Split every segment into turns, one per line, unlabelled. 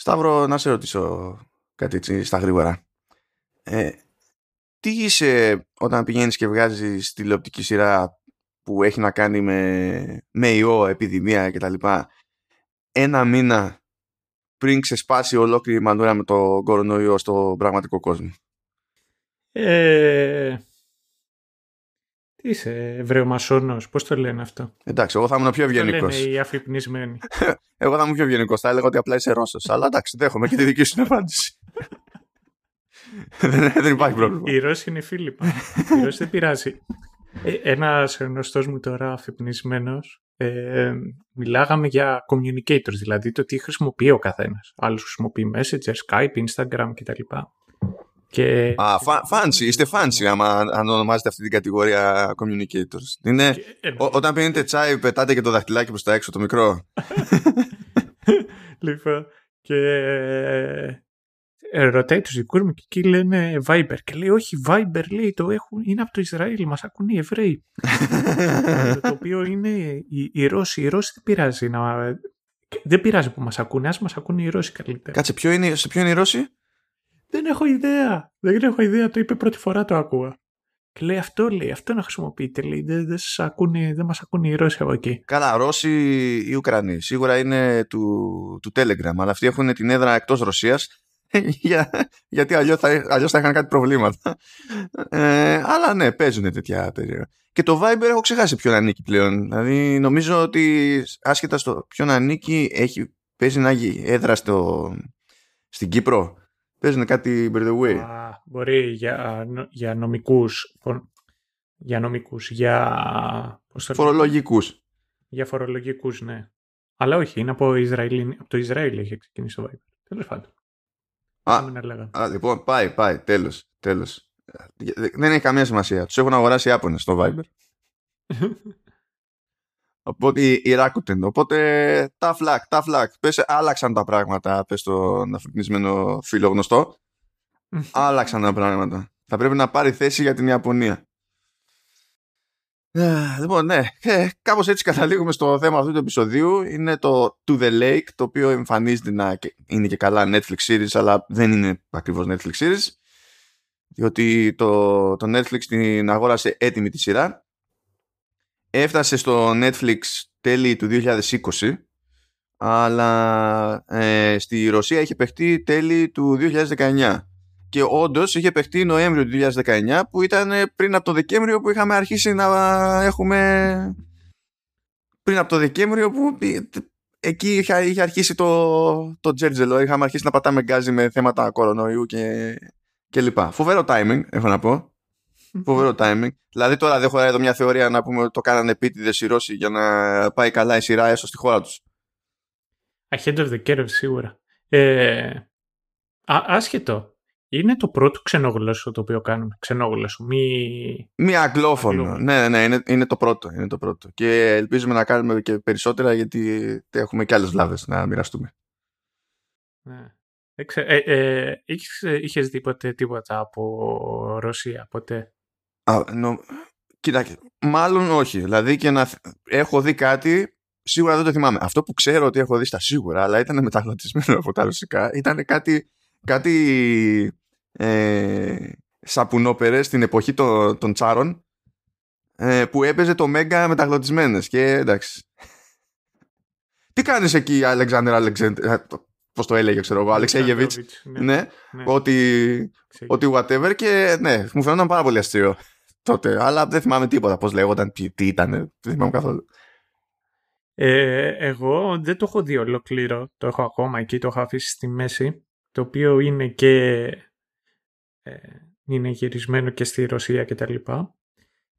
Σταύρο, να σε ρωτήσω κάτι έτσι στα γρήγορα. Ε, τι είσαι όταν πηγαίνεις και βγάζεις τηλεοπτική σειρά που έχει να κάνει με, με ιό, επιδημία κτλ. Ένα μήνα πριν ξεσπάσει ολόκληρη η μανούρα με το κορονοϊό στο πραγματικό κόσμο.
Ε, τι είσαι, Εβραιομασόνος, πώς το λένε αυτό;
Εντάξει, εγώ θα ήμουν πιο ευγενικό.
Το λένε οι αφυπνισμένοι;
εγώ θα ήμουν πιο ευγενικός. Θα έλεγα ότι απλά είσαι Ρώσος. Αλλά εντάξει, δέχομαι και τη δική σου απάντηση. δεν, δεν υπάρχει πρόβλημα.
Οι Ρώσοι είναι φίλοι. Οι Ρώσοι δεν πειράζει. Ε, ένας γνωστός μου τώρα αφυπνισμένος ε, μιλάγαμε για communicators, δηλαδή το τι χρησιμοποιεί ο καθένας. Άλλος χρησιμοποιεί Messenger, Skype, Instagram κτλ.
Και... Α, fancy, είστε fancy άμα αν ονομάζετε αυτή την κατηγορία communicators. Είναι, και... όταν πίνετε τσάι πετάτε και το δαχτυλάκι προς τα έξω το μικρό.
λοιπόν, και ε, ρωτάει τους δικούς μου και εκεί λένε Viber και λέει όχι Viber λέει το έχουν, είναι από το Ισραήλ μας ακούν οι Εβραίοι το οποίο είναι οι, οι Ρώσοι οι Ρώσοι δεν πειράζει να, δεν πειράζει που μας ακούνε ας μας ακούν οι Ρώσοι καλύτερα
Κάτσε ποιο είναι, σε ποιο είναι οι Ρώσοι;
Δεν έχω ιδέα δεν έχω ιδέα το είπε πρώτη φορά το ακούω και λέει αυτό λέει, αυτό να χρησιμοποιείτε. Λέει, δεν, δεν, σας ακούνε, δεν μας ακούνε οι Ρώσοι από εκεί.
Καλά, Ρώσοι ή Ουκρανοί. Σίγουρα είναι του, του Telegram, αλλά αυτοί έχουν την έδρα εκτός Ρωσίας για, γιατί αλλιώς θα, αλλιώς θα είχαν κάτι προβλήματα. Ε, αλλά ναι, παίζουν τέτοια περίεργα. Και το Viber έχω ξεχάσει ποιον ανήκει πλέον. Δηλαδή νομίζω ότι άσχετα στο ποιον ανήκει έχει, παίζει να έχει έδρα στο, στην Κύπρο. Παίζουν κάτι by the way.
Α, μπορεί για, για νομικούς για νομικούς, για...
Φορολογικούς.
Για φορολογικούς, ναι. Αλλά όχι, είναι από, Ισραήλ, από το Ισραήλ έχει ξεκινήσει το Viber. Τέλος πάντων.
Α, α, λοιπόν, πάει, πάει, τέλος, τέλος. Δεν έχει καμία σημασία. Τους έχουν αγοράσει οι Άπωνες στο Viber. Οπότε η Rakuten. Οπότε τα φλακ, τα φλακ. Πες, άλλαξαν τα πράγματα, πες τον αφρικνισμένο φίλο γνωστό. άλλαξαν τα πράγματα. Θα πρέπει να πάρει θέση για την Ιαπωνία. Λοιπόν, ναι, ε, κάπως έτσι καταλήγουμε στο θέμα αυτού του επεισοδίου. Είναι το To The Lake, το οποίο εμφανίζεται να είναι και καλά Netflix series, αλλά δεν είναι ακριβώς Netflix series. Διότι το, το Netflix την αγόρασε έτοιμη τη σειρά. Έφτασε στο Netflix τέλη του 2020, αλλά ε, στη Ρωσία είχε παιχτεί τέλη του 2019 και όντως είχε παιχτεί Νοέμβριο του 2019 που ήταν πριν από το Δεκέμβριο που είχαμε αρχίσει να έχουμε πριν από το Δεκέμβριο που εκεί είχε, είχε αρχίσει το, το τζέρτζελο είχαμε αρχίσει να πατάμε γκάζι με θέματα κορονοϊού και, και λοιπά. Φοβερό timing έχω να πω φοβερό timing δηλαδή τώρα δεν έχω εδώ μια θεωρία να πούμε ότι το κάνανε επίτηδες οι Ρώσοι για να πάει καλά η σειρά έστω στη χώρα τους
Ahead of the curve σίγουρα ε, άσχετο είναι το πρώτο ξενόγλωσσο το οποίο κάνουμε. Ξενόγλωσσο, μη...
Μη αγγλόφωνο. Ναι, ναι, ναι, είναι, είναι, το πρώτο, είναι το πρώτο. Και ελπίζουμε να κάνουμε και περισσότερα γιατί έχουμε και άλλες βλάβες να μοιραστούμε.
Ναι. Ε, ε, είχες, δει ποτέ τίποτα από Ρωσία, ποτέ;
Α, νο... Κοίταξε, μάλλον όχι. Δηλαδή και να έχω δει κάτι, σίγουρα δεν το θυμάμαι. Αυτό που ξέρω ότι έχω δει στα σίγουρα, αλλά ήταν μεταγλωτισμένο από τα ρωσικά, ήταν κάτι, κάτι ε, σαπουνόπερες στην εποχή των, των τσάρων ε, που έπαιζε το Μέγκα μεταγλωτισμένες και εντάξει. Τι κάνεις εκεί Αλεξάνδρ Αλεξάνδρ πώς το έλεγε ξέρω εγώ Αλεξέγεβιτς ναι, ναι, ναι, ότι, ότι whatever και ναι μου φαίνονταν πάρα πολύ αστείο τότε αλλά δεν θυμάμαι τίποτα πώς λέγονταν τι, τι ήταν δεν θυμάμαι καθόλου.
Ε, εγώ δεν το έχω δει ολοκλήρω το έχω ακόμα εκεί το έχω αφήσει στη μέση το οποίο είναι και ε, είναι γυρισμένο και στη Ρωσία και τα λοιπά.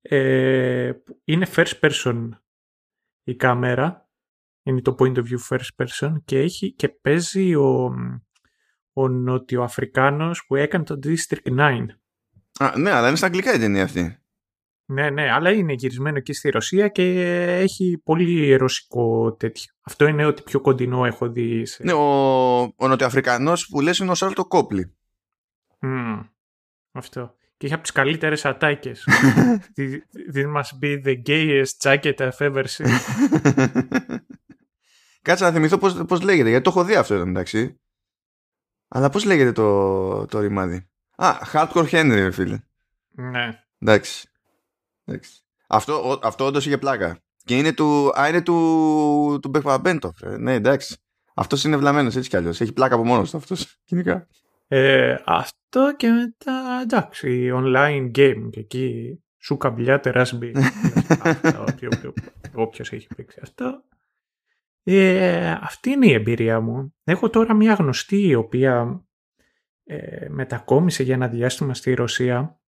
Ε, είναι first person η κάμερα, είναι το point of view first person και, έχει, και παίζει ο, ο Νοτιοαφρικάνος που έκανε το District 9.
Α, ναι, αλλά είναι στα αγγλικά η ταινία αυτή.
Ναι, ναι, αλλά είναι γυρισμένο και στη Ρωσία και έχει πολύ ρωσικό τέτοιο. Αυτό είναι ότι πιο κοντινό έχω δει. Σε...
Ναι, ο, ο Νοτιοαφρικανός που λες είναι ο Σάλτο Κόπλι.
Mm, αυτό. Και είχε από τις καλύτερες ατάκες. This must be the gayest jacket I've ever seen.
Κάτσε να θυμηθώ πώς, πώς λέγεται, γιατί το έχω δει αυτό εντάξει. Αλλά πώς λέγεται το, το ρημάδι; Α, Hardcore Henry, φίλε.
Ναι.
Εντάξει. Εντάξει. Αυτό, αυτό όντως είχε πλάκα. Και είναι του, α, είναι του, του Μπεκπαμπέντοφ. Ναι, εντάξει. Αυτός είναι βλαμμένος έτσι κι αλλιώς. Έχει πλάκα από μόνος του αυτός. Κοινικά.
Ε, αυτό και μετά εντάξει, online game και εκεί σου καμπλιάτε ράσμπι. Όποιος έχει παίξει αυτό. Ε, αυτή είναι η εμπειρία μου. Έχω τώρα μια γνωστή η οποία ε, μετακόμισε για ένα διάστημα στη Ρωσία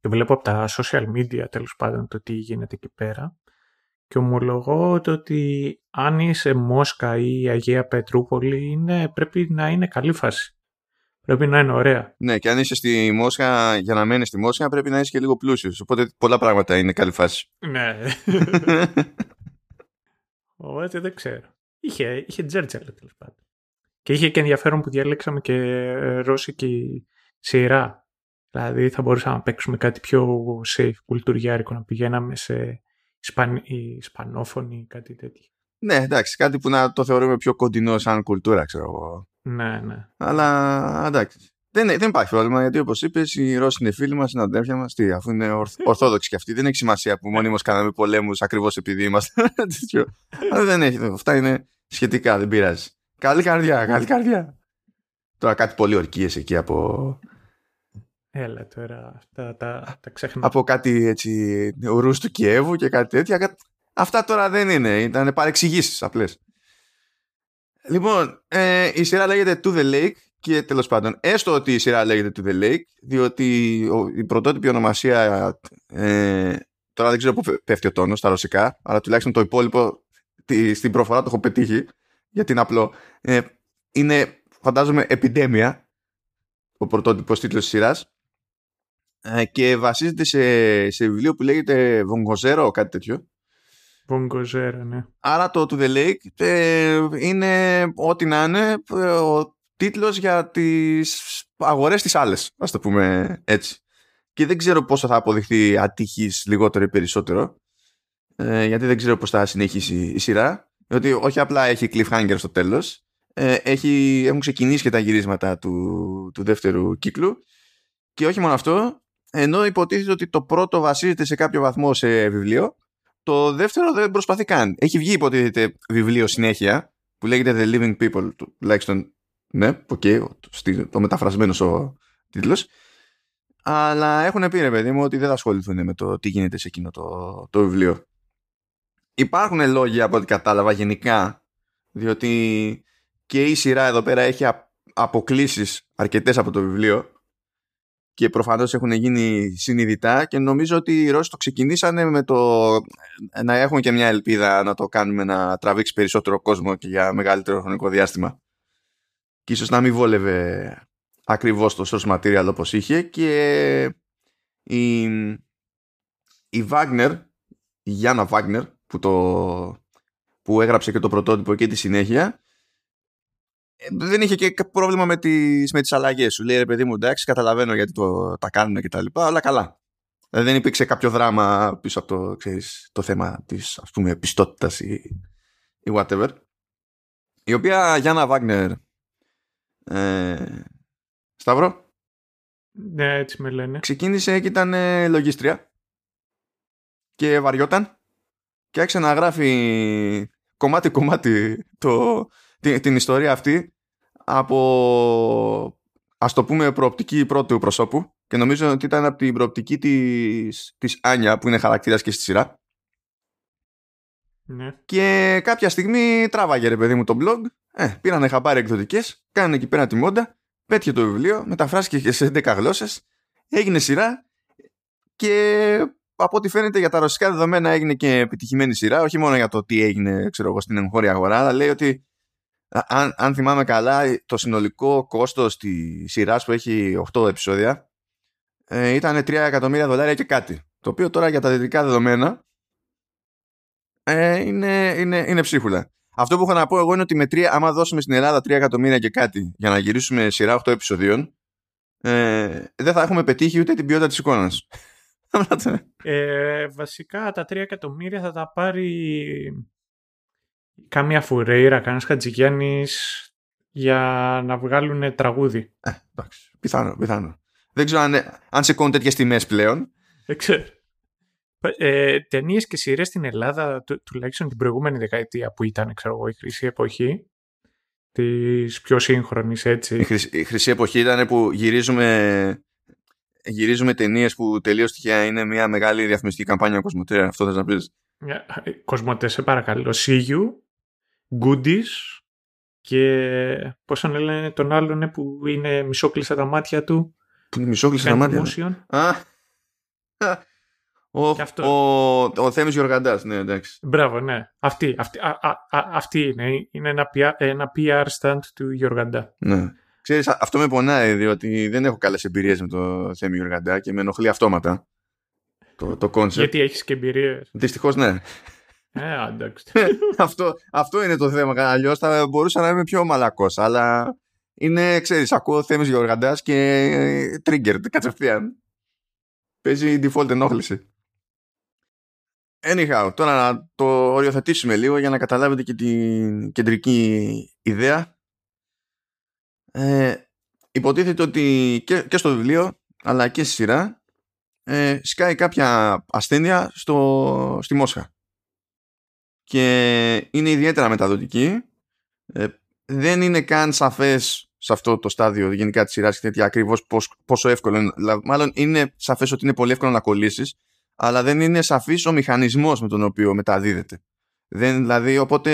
και βλέπω από τα social media τέλος πάντων το τι γίνεται εκεί πέρα και ομολογώ το ότι αν είσαι Μόσκα ή Αγία Πετρούπολη είναι, πρέπει να είναι καλή φάση. Πρέπει να είναι ωραία.
Ναι, και αν είσαι στη Μόσχα, για να μένεις στη Μόσχα, πρέπει να είσαι και λίγο πλούσιος. Οπότε πολλά πράγματα είναι καλή φάση.
Ναι. Οπότε δεν ξέρω. Είχε, είχε τζέρτζελ τέλος πάντων. Και είχε και ενδιαφέρον που διαλέξαμε και ρώσικη σειρά. Δηλαδή θα μπορούσαμε να παίξουμε κάτι πιο safe, κουλτουριάρικο, να πηγαίναμε σε Ισπαν... Ισπανόφωνη ή κάτι τέτοιο.
Ναι, εντάξει, κάτι που να το θεωρούμε πιο κοντινό σαν κουλτούρα, ξέρω εγώ.
Ναι, ναι.
Αλλά εντάξει. Δεν, δεν υπάρχει πρόβλημα γιατί όπως είπες, οι Ρώσοι είναι φίλοι μας, είναι αδέρφια μας. Τι, αφού είναι ορθ, ορθόδοξοι κι αυτοί, δεν έχει σημασία που μόνοι μα κάναμε πολέμους ακριβώς επειδή είμαστε Αλλά δεν έχει. Αυτά είναι σχετικά, δεν πειράζει. Καλή καρδιά, καλή καρδιά. Τώρα κάτι πολύ ορκίες εκεί από.
Έλα τώρα, αυτά τα, τα ξέχνω.
Από κάτι έτσι ορούς του Κιέβου και κάτι τέτοια. Αυτά τώρα δεν είναι, ήταν παρεξηγήσεις απλές. Λοιπόν, ε, η σειρά λέγεται To the Lake και τέλος πάντων, έστω ότι η σειρά λέγεται To the Lake, διότι η πρωτότυπη ονομασία. Ε, τώρα δεν ξέρω πού πέφτει ο τόνος στα ρωσικά, αλλά τουλάχιστον το υπόλοιπο στην προφορά το έχω πετύχει, γιατί είναι απλό. Ε, είναι, φαντάζομαι, επιδέμια ο πρωτότυπος τίτλος της σειράς. Ε, και βασίζεται σε, σε βιβλίο που λέγεται Βονγκοζέρο, κάτι τέτοιο.
Βονγκοζέρο, ναι.
Άρα το To the Lake ε, είναι ό,τι να είναι ο τίτλος για τις αγορές της άλλες, ας το πούμε έτσι. Και δεν ξέρω πόσο θα αποδειχθεί ατυχής λιγότερο ή περισσότερο, ε, γιατί δεν ξέρω πώς θα συνεχίσει η σειρά, διότι όχι απλά έχει cliffhanger στο τέλος, ε, έχει, έχουν ξεκινήσει και τα γυρίσματα του, του δεύτερου κύκλου και όχι μόνο αυτό, ενώ υποτίθεται ότι το πρώτο βασίζεται σε κάποιο βαθμό σε βιβλίο, το δεύτερο δεν προσπαθεί καν. Έχει βγει υποτίθεται βιβλίο συνέχεια που λέγεται The Living People, τουλάχιστον ναι, OK, okay, το μεταφρασμένο ο τίτλος. Αλλά έχουν πει ρε παιδί μου ότι δεν θα ασχοληθούν με το τι γίνεται σε εκείνο το, το βιβλίο. Υπάρχουν λόγια από ό,τι κατάλαβα γενικά, διότι και η σειρά εδώ πέρα έχει αποκλήσεις αρκετές από το βιβλίο και προφανώς έχουν γίνει συνειδητά και νομίζω ότι οι Ρώσοι το ξεκινήσανε με το να έχουν και μια ελπίδα να το κάνουμε να τραβήξει περισσότερο κόσμο και για μεγαλύτερο χρονικό διάστημα και ίσως να μην βόλευε ακριβώς το source material όπως είχε και η, η Wagner η Γιάννα Wagner που, το, που έγραψε και το πρωτότυπο και τη συνέχεια δεν είχε και πρόβλημα με τις, με τις αλλαγές σου. Λέει ρε παιδί μου εντάξει καταλαβαίνω γιατί το, τα κάνουν και τα λοιπά αλλά καλά. Δηλαδή, δεν υπήρξε κάποιο δράμα πίσω από το, ξέρεις, το θέμα της ας πούμε πιστότητας ή, ή whatever. Η οποία Γιάννα Βάγνερ ε, Σταύρο.
Ναι, έτσι με λένε.
Ξεκίνησε και ήταν ε, λογίστρια και βαριόταν και άρχισε να γράφει κομμάτι-κομμάτι το, την, την ιστορία αυτή από ας το πούμε προοπτική πρώτου προσώπου και νομίζω ότι ήταν από την προοπτική της, της Άνια που είναι χαρακτήρας και στη σειρά
ναι.
και κάποια στιγμή τράβαγε ρε παιδί μου το blog ε, πήρανε χαμπάρι εκδοτικές, κάνανε εκεί πέρα τη μόντα, πέτυχε το βιβλίο, μεταφράστηκε και σε 10 γλώσσες, έγινε σειρά και από ό,τι φαίνεται για τα ρωσικά δεδομένα έγινε και επιτυχημένη σειρά, όχι μόνο για το τι έγινε ξέρω εγώ, στην εγχώρια αγορά, αλλά λέει ότι αν, αν θυμάμαι καλά, το συνολικό κόστος της σειράς που έχει 8 επεισόδια ε, ήταν 3 εκατομμύρια δολάρια και κάτι. Το οποίο τώρα για τα δυτικά δεδομένα ε, είναι, είναι, είναι ψίχουλα. Αυτό που έχω να πω εγώ είναι ότι με τρία, άμα δώσουμε στην Ελλάδα 3 εκατομμύρια και κάτι για να γυρίσουμε σειρά 8 επεισοδίων, ε, δεν θα έχουμε πετύχει ούτε την ποιότητα της εικόνας.
ε, βασικά τα 3 εκατομμύρια θα τα πάρει κάμια φουρέιρα, κανένας Χατζηγιάννης για να βγάλουν τραγούδι.
Ε, εντάξει, πιθανό, πιθανό. Δεν ξέρω αν, αν σε κόνουν τέτοιες τιμές πλέον.
Δεν ξέρω. Ε, Ταινίες και σειρές στην Ελλάδα, του, τουλάχιστον την προηγούμενη δεκαετία που ήταν, ξέρω εγώ, η χρυσή εποχή, τη πιο σύγχρονη έτσι.
Η χρυσή, η χρυσή εποχή ήταν που γυρίζουμε, γυρίζουμε ταινίες που τελείως τυχαία είναι μια μεγάλη διαφημιστική καμπάνια Κοσμοτέ. Αυτό θα να πεις;
Κοσμοτέ, σε παρακαλώ. Σίγιου, Goodies και πώς τον λένε τον άλλον που είναι μισόκλεισα τα μάτια του.
Που είναι μισόκλεισα τα μάτια. Α, ο, αυτό. ο, ο Θέμης Γιοργαντάς, ναι, εντάξει.
Μπράβο, ναι. Αυτή, αυτή, α, α, αυτή είναι. Είναι ένα PR, ένα PR stand του Γιοργαντά.
Ναι. Ξέρεις, αυτό με πονάει, διότι δεν έχω καλές εμπειρίες με το Θέμη Γιοργαντά και με ενοχλεί αυτόματα το, το concept.
Γιατί έχεις και εμπειρίες.
Δυστυχώς, ναι.
Ε, εντάξει.
αυτό, αυτό είναι το θέμα. Αλλιώς θα μπορούσα να είμαι πιο μαλακός. Αλλά είναι, ξέρεις, ακούω θέμης Γιοργαντά και triggered κατευθείαν. Παίζει default ενόχληση. Anyhow, τώρα να το οριοθετήσουμε λίγο για να καταλάβετε και την κεντρική ιδέα. Ε, υποτίθεται ότι και, και στο βιβλίο αλλά και στη σειρά ε, σκάει κάποια ασθένεια στο, στη Μόσχα και είναι ιδιαίτερα μεταδοτική. Ε, δεν είναι καν σαφές σε αυτό το στάδιο γενικά της σειράς και τέτοια ακριβώς πόσο εύκολο είναι. Μάλλον είναι σαφές ότι είναι πολύ εύκολο να κολλήσεις, αλλά δεν είναι σαφής ο μηχανισμός με τον οποίο μεταδίδεται. Δεν, δηλαδή, οπότε,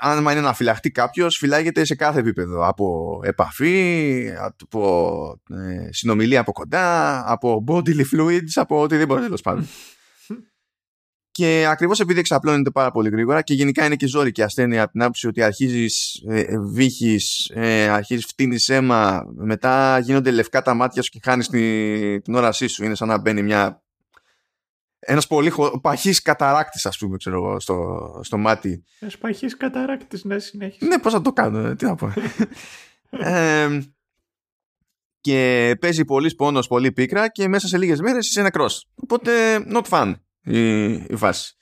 αν είναι να φυλαχτεί κάποιος, φυλάγεται σε κάθε επίπεδο. Από επαφή, από ε, συνομιλία από κοντά, από bodily fluids, από οτιδήποτε τέλος πάντων. Και ακριβώς επειδή εξαπλώνεται πάρα πολύ γρήγορα και γενικά είναι και ζώρικη ασθένεια από την άποψη ότι αρχίζεις ε, ε, βύχει, ε, αρχίζεις φτύνεις αίμα, μετά γίνονται λευκά τα μάτια σου και χάνεις την, την όρασή σου. Είναι σαν να μπαίνει μια. Ένας πολύ χω... παχή καταράκτης, ας πούμε, ξέρω εγώ, στο, στο μάτι.
Ένας παχή καταράκτης, ναι, συνέχισε.
Ναι, πώς θα το κάνω, ε, τι να πω. ε, και παίζει πολύ πόνος, πολύ πίκρα και μέσα σε λίγες μέρες είσαι νεκρό. Οπότε, not fun η, η βάση.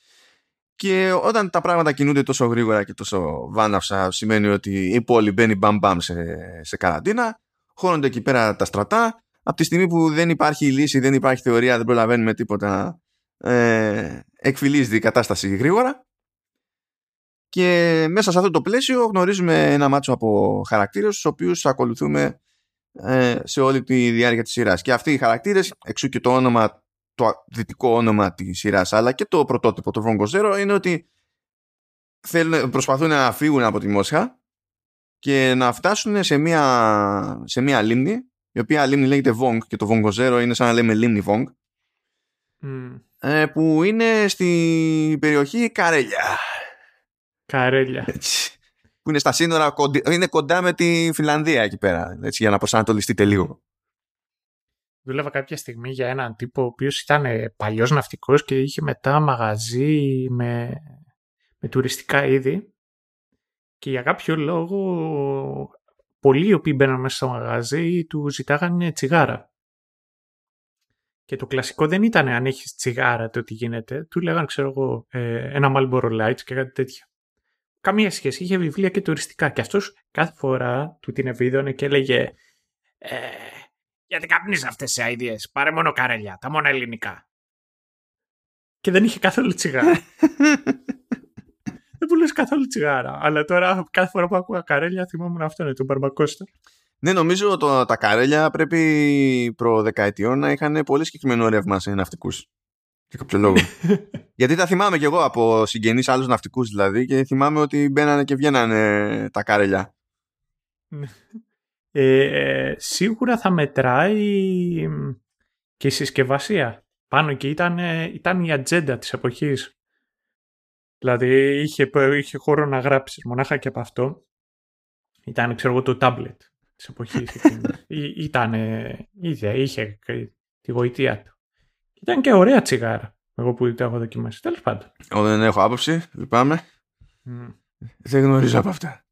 Και όταν τα πράγματα κινούνται τόσο γρήγορα και τόσο βάναυσα, σημαίνει ότι η πόλη μπαίνει μπαμ μπαμ σε, σε καραντίνα, χώνονται εκεί πέρα τα στρατά. Από τη στιγμή που δεν υπάρχει λύση, δεν υπάρχει θεωρία, δεν προλαβαίνουμε τίποτα, ε, εκφυλίζεται η κατάσταση γρήγορα. Και μέσα σε αυτό το πλαίσιο γνωρίζουμε ένα μάτσο από χαρακτήρες, τους οποίους ακολουθούμε ε, σε όλη τη διάρκεια της σειράς. Και αυτοί οι χαρακτήρες, εξού και το όνομα το δυτικό όνομα της σειράς αλλά και το πρωτότυπο, το Βόνγκοζερο είναι ότι θέλουν, προσπαθούν να φύγουν από τη Μόσχα και να φτάσουν σε μια, σε μια λίμνη η οποία λίμνη λέγεται Βονγκ και το Βόνγκοζερο είναι σαν να λέμε λίμνη Βονγκ ε, που είναι στη περιοχή Καρέλια.
Καρέλια.
Έτσι, που είναι στα σύνορα είναι κοντά με τη Φιλανδία εκεί πέρα έτσι, για να προσανατολιστείτε λίγο.
Δούλευα κάποια στιγμή για έναν τύπο ο οποίος ήταν ε, παλιός ναυτικός και είχε μετά μαγαζί με, με τουριστικά είδη. Και για κάποιο λόγο πολλοί οι οποίοι μπαίναν μέσα στο μαγαζί του ζητάγανε τσιγάρα. Και το κλασικό δεν ήταν αν έχεις τσιγάρα το τι γίνεται. Του λέγανε, ξέρω εγώ, ε, ένα Marlboro Lights και κάτι τέτοια. Καμία σχέση. Είχε βιβλία και τουριστικά. Και αυτός κάθε φορά του την ευίδωνε και έλεγε ε, γιατί καπνίζεις αυτές τις αειδίε. Πάρε μόνο καρέλια, τα μόνα ελληνικά. Και δεν είχε καθόλου τσιγάρα. δεν πουλούσε καθόλου τσιγάρα. Αλλά τώρα κάθε φορά που ακούγα καρέλια θυμόμουν αυτό είναι το Μπαρμπακώστα.
Ναι, νομίζω το, τα καρέλια πρέπει προ δεκαετιών να είχαν πολύ συγκεκριμένο ρεύμα σε ναυτικούς. Για κάποιο λόγο. Γιατί τα θυμάμαι κι εγώ από συγγενείς άλλους ναυτικούς δηλαδή και θυμάμαι ότι μπαίνανε και βγαίνανε τα καρέλια.
Ναι. Ε, σίγουρα θα μετράει και η συσκευασία. Πάνω και ήταν, ήταν η ατζέντα της εποχής. Δηλαδή είχε, είχε χώρο να γράψεις μονάχα και από αυτό. Ήταν ξέρω εγώ το τάμπλετ της εποχής. ήταν, είχε, είχε τη γοητεία του. Ήταν και ωραία τσιγάρα. Εγώ που το έχω δοκιμάσει. Τέλος πάντων.
Εγώ δεν έχω άποψη. Λυπάμαι. Mm. Δεν γνωρίζω από αυτά.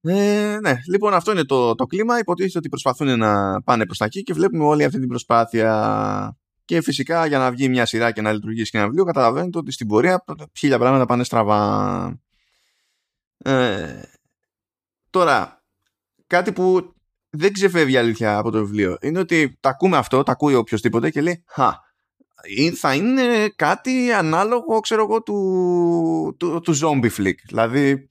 Ε, ναι, λοιπόν αυτό είναι το, το κλίμα. Υποτίθεται ότι προσπαθούν να πάνε προς τα εκεί και βλέπουμε όλη αυτή την προσπάθεια. Και φυσικά για να βγει μια σειρά και να λειτουργήσει και ένα βιβλίο καταλαβαίνετε ότι στην πορεία χίλια πράγματα πάνε στραβά. Ε, Τώρα, κάτι που δεν ξεφεύγει αλήθεια από το βιβλίο είναι ότι τα ακούμε αυτό, τα ακούει οποιοδήποτε και λέει «Χα, θα είναι κάτι ανάλογο, ξέρω εγώ, του, του, του zombie flick. Δηλαδή,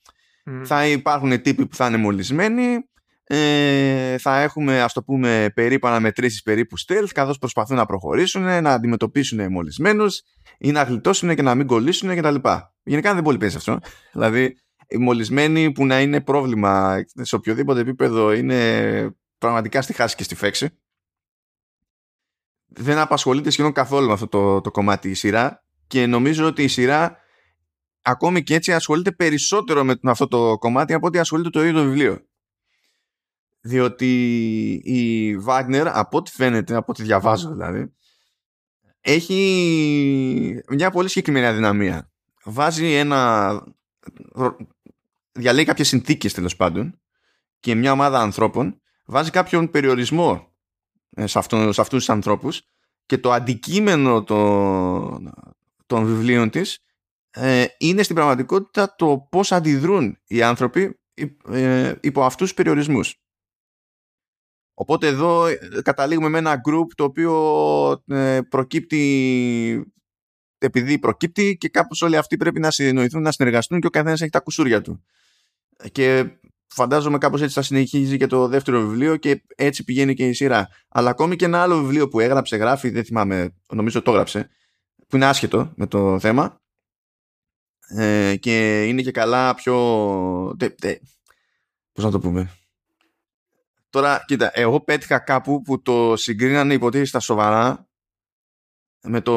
θα υπάρχουν τύποι που θα είναι μολυσμένοι, ε, θα έχουμε ας το πούμε περίπου αναμετρήσεις περίπου stealth καθώς προσπαθούν να προχωρήσουν, να αντιμετωπίσουν μολυσμένους ή να γλιτώσουν και να μην κολλήσουν κτλ. Γενικά δεν πολύ παίζει αυτό. Δηλαδή οι μολυσμένοι που να είναι πρόβλημα σε οποιοδήποτε επίπεδο είναι πραγματικά στη χάση και στη φέξη. Δεν απασχολείται σχεδόν καθόλου με αυτό το, το κομμάτι η σειρά και νομίζω ότι η σειρά ακόμη και έτσι ασχολείται περισσότερο με αυτό το κομμάτι από ότι ασχολείται το ίδιο το βιβλίο διότι η Wagner από ό,τι φαίνεται, από ό,τι διαβάζω δηλαδή έχει μια πολύ συγκεκριμένη αδυναμία βάζει ένα διαλέγει κάποιες συνθήκες τέλος πάντων και μια ομάδα ανθρώπων βάζει κάποιον περιορισμό ε, σε, αυτό, σε αυτούς τους ανθρώπους και το αντικείμενο των, των βιβλίων της ε, είναι στην πραγματικότητα το πώς αντιδρούν οι άνθρωποι ε, υπό αυτούς τους περιορισμούς. Οπότε εδώ ε, καταλήγουμε με ένα group το οποίο ε, προκύπτει επειδή προκύπτει και κάπως όλοι αυτοί πρέπει να συνοηθούν, να συνεργαστούν και ο καθένας έχει τα κουσούρια του. Και φαντάζομαι κάπως έτσι θα συνεχίζει και το δεύτερο βιβλίο και έτσι πηγαίνει και η σειρά. Αλλά ακόμη και ένα άλλο βιβλίο που έγραψε, γράφει, δεν θυμάμαι, νομίζω το έγραψε, που είναι άσχετο με το θέμα ε, και είναι και καλά πιο... πώς να το πούμε Τώρα, κοίτα, εγώ πέτυχα κάπου που το συγκρίνανε υποτίθεται στα σοβαρά με το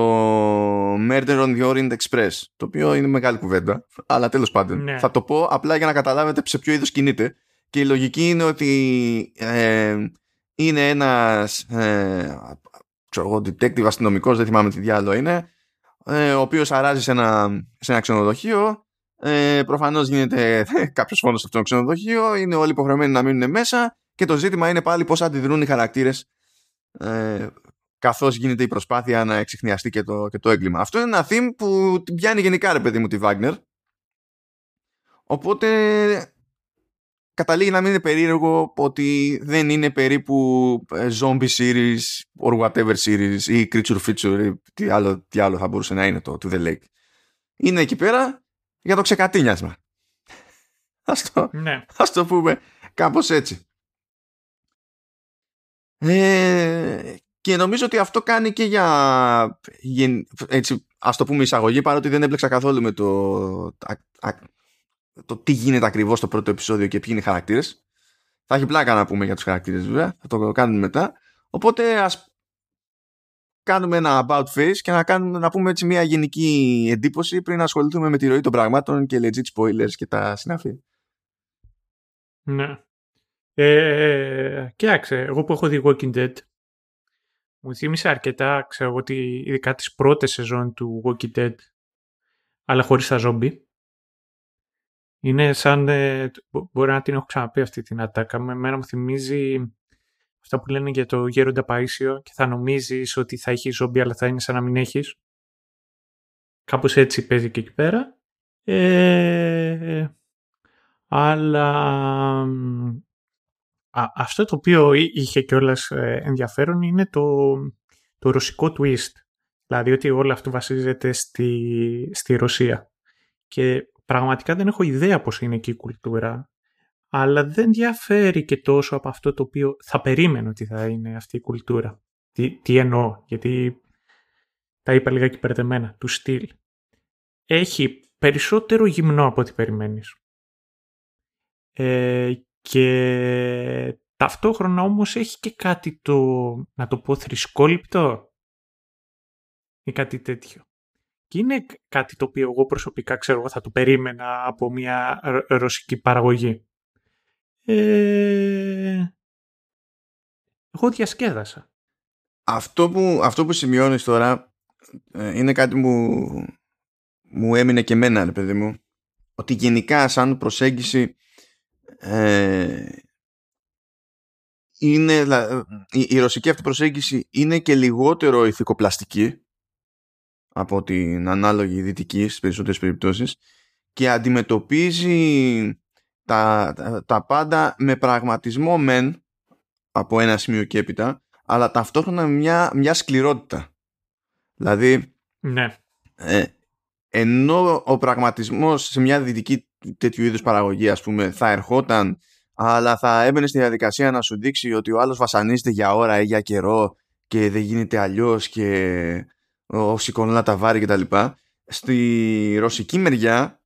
Murder on the Orient Express, το οποίο είναι μεγάλη κουβέντα, αλλά τέλος πάντων. Ναι. Θα το πω απλά για να καταλάβετε σε ποιο είδος κινείται. Και η λογική είναι ότι ε, είναι ένας ε, ξέρω εγώ, detective αστυνομικός, δεν θυμάμαι τι διάλογο είναι, ε, ο οποίος αράζει σε ένα, σε ένα ξενοδοχείο, ε, προφανώς γίνεται κάποιος φόνος σε αυτό το ξενοδοχείο, είναι όλοι υποχρεωμένοι να μείνουν μέσα και το ζήτημα είναι πάλι πώς αντιδρούν οι χαρακτήρες ε, καθώς γίνεται η προσπάθεια να εξηχνιαστεί και το, και το έγκλημα. Αυτό είναι ένα theme που την πιάνει γενικά ρε παιδί μου τη Wagner. Οπότε καταλήγει να μην είναι περίεργο ότι δεν είναι περίπου ε, zombie series or whatever series ή creature feature ή τι άλλο, τι άλλο θα μπορούσε να είναι το To The Lake. Είναι εκεί πέρα για το ξεκατίνιασμα. Ας το, ναι. ας το πούμε κάπως έτσι. Ε, και νομίζω ότι αυτό κάνει και για έτσι, ας το πούμε εισαγωγή παρότι δεν έμπλεξα καθόλου με το, το τι γίνεται ακριβώς στο πρώτο επεισόδιο και ποιοι είναι οι χαρακτήρες. Θα έχει πλάκα να πούμε για τους χαρακτήρες βέβαια, θα το κάνουμε μετά. Οπότε ας κάνουμε ένα about face και να, κάνουμε, να πούμε έτσι μια γενική εντύπωση πριν ασχοληθούμε με τη ροή των πραγμάτων και legit spoilers και τα συναφή.
Ναι. Ε, κοίταξε, εγώ που έχω δει Walking Dead, μου θύμισε αρκετά, ξέρω ότι ειδικά τις πρώτες σεζόν του Walking Dead, αλλά χωρίς τα ζόμπι. Είναι σαν, ε, μπορεί να την έχω ξαναπεί αυτή την ατάκα, με μένα μου θυμίζει αυτά που λένε για το γέροντα Παΐσιο και θα νομίζεις ότι θα έχει ζόμπι αλλά θα είναι σαν να μην έχεις. Κάπως έτσι παίζει και εκεί πέρα. Ε, αλλά αυτό το οποίο είχε κιόλας ε, ενδιαφέρον είναι το, το ρωσικό twist. Δηλαδή ότι όλο αυτό βασίζεται στη, στη Ρωσία. Και πραγματικά δεν έχω ιδέα πώς είναι εκεί η κουλτούρα. Αλλά δεν διαφέρει και τόσο από αυτό το οποίο θα περίμενε ότι θα είναι αυτή η κουλτούρα. Τι, τι εννοώ, γιατί τα είπα λίγα περδεμένα, του στυλ. Έχει περισσότερο γυμνό από ό,τι περιμένεις. Ε, και ταυτόχρονα όμως έχει και κάτι το, να το πω, θρησκόληπτο ή κάτι τέτοιο. Και είναι κάτι το οποίο εγώ προσωπικά ξέρω θα το περίμενα από μια ρωσική παραγωγή. Ε... Εγώ διασκέδασα.
Αυτό που, αυτό που σημειώνεις τώρα ε, είναι κάτι που μου έμεινε και εμένα, ρε παιδί μου. Ότι γενικά σαν προσέγγιση ε, είναι, η, η ρωσική αυτή προσέγγιση είναι και λιγότερο ηθικοπλαστική από την ανάλογη δυτική στις περισσότερες περιπτώσεις και αντιμετωπίζει τα, τα, πάντα με πραγματισμό μεν από ένα σημείο και έπειτα, αλλά ταυτόχρονα μια, μια σκληρότητα. Δηλαδή,
ναι.
ε, ενώ ο πραγματισμός σε μια δυτική τέτοιου είδους παραγωγή ας πούμε θα ερχόταν αλλά θα έμπαινε στη διαδικασία να σου δείξει ότι ο άλλος βασανίζεται για ώρα ή για καιρό και δεν γίνεται αλλιώς και ο σηκώνει τα βάρη κτλ. Στη ρωσική μεριά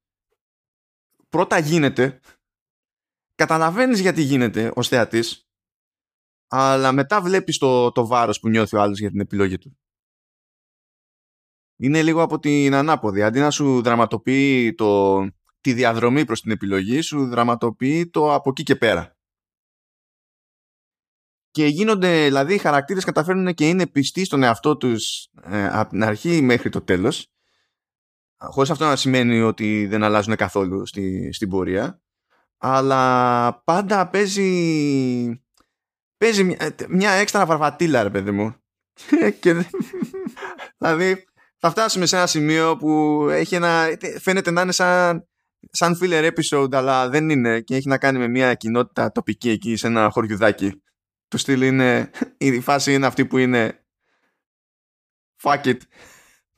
πρώτα γίνεται καταλαβαίνεις γιατί γίνεται ως θεατής αλλά μετά βλέπεις το, το βάρος που νιώθει ο άλλος για την επιλογή του. Είναι λίγο από την ανάποδη. Αντί να σου δραματοποιεί το, τη διαδρομή προς την επιλογή, σου δραματοποιεί το από εκεί και πέρα. Και γίνονται, δηλαδή οι χαρακτήρες καταφέρνουν και είναι πιστοί στον εαυτό τους ε, από την αρχή μέχρι το τέλος. Χωρίς αυτό να σημαίνει ότι δεν αλλάζουν καθόλου στη, στην πορεία. Αλλά πάντα παίζει παίζει μια, μια έξτρα βαρβατήλα ρε παιδί μου. Και, δηλαδή θα φτάσουμε σε ένα σημείο που έχει ένα, φαίνεται να είναι σαν, σαν filler episode αλλά δεν είναι και έχει να κάνει με μια κοινότητα τοπική εκεί σε ένα χωριουδάκι. Το στυλ είναι η φάση είναι αυτή που είναι fuck it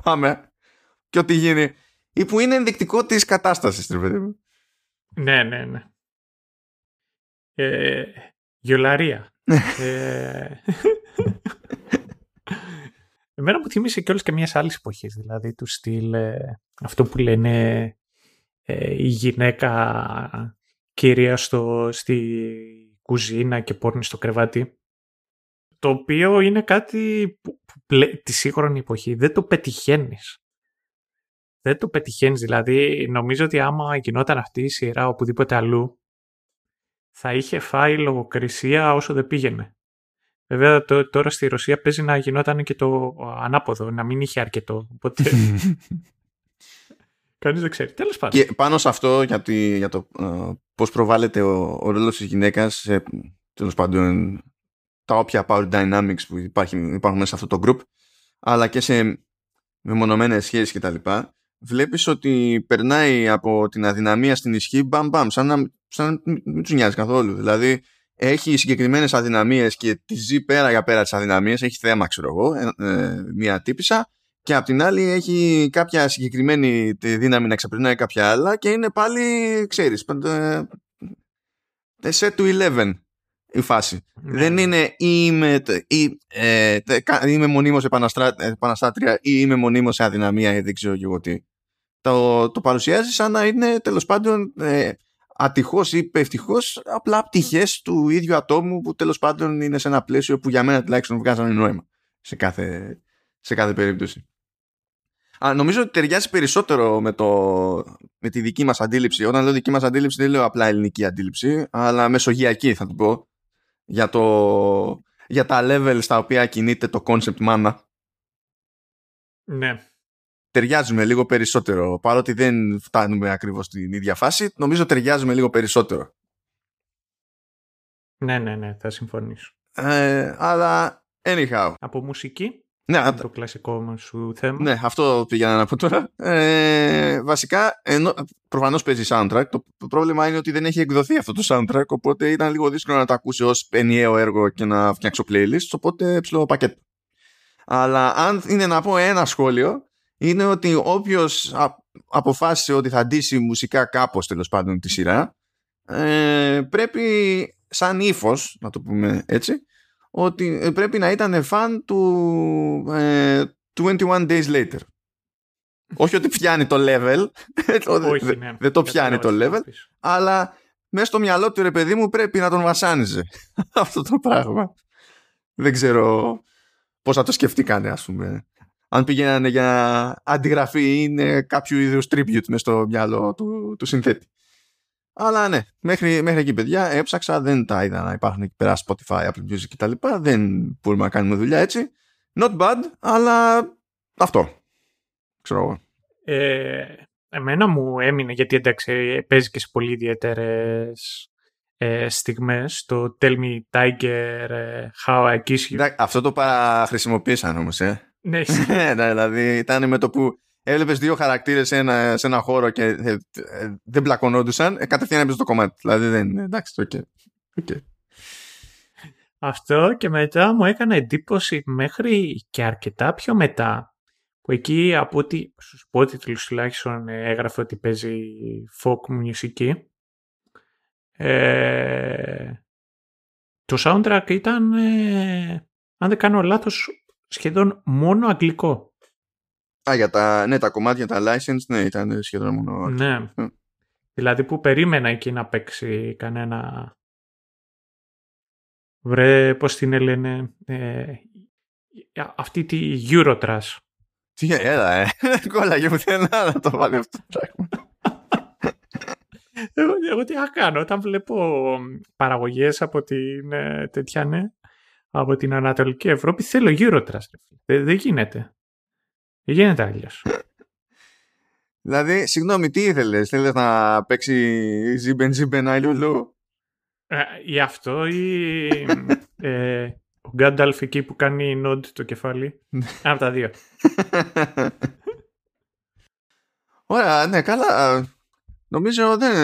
πάμε και ό,τι γίνει ή που είναι ενδεικτικό της κατάστασης ρε παιδί μου.
Ναι ναι ναι. Ε, γιολαρία. Ε, Εμένα μου θυμίσει κιόλας και μιας άλλης εποχής, δηλαδή του στυλ ε, αυτό που λένε ε, η γυναίκα κυρία στο, στη κουζίνα και πόρνη στο κρεβάτι. Το οποίο είναι κάτι που, τη σύγχρονη εποχή δεν το πετυχαίνεις. Δεν το πετυχαίνεις. Δηλαδή, νομίζω ότι άμα γινόταν αυτή η σειρά οπουδήποτε αλλού, θα είχε φάει λογοκρισία όσο δεν πήγαινε. Βέβαια τώρα στη Ρωσία παίζει να γινόταν και το ανάποδο, να μην είχε αρκετό. Οπότε. Κανείς δεν ξέρει. Τέλος πάντων.
Και πάνω σε αυτό για, για το uh, πώς προβάλλεται ο, ο ρόλος της γυναίκας σε τέλος πάντων τα όποια power dynamics που υπάρχει, υπάρχουν μέσα σε αυτό το group, αλλά και σε μεμονωμένες σχέσεις κτλ. Βλέπεις ότι περνάει από την αδυναμία στην ισχύ μπαμ μπαμ, σαν να, σαν να μην τους νοιάζει καθόλου. Δηλαδή, έχει συγκεκριμένες αδυναμίες και τη ζει πέρα για πέρα τις αδυναμίες. Έχει θέμα, ξέρω εγώ, ε, ε, μία τύπησα. Και απ' την άλλη έχει κάποια συγκεκριμένη δύναμη να ξεπερνάει κάποια άλλα και είναι πάλι, ξέρεις, ε, set to 11 η φάση. Ναι. Δεν είναι ή είμαι, ή, ε, είμαι μονίμως επαναστάτρια ή είμαι μονίμως σε αδυναμία ή δεν ξέρω και εγώ τι. Το, το παρουσιάζεις σαν να είναι τέλος πάντων ατυχώς ή ευτυχώς απλά πτυχές του ίδιου ατόμου που τέλος πάντων είναι σε ένα πλαίσιο που για μένα τουλάχιστον βγάζανε νόημα σε κάθε, σε κάθε περίπτωση. Α, νομίζω ότι ταιριάζει περισσότερο με, το, με τη δική μας αντίληψη. Όταν λέω δική μας αντίληψη δεν λέω απλά ελληνική αντίληψη, αλλά μεσογειακή θα το πω. Για, το, για τα level στα οποία κινείται το concept mana.
Ναι
ταιριάζουμε λίγο περισσότερο. Παρότι δεν φτάνουμε ακριβώς στην ίδια φάση, νομίζω ταιριάζουμε λίγο περισσότερο.
Ναι, ναι, ναι, θα συμφωνήσω.
Ε, αλλά, anyhow.
Από μουσική.
Ναι,
το κλασικό σου θέμα.
Ναι, αυτό πήγαινα να πω τώρα. Ε, βασικά, ενώ, προφανώς παίζει soundtrack. Το πρόβλημα είναι ότι δεν έχει εκδοθεί αυτό το soundtrack, οπότε ήταν λίγο δύσκολο να το ακούσει ως ενιαίο έργο και να φτιάξω playlist, οπότε ψηλό πακέτο. Αλλά αν είναι να πω ένα σχόλιο, είναι ότι όποιος αποφάσισε ότι θα ντύσει μουσικά κάπως τέλος πάντων τη σειρά ε, πρέπει σαν ύφος, να το πούμε έτσι ότι ε, πρέπει να ήταν φαν του ε, 21 Days Later. Όχι ότι πιάνει το level,
Όχι, ναι.
δεν το πιάνει το level, αλλά μέσα στο μυαλό του ρε παιδί μου πρέπει να τον βασάνιζε αυτό το πράγμα. Δεν ξέρω πώς θα το σκεφτήκανε ας πούμε αν πήγαιναν για αντιγραφή ή είναι κάποιο είδους tribute μες στο μυαλό του, του συνθέτη. Αλλά ναι, μέχρι, μέχρι εκεί παιδιά έψαξα, δεν τα είδα να υπάρχουν εκεί πέρα Spotify, Apple Music κτλ. Δεν μπορούμε να κάνουμε δουλειά έτσι. Not bad, αλλά αυτό. Ξέρω εγώ.
Ε, εμένα μου έμεινε, γιατί εντάξει παίζει και σε πολύ ιδιαίτερες ε, στιγμές, το Tell Me Tiger, ε, How I Kiss You.
Αυτό το παραχρησιμοποίησαν όμως, ε.
Ναι,
ναι, δηλαδή ήταν με το που έβλεπες δύο χαρακτήρες σε ένα, σε ένα χώρο και ε, ε, δεν πλακωνόντουσαν, ε, κατευθείαν έπαιζε το κομμάτι. Δηλαδή δεν είναι. Εντάξει, οκ. Okay.
Αυτό και μετά μου έκανε εντύπωση μέχρι και αρκετά πιο μετά που εκεί από ό,τι στους υπότιτλους τουλάχιστον έγραφε ότι παίζει folk μουσική ε, το soundtrack ήταν ε, αν δεν κάνω λάθος σχεδόν μόνο αγγλικό.
Α, για τα, ναι, τα κομμάτια, τα license, ναι, ήταν σχεδόν μόνο
αγγλικό. Ναι. Δηλαδή που περίμενα εκεί να παίξει κανένα Βρε, πώς την λένε, ε, αυτή τη Eurotrash.
Τι έλα, ε. Κόλλαγε πουθενά να το βάλει αυτό το πράγμα.
εγώ, εγώ τι θα κάνω όταν βλέπω παραγωγές από την ε, τέτοια, ναι, από την Ανατολική Ευρώπη θέλω Eurotrash. Δεν, δεν γίνεται. Δεν γίνεται αλλιώς.
Δηλαδή, συγγνώμη, τι ήθελες, θέλεις να παίξει Sieben Sieben Ailulu.
Ε, ή αυτό ή ε, ο Γκάνταλφ εκεί που κάνει nod το κεφάλι. Από τα δύο.
Ωραία, ναι, καλά. Νομίζω δεν,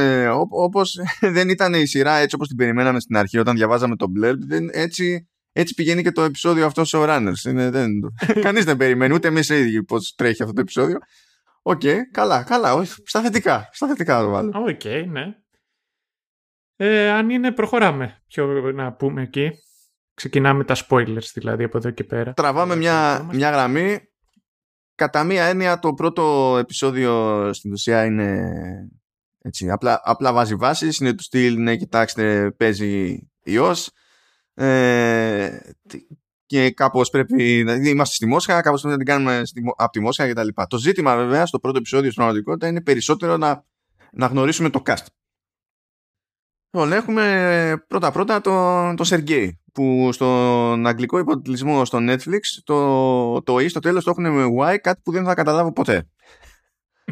όπως δεν ήταν η σειρά έτσι όπως την περιμέναμε στην αρχή όταν διαβάζαμε το Blurb, δεν, έτσι, έτσι πηγαίνει και το επεισόδιο αυτό σε Runners. Είναι, δεν, κανείς δεν περιμένει, ούτε εμείς οι ίδιοι πώς τρέχει αυτό το επεισόδιο. OK, okay, καλά, καλά, στα θετικά, στα θετικά το βάλω.
OK, okay, ναι. Ε, αν είναι, προχωράμε. Ποιο να πούμε εκεί. Ξεκινάμε τα spoilers δηλαδή από εδώ και πέρα.
Τραβάμε μια, μια γραμμή. Κατά μία έννοια το πρώτο επεισόδιο στην ουσία είναι έτσι, απλά, απλά βάζει βάση. Είναι του στυλ, ναι κοιτάξτε παίζει ιός. Ε, και κάπως πρέπει δηλαδή είμαστε στη Μόσχα, κάπως πρέπει να την κάνουμε στη, από τη Μόσχα κτλ. Το ζήτημα βέβαια στο πρώτο επεισόδιο στην πραγματικότητα είναι περισσότερο να, να γνωρίσουμε το cast. Λοιπόν, έχουμε πρώτα-πρώτα τον το Σεργέη που στον αγγλικό υποτιτλισμό στο Netflix το, το E στο τέλος το έχουν με Y κάτι που δεν θα καταλάβω ποτέ.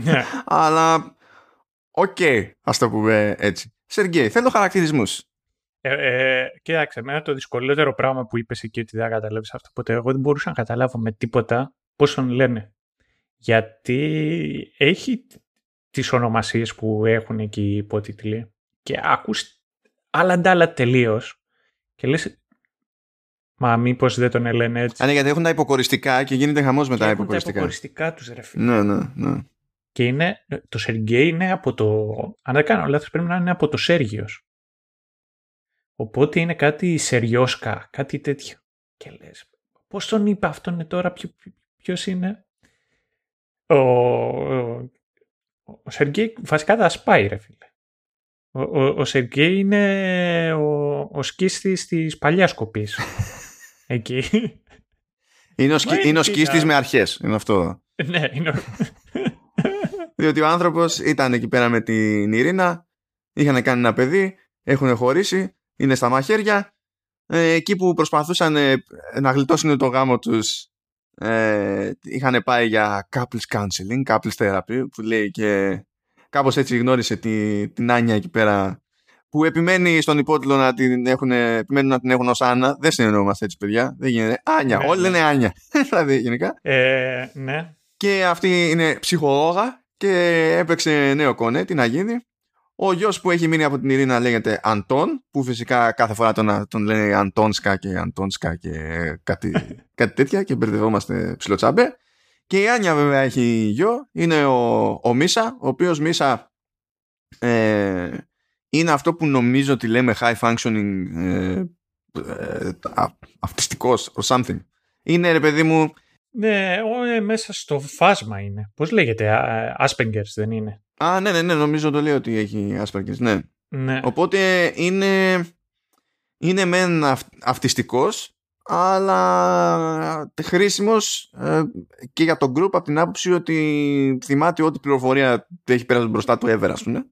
Ναι. Αλλά OK, okay, ας το πούμε έτσι. Σεργέη, θέλω χαρακτηρισμούς.
Ε, ε, κοίταξε, εμένα το δυσκολότερο πράγμα που είπες εκεί ότι δεν καταλάβεις αυτό ποτέ, εγώ δεν μπορούσα να καταλάβω με τίποτα πώς τον λένε. Γιατί έχει τις ονομασίες που έχουν εκεί οι υπότιτλοι και ακούς άλλα ντάλα τελείως. Και λες, Μα μήπως δεν τον λένε έτσι.
Α, ναι, γιατί έχουν τα υποκοριστικά και γίνεται χαμός με τα υποκοριστικά.
Τα υποκοριστικά τους, ρε φίλε.
Ναι, ναι, ναι.
Και είναι, το Σεργέι είναι από το. Αν δεν κάνω λάθος, πρέπει να είναι από το Σέργιος. Οπότε είναι κάτι Σεριόσκα, κάτι τέτοιο. Και λες, πώς τον είπε αυτόν τώρα, ποιο είναι; Ο, ο, ο Σεργέι βασικά τα σπάει, ρε φίλε. Ο, ο, ο Σεργέη είναι ο, ο σκίστης της παλιάς κοπής. Εκεί.
Είναι ο, σκι, είναι ο σκίστης με αρχές. Είναι αυτό.
ναι, είναι ο...
Διότι ο άνθρωπος ήταν εκεί πέρα με την Ειρήνα, είχαν κάνει ένα παιδί, έχουν χωρίσει, είναι στα μαχαίρια. Ε, εκεί που προσπαθούσαν ε, να γλιτώσουν το γάμο τους ε, είχαν πάει για couples counseling, couples therapy που λέει και κάπως έτσι γνώρισε τη, την Άνια εκεί πέρα που επιμένει στον υπότιτλο να την έχουν, επιμένουν να την έχουν ως Άννα. Δεν συνεννοούμαστε έτσι, παιδιά. Δεν γίνεται. Άνια. Ναι, Όλοι ναι. λένε Άνια. δηλαδή, γενικά.
Ε, ναι.
Και αυτή είναι ψυχολόγα και έπαιξε νέο κονέ. Τι να γίνει. Ο γιος που έχει μείνει από την Ειρήνα λέγεται Αντών, που φυσικά κάθε φορά τον, τον λένε Αντώνσκα και Αντώνσκα και κάτι, κάτι τέτοια και μπερδευόμαστε ψιλοτσάμπε. Και η Άνια βέβαια έχει γιο, είναι ο, ο Μίσα, ο οποίος Μίσα ε, είναι αυτό που νομίζω ότι λέμε high functioning ε, ε, αυτιστικός or something. Είναι ρε παιδί μου...
Ναι, ο, μέσα στο φάσμα είναι. Πώς λέγεται, Asperger's δεν είναι;
Α, ναι, ναι, ναι, νομίζω το λέω ότι έχει Asperger's, ναι.
ναι.
Οπότε είναι, είναι μεν αυτιστικός, αλλά χρήσιμος ε, και για τον group από την άποψη ότι θυμάται ό,τι πληροφορία έχει πέρασει μπροστά του ever, ας πούμε.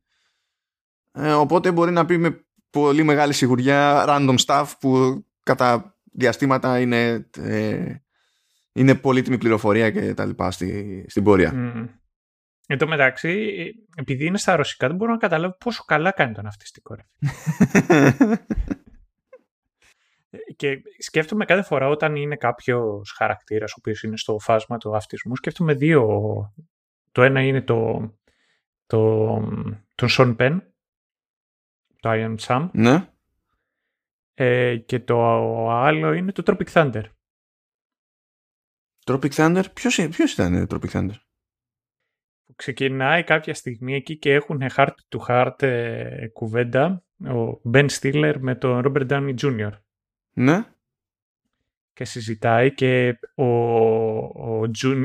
Ε, οπότε μπορεί να πει με πολύ μεγάλη σιγουριά random stuff που κατά διαστήματα είναι, ε, είναι πολύτιμη πληροφορία και τα λοιπά στη, στην πορεία. Mm.
Εν τω μεταξύ, επειδή είναι στα ρωσικά, δεν μπορώ να καταλάβω πόσο καλά κάνει τον αυτιστικό. Και σκέφτομαι κάθε φορά όταν είναι κάποιος χαρακτήρας ο οποίος είναι στο φάσμα του αυτισμού, σκέφτομαι δύο το ένα είναι το, το, τον Sean Penn, το I Am Sam.
Ναι.
Ε, και το άλλο είναι το Tropic Thunder.
Tropic Thunder, ποιος, ποιος ήταν το Tropic Thunder?
Που ξεκινάει κάποια στιγμή εκεί και έχουν heart to heart ε, κουβέντα ο Ben Stiller με τον Robert Downey Jr.
Ναι.
Και συζητάει και ο, ο,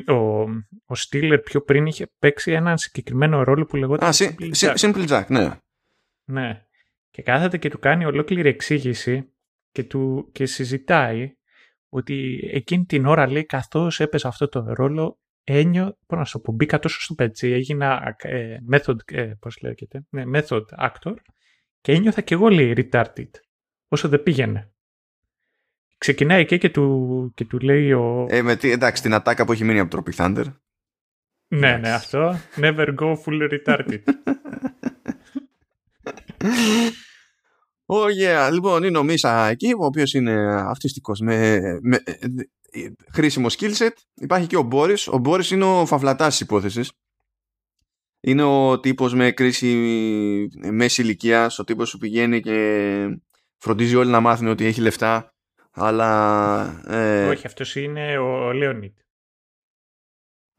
ο, ο Stiller πιο πριν είχε παίξει έναν συγκεκριμένο ρόλο που λεγόταν
Α, Simple Jack. Simple Jack, ναι.
Ναι. Και κάθεται και του κάνει ολόκληρη εξήγηση και, του, και συζητάει ότι εκείνη την ώρα λέει καθώς έπαιζε αυτό το ρόλο ένιω, πώς να σου πω, μπήκα τόσο στο πετσί, έγινα ε, method, ε, πώς λέγεται, ναι, method actor και ένιωθα και εγώ λέει retarded όσο δεν πήγαινε. Ξεκινάει εκεί και του, και του λέει ο...
Ε, με τι, εντάξει, την ατάκα που έχει μείνει από το Tropic Thunder.
Ναι, ναι, αυτό. Never go full retarded.
Oh yeah. Λοιπόν, είναι ο Μίσα εκεί, ο οποίος είναι αυτιστικός με, με χρήσιμο skill set. Υπάρχει και ο Μπόρις. Ο Μπόρις είναι ο φαυλατά της υπόθεσης. Είναι ο τύπος με κρίση μέση ηλικία, ο τύπος που πηγαίνει και φροντίζει όλοι να μάθουν ότι έχει λεφτά. Αλλά.
Ε... Όχι, αυτός είναι ο Λέονιτ.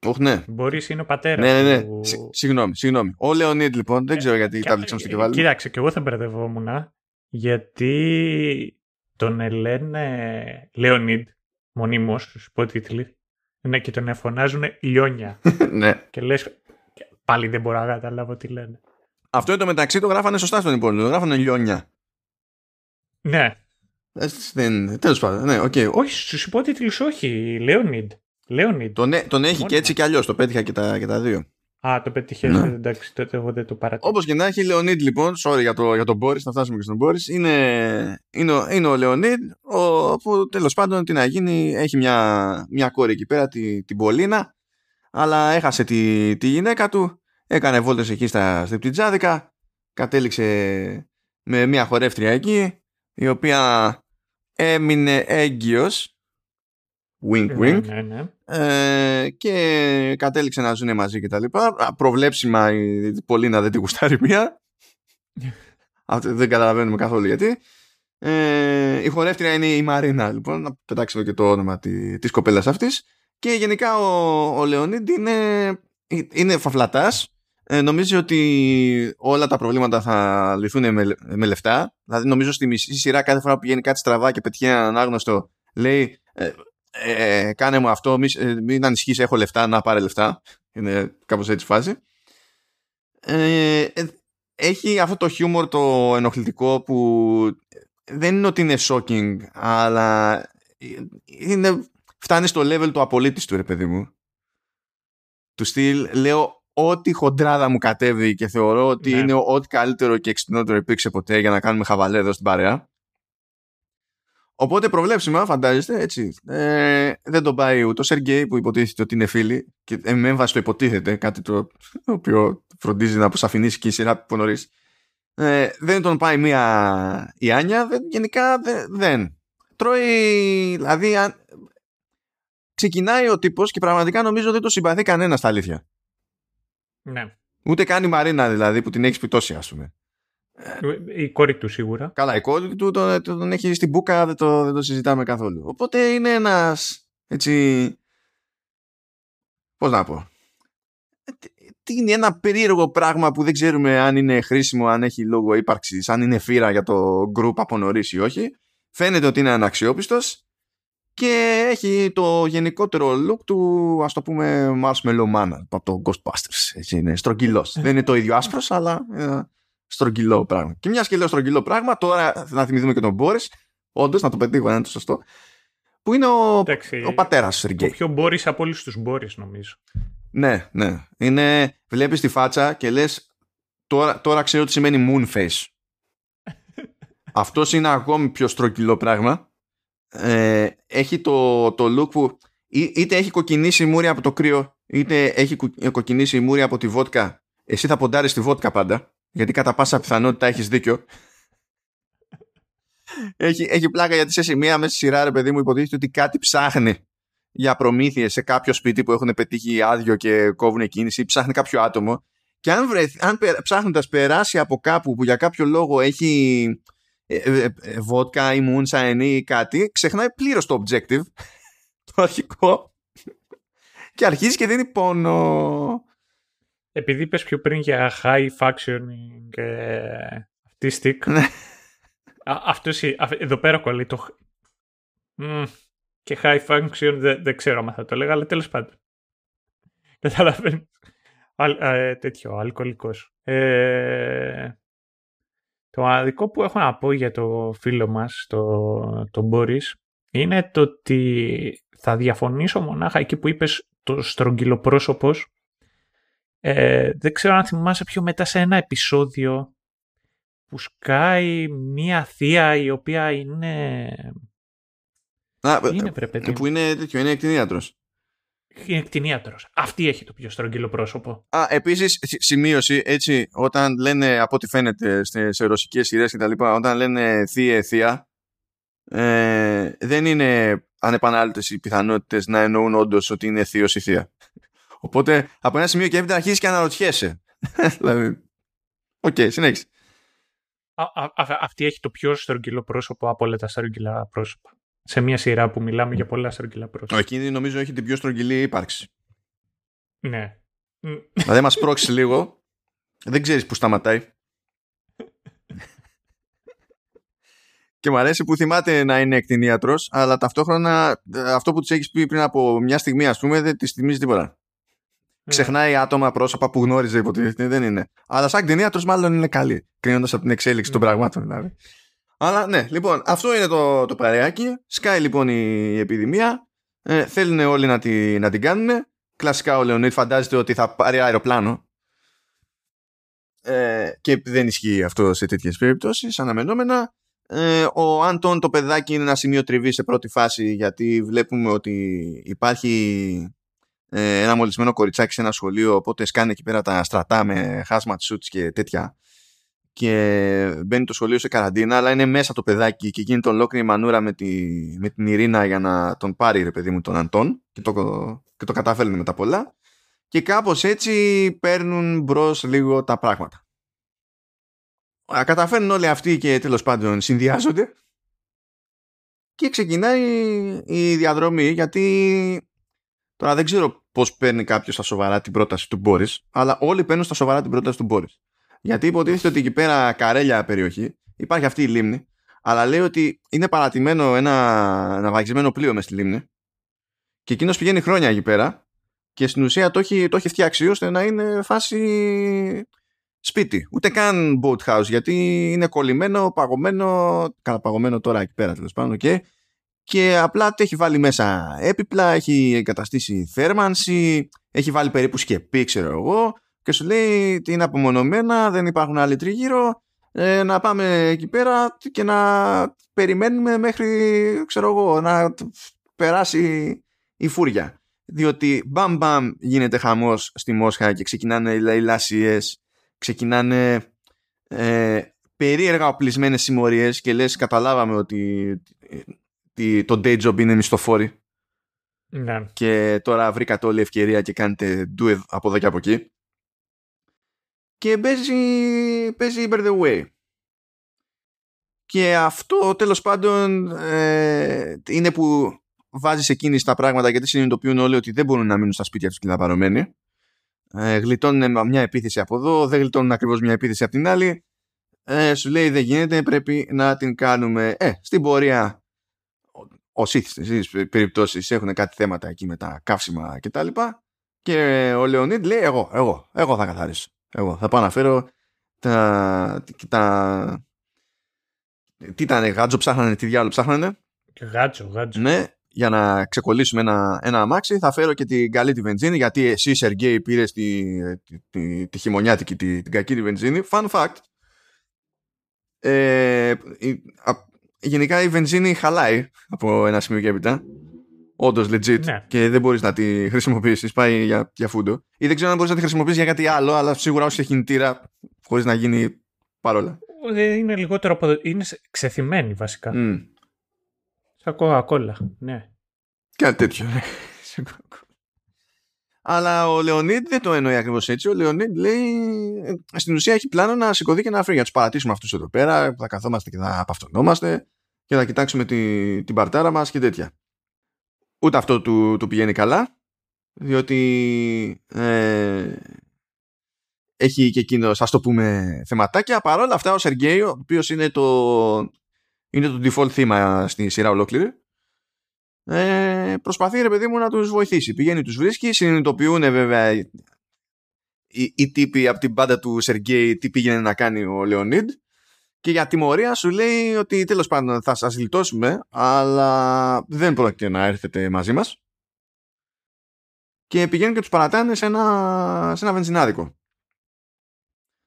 Όχι, ναι.
Μπορεί είναι ο πατέρας.
Ναι, ναι, ναι. Του... Συγγνώμη, συγγνώμη. Ο Λεωνίδ, λοιπόν, δεν ξέρω γιατί τα βλήξαμε στο κεφάλι.
Κοίταξε, και εγώ θα μπερδευόμουν γιατί τον λένε Λεωνίδ μονίμως στου υπότιτλοι ναι, και τον εφωνάζουν Λιόνια.
ναι.
Και λες, πάλι δεν μπορώ να καταλάβω τι λένε.
Αυτό το μεταξύ το γράφανε σωστά στον υπόλοιπο. Το γράφανε Λιόνια.
Ναι.
Ε, Τέλος πάντων, ναι, okay.
Όχι, στου υπότιτλου όχι. Λέονιντ. Λέονιντ.
Τον, τον έχει και έτσι και αλλιώς. Το πέτυχα και τα, και τα δύο.
Α, το πέτυχε. Ναι. Εντάξει, τότε εγώ δεν το παρατήρησα.
Όπως και να έχει, Λεωνίδ λοιπόν, sorry για, το, για τον Μπόρις, να φτάσουμε και στον Μπόρις. Είναι, είναι, είναι ο Λεωνίδ, ο, που τέλος πάντων τι να γίνει, έχει μια, μια κόρη εκεί πέρα, τη, την Πολίνα, αλλά έχασε τη, τη γυναίκα του, έκανε βόλτες εκεί στα στριπτιτζάδικα, κατέληξε με μια χορεύτρια εκεί, η οποία έμεινε έγκυος wink
Ναι,
wink.
ναι, ναι.
ε, και κατέληξε να ζουν μαζί και τα λοιπά. Προβλέψιμα η Πολίνα δεν την γουστάρει μία. Αυτό δεν καταλαβαίνουμε καθόλου γιατί. Ε, η χορεύτρια είναι η Μαρίνα λοιπόν. Να πετάξω και το όνομα τη, της κοπέλας αυτής. Και γενικά ο, ο Λεωνίδ είναι, είναι φαφλατάς. Ε, νομίζει ότι όλα τα προβλήματα θα λυθούν με, με λεφτά. Δηλαδή, νομίζω στη μισή σειρά κάθε φορά που πηγαίνει κάτι στραβά και πετυχαίνει έναν άγνωστο, λέει ε, ε, κάνε μου αυτό, μη, ε, μην ανησυχείς, έχω λεφτά, να πάρε λεφτά. Είναι κάπως έτσι φάση. Ε, ε, έχει αυτό το χιούμορ το ενοχλητικό που δεν είναι ότι είναι shocking, αλλά είναι, φτάνει στο level του απολύτης ρε παιδί μου. Του στυλ, λέω ό,τι χοντράδα μου κατέβει και θεωρώ ότι
Ναι.
είναι ό,τι καλύτερο και εξυπνότερο υπήρξε ποτέ για να κάνουμε χαβαλέ εδώ στην παρέα. Οπότε προβλέψιμα, φαντάζεστε, έτσι. Ε, δεν τον πάει ούτε ο Σεργέη που υποτίθεται ότι είναι φίλοι και ε, με έμβαση το υποτίθεται, κάτι το, το οποίο φροντίζει να αποσαφηνίσει και η σειρά από νωρί. Ε, δεν τον πάει μία η Άνια, δεν, γενικά δεν, δεν. Τρώει, δηλαδή, αν, ξεκινάει ο τύπος και πραγματικά νομίζω δεν το συμπαθεί κανένας στα αλήθεια.
ναι.
Ούτε καν η Μαρίνα δηλαδή που την έχει σπιτώσει, ας πούμε.
Η κόρη του σίγουρα.
Καλά, η κόρη του τον, τον έχει στην μπουκα, δεν το, δεν το συζητάμε καθόλου. Οπότε είναι ένας. Έτσι. Πώς να πω. Ε, τι- Τι είναι ένα περίεργο πράγμα που δεν ξέρουμε αν είναι χρήσιμο, αν έχει λόγο ύπαρξης, αν είναι φύρα για το group από νωρίς ή όχι. Φαίνεται ότι είναι αναξιόπιστος και έχει το γενικότερο look του, ας το πούμε, Marshmallow Man από το Ghostbusters. Έτσι είναι, στρογγυλός. δεν είναι το ίδιο άσπρος, αλλά ε, στρογγυλό πράγμα. Και μια και λέω στρογγυλό πράγμα, τώρα να θυμηθούμε και τον Μπόρις, όντως να το πετύχω, να είναι το σωστό, που είναι ο,
Εντάξει,
ο πατέρας του
Ο
Σεργέη.
πιο μπόρις από όλους τους μπόρις νομίζω.
Ναι, ναι. Είναι, βλέπεις τη φάτσα και λες τώρα, τώρα ξέρω τι σημαίνει moon face. Αυτός είναι ακόμη πιο στρογγυλό πράγμα. Ε, έχει το, το look που ή- είτε έχει κοκκινήσει η μούρη από το κρύο είτε έχει κου- κοκκινήσει η μούρη από τη βότκα. Εσύ θα ποντάρεις τη βότκα πάντα γιατί κατά πάσα πιθανότητα έχεις δίκιο. έχει, έχει πλάκα γιατί σε σημεία μέσα στη σειρά ρε παιδί μου υποτίθεται ότι κάτι ψάχνει για προμήθειες σε κάποιο σπίτι που έχουν πετύχει άδειο και κόβουν κίνηση ή ψάχνει κάποιο άτομο και αν, βρεθ, αν ψάχνοντας περάσει από κάπου που για κάποιο λόγο έχει ε, ε, ε, βότκα ή moonshine ή κάτι ξεχνάει πλήρως το objective το αρχικό και αρχίζει και δίνει πόνο
επειδή είπες πιο πριν για high functioning και artistic
Ναι.
αυτός εδώ πέρα κολλεί το και high function δεν, δεν ξέρω αν θα το έλεγα αλλά τέλος πάντων καταλαβαίνεις ε, τέτοιο, αλκοολικός. Ε, το αδικό που έχω να πω για το φίλο μας, το, τον Μπόρις, είναι το ότι θα διαφωνήσω μονάχα εκεί που είπες το στρογγυλοπρόσωπος. Ε, δεν ξέρω αν θυμάσαι πιο μετά σε ένα επεισόδιο που σκάει μία θεία η οποία είναι...
Α, είναι, που είναι τέτοιο, είναι κτηνίατρος
είναι κτηνίατρο. Αυτή έχει το πιο στρογγύλο πρόσωπο.
Α, επίσης, σημείωση, έτσι, όταν λένε από ό,τι φαίνεται σε, σε ρωσικές σειρές και τα λοιπά, όταν λένε θεία, θεία, ε, δεν είναι ανεπανάληπτες οι πιθανότητες να εννοούν όντως ότι είναι θείος ή θεία. Οπότε από ένα σημείο και έπειτα αρχίζεις και αναρωτιέσαι. δηλαδή. OK, okay, συνέχισε.
αυτή έχει το πιο στρογγυλό πρόσωπο από όλα τα στρογγυλά πρόσωπα σε μια σειρά που μιλάμε για πολλά στρογγυλά πρόσωπα.
Εκείνη νομίζω έχει την πιο στρογγυλή ύπαρξη.
Ναι.
Δηλαδή μας πρόξεις λίγο. Δεν ξέρεις που σταματάει. και μου αρέσει που θυμάται να είναι εκτινίατρος, αλλά ταυτόχρονα ε, αυτό που της έχεις πει πριν από μια στιγμή, ας πούμε, δεν της θυμίζει τίποτα. Ναι. Ξεχνάει άτομα, πρόσωπα που γνώριζε υποτίθεται, δεν είναι. Αλλά σαν κτηνίατρος μάλλον είναι καλή, κρίνοντας από την εξέλιξη των πραγμάτων δηλαδή. Αλλά ναι, λοιπόν, αυτό είναι το, το παρεάκι. Σκάει λοιπόν η επιδημία. Ε, θέλουν όλοι να, τη, να την κάνουν. Κλασικά ο Λεωνίδ φαντάζεται ότι θα πάρει αεροπλάνο. Ε, και δεν ισχύει αυτό σε τέτοιες περιπτώσεις, αναμενόμενα. Ε, ο Άντων το παιδάκι είναι ένα σημείο τριβής σε πρώτη φάση γιατί βλέπουμε ότι υπάρχει ε, ένα μολυσμένο κοριτσάκι σε ένα σχολείο οπότε σκάνε εκεί πέρα τα στρατά με hazmat suits και τέτοια και μπαίνει το σχολείο σε καραντίνα, αλλά είναι μέσα το παιδάκι και γίνεται ολόκληρη μανούρα με, τη, με την Ειρήνα για να τον πάρει ρε παιδί μου τον Αντών και το, και το καταφέρνει με τα πολλά. Και κάπως έτσι παίρνουν μπρος λίγο τα πράγματα. Καταφέρνουν όλοι αυτοί και τέλος πάντων συνδυάζονται και ξεκινάει η διαδρομή γιατί τώρα δεν ξέρω πώς παίρνει κάποιος στα σοβαρά την πρόταση του Μπόρις αλλά όλοι παίρνουν στα σοβαρά την πρόταση του Μπόρις. Γιατί υποτίθεται ότι εκεί πέρα καρέλια περιοχή υπάρχει αυτή η λίμνη, αλλά λέει ότι είναι παρατημένο ένα βαγισμένο πλοίο μες στη λίμνη και εκείνος πηγαίνει χρόνια εκεί πέρα και στην ουσία το έχει, το έχει φτιάξει ώστε να είναι φάση σπίτι. Ούτε καν boat house γιατί είναι κολλημένο, παγωμένο, καλά παγωμένο τώρα εκεί πέρα τέλος πάντων okay, και απλά το έχει βάλει μέσα έπιπλα, έχει εγκαταστήσει θέρμανση, έχει βάλει περίπου σκεπή ξέρω εγώ και σου λέει ότι είναι απομονωμένα, δεν υπάρχουν άλλοι τριγύρω, ε, να πάμε εκεί πέρα και να περιμένουμε μέχρι, ξέρω εγώ, να περάσει η φούρια. Διότι μπαμ μπαμ γίνεται χαμός στη Μόσχα και ξεκινάνε οι λασίες, ξεκινάνε ε, περίεργα οπλισμένες συμμορίες και λες καταλάβαμε ότι το day job είναι μισθοφόρη.
Ναι.
Και τώρα βρήκατε όλη ευκαιρία και κάνετε do it από εδώ και από εκεί και παίζει, παίζει the way. Και αυτό τέλος πάντων ε, είναι που βάζεις σε κίνηση τα πράγματα γιατί συνειδητοποιούν όλοι ότι δεν μπορούν να μείνουν στα σπίτια τους κλειδαπαρωμένοι. Ε, γλιτώνουν μια επίθεση από εδώ, δεν γλιτώνουν ακριβώς μια επίθεση από την άλλη. Ε, σου λέει δεν γίνεται, πρέπει να την κάνουμε. Ε, στην πορεία όσοι στις περιπτώσεις έχουν κάτι θέματα εκεί με τα καύσιμα κτλ. Και, και ο Λεωνίδ λέει εγώ, εγώ, εγώ θα καθαρίσω. Εγώ θα πάω να φέρω τα, τα... Τι ήταν, γάτζο ψάχνανε, τι διάλογο ψάχνανε.
Και γάτζο, γάτζο.
Ναι, για να ξεκολλήσουμε ένα, ένα αμάξι θα φέρω και την καλή τη βενζίνη γιατί εσύ Σεργέη πήρες τη, τη, τη, τη χειμωνιάτικη τη, την κακή τη βενζίνη fun fact ε, η, α, γενικά η βενζίνη χαλάει από ένα σημείο και έπειτα όντως legit ναι. και δεν μπορείς να τη χρησιμοποιήσεις. Πάει για, για φούντο. Ή δεν ξέρω αν μπορείς να τη χρησιμοποιήσεις για κάτι άλλο, αλλά σίγουρα όσο έχει κινητήρα, χωρίς να γίνει παρόλα.
Ε, είναι λιγότερο από. είναι ξεθυμένη βασικά. Mm. Σαν κόλλα, ναι.
Κάτι τέτοιο. Αλλά ο Λεωνίδ δεν το εννοεί ακριβώς έτσι. Ο Λεωνίδ λέει στην ουσία έχει πλάνο να σηκωθεί και να φύγει. Για τους παρατήσουμε αυτούς εδώ πέρα, θα καθόμαστε και θα απαυτονόμαστε και θα κοιτάξουμε τη, την παρτάρα μας και τέτοια. Ούτε αυτό του, του πηγαίνει καλά, διότι ε, έχει και εκείνο, ας το πούμε, θεματάκια. Παρ' όλα αυτά, ο Σεργέη, ο οποίος είναι το, είναι το default θύμα στη σειρά ολόκληρη, ε, προσπαθεί ρε παιδί μου να τους βοηθήσει. Πηγαίνει, τους βρίσκει, συνειδητοποιούν βέβαια οι, οι τύποι από την πάντα του Σεργέη τι πήγαινε να κάνει ο Λεωνίδ και για τιμωρία σου λέει ότι τέλος πάντων θα σας λιτώσουμε αλλά δεν πρόκειται να έρθετε μαζί μας και πηγαίνουν και τους παρατάνε σε ένα, σε ένα βενζινάδικο.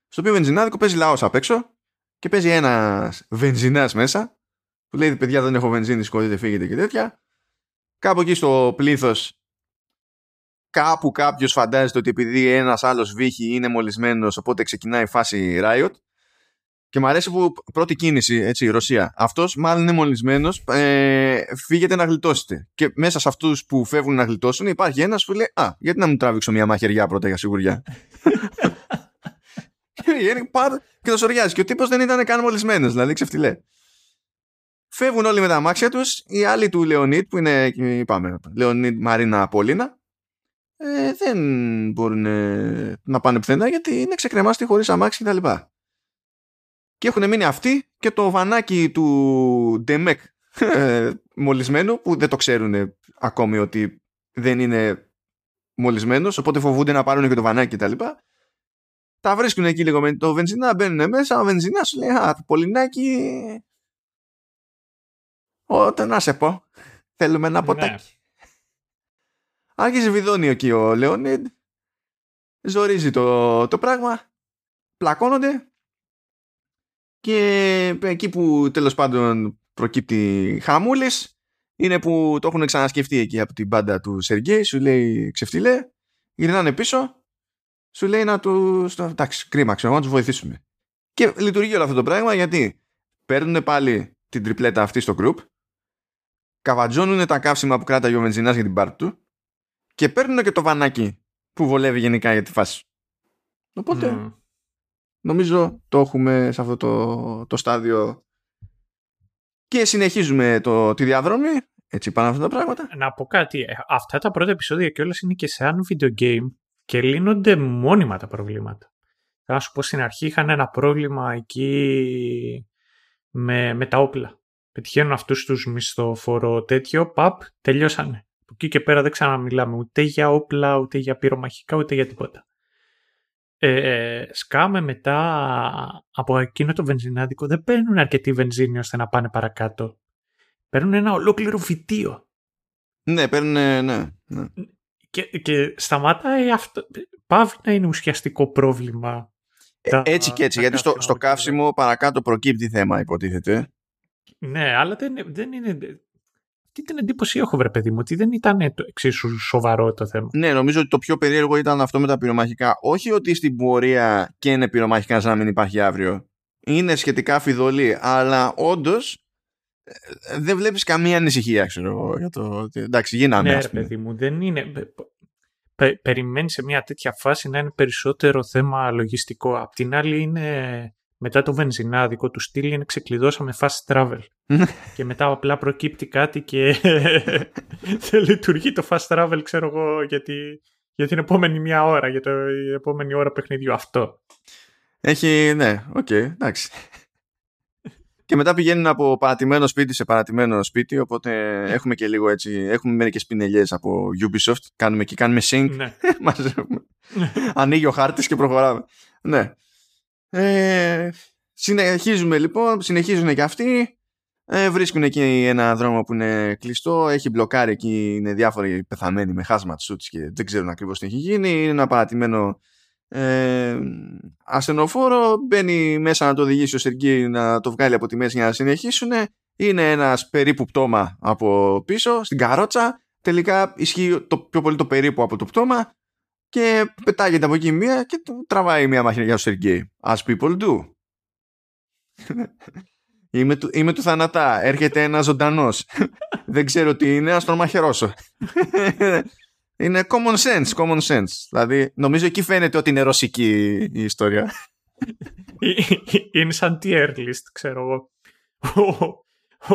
Στο οποίο βενζινάδικο παίζει λαός απ' έξω και παίζει ένας βενζινάς μέσα που λέει παιδιά δεν έχω βενζίνη σκοτείτε φύγετε και τέτοια κάπου εκεί στο πλήθος κάπου κάποιος φαντάζεται ότι επειδή ένας άλλος βύχη είναι μολυσμένος οπότε ξεκινάει η φάση Riot και μου αρέσει που πρώτη κίνηση, έτσι, η Ρωσία. Αυτός μάλλον είναι μολυσμένος, ε, φύγετε να γλιτώσετε. Και μέσα σε αυτούς που φεύγουν να γλιτώσουν υπάρχει ένας που λέει Α, γιατί να μου τράβηξω μια μαχαιριά πρώτα για σιγουριά; και το σοριάζει. Και ο τύπος δεν ήταν καν μολυσμένος, δηλαδή ξεφτιλέ. Φεύγουν όλοι με τα αμάξια τους. Οι άλλοι του Λεωνίτ, που είναι, είπαμε, Λεωνίτ Μαρίνα Απόλυνα, ε, δεν μπορούν ε, να πάνε πουθενά γιατί είναι ξεκρεμάστοι χωρίς αμάξι κτλ. Και, και έχουν μείνει αυτοί και το βανάκι του Ντεμεκ ε, μολυσμένο που δεν το ξέρουν ακόμη ότι δεν είναι μολυσμένος οπότε φοβούνται να πάρουν και το βανάκι κτλ. Τα, τα βρίσκουν εκεί λίγο με το βενζινά, μπαίνουν μέσα, ο βενζινάς σου λέει Α, το πολυνάκι όταν να σε πω, θέλουμε ένα ναι. ποτάκι. Άρχισε βιδώνει εκεί ο Λεωνίδ, ζορίζει το, το πράγμα, πλακώνονται και εκεί που τέλος πάντων προκύπτει χαμούλης είναι που το έχουν ξανασκεφτεί εκεί από την μπάντα του Σεργέη, σου λέει ξεφτυλέ, γυρνάνε πίσω, σου λέει να τους. Εντάξει, κρίμα, ξέρω, να τους βοηθήσουμε. Και λειτουργεί όλο αυτό το πράγμα γιατί παίρνουν πάλι την τριπλέτα αυτή στο group, καβατζώνουν τα καύσιμα που κράταγε ο Βενζινάς για την πάρτη του και παίρνουν και το βανάκι που βολεύει γενικά για τη φάση. Οπότε νομίζω το έχουμε σε αυτό το, το στάδιο και συνεχίζουμε το, τη διαδρομή έτσι πάνε αυτά τα πράγματα.
Να πω κάτι. Ε, αυτά τα πρώτα επεισόδια κιόλας είναι και σαν video game και λύνονται μόνιμα τα προβλήματα. Θα σου πω στην αρχή είχαν ένα πρόβλημα εκεί με, με τα όπλα πετυχαίνουν αυτούς τους μισθοφορο τέτοιο, παπ, τελειώσανε. Από εκεί και πέρα δεν ξαναμιλάμε ούτε για όπλα, ούτε για πυρομαχικά, ούτε για τίποτα. Ε, σκάμε μετά από εκείνο το βενζινάδικο, δεν παίρνουν αρκετή βενζίνη ώστε να πάνε παρακάτω. Παίρνουν ένα ολόκληρο φυτίο.
Ναι, παίρνουν, ναι. ναι.
Και, και σταματάει αυτό. Πάβει να είναι ουσιαστικό πρόβλημα.
Ε, έτσι και έτσι, γιατί στο, στο καύσιμο παρακάτω προκύπτει θέμα υποτίθεται.
Ναι, αλλά δεν, δεν είναι. Τι την εντύπωση έχω, βρε παιδί μου, ότι δεν ήταν το εξίσου σοβαρό το θέμα.
Ναι, νομίζω ότι το πιο περίεργο ήταν αυτό με τα πυρομαχικά. Όχι ότι στην πορεία και είναι πυρομαχικά σαν να μην υπάρχει αύριο. Είναι σχετικά φιδωλή, αλλά όντως ε, δεν βλέπεις καμία ανησυχία, ξέρω εγώ. Για το... Εντάξει, γίνανε.
Ναι, ρε παιδί μου, δεν είναι. Πε, περιμένεις σε μια τέτοια φάση να είναι περισσότερο θέμα λογιστικό. Απ' την άλλη είναι μετά το βενζινάδικο του στυλ είναι ξεκλειδώσαμε fast travel. και μετά απλά προκύπτει κάτι και δεν λειτουργεί το fast travel, ξέρω εγώ, γιατί, για την επόμενη μια ώρα, για το επόμενη ώρα παιχνιδιού αυτό.
Έχει, ναι, OK, okay, εντάξει. και μετά πηγαίνουν από παρατημένο σπίτι σε παρατημένο σπίτι, οπότε έχουμε και λίγο έτσι, έχουμε μερικές πινελιές από Ubisoft, κάνουμε και κάνουμε sync, ναι. Ανοίγει ο χάρτης και προχωράμε. Ναι. Ε, συνεχίζουμε λοιπόν, συνεχίζουν και αυτοί. Ε, βρίσκουν εκεί ένα δρόμο που είναι κλειστό, έχει μπλοκάρει εκεί, είναι διάφοροι πεθαμένοι με χάσμα σούτς και δεν ξέρουν ακριβώς τι έχει γίνει. Είναι ένα παρατημένο ε, ασθενοφόρο, μπαίνει μέσα να το οδηγήσει ο Σεργή να το βγάλει από τη μέση για να συνεχίσουν. Είναι ένας περίπου πτώμα από πίσω, στην καρότσα. Τελικά ισχύει το πιο πολύ το περίπου από το πτώμα και πετάγεται από εκεί μία και τραβάει μία μαχαίρια στο Σεργέη. As people do. Είμαι του, είμαι του θανατά. Έρχεται ένα ζωντανός. Δεν ξέρω τι είναι, ας τον μαχαιρώσω. είναι common sense, common sense. Δηλαδή, νομίζω εκεί φαίνεται ότι είναι ρωσική η ιστορία.
είναι σαν tier list, ξέρω εγώ. Ο,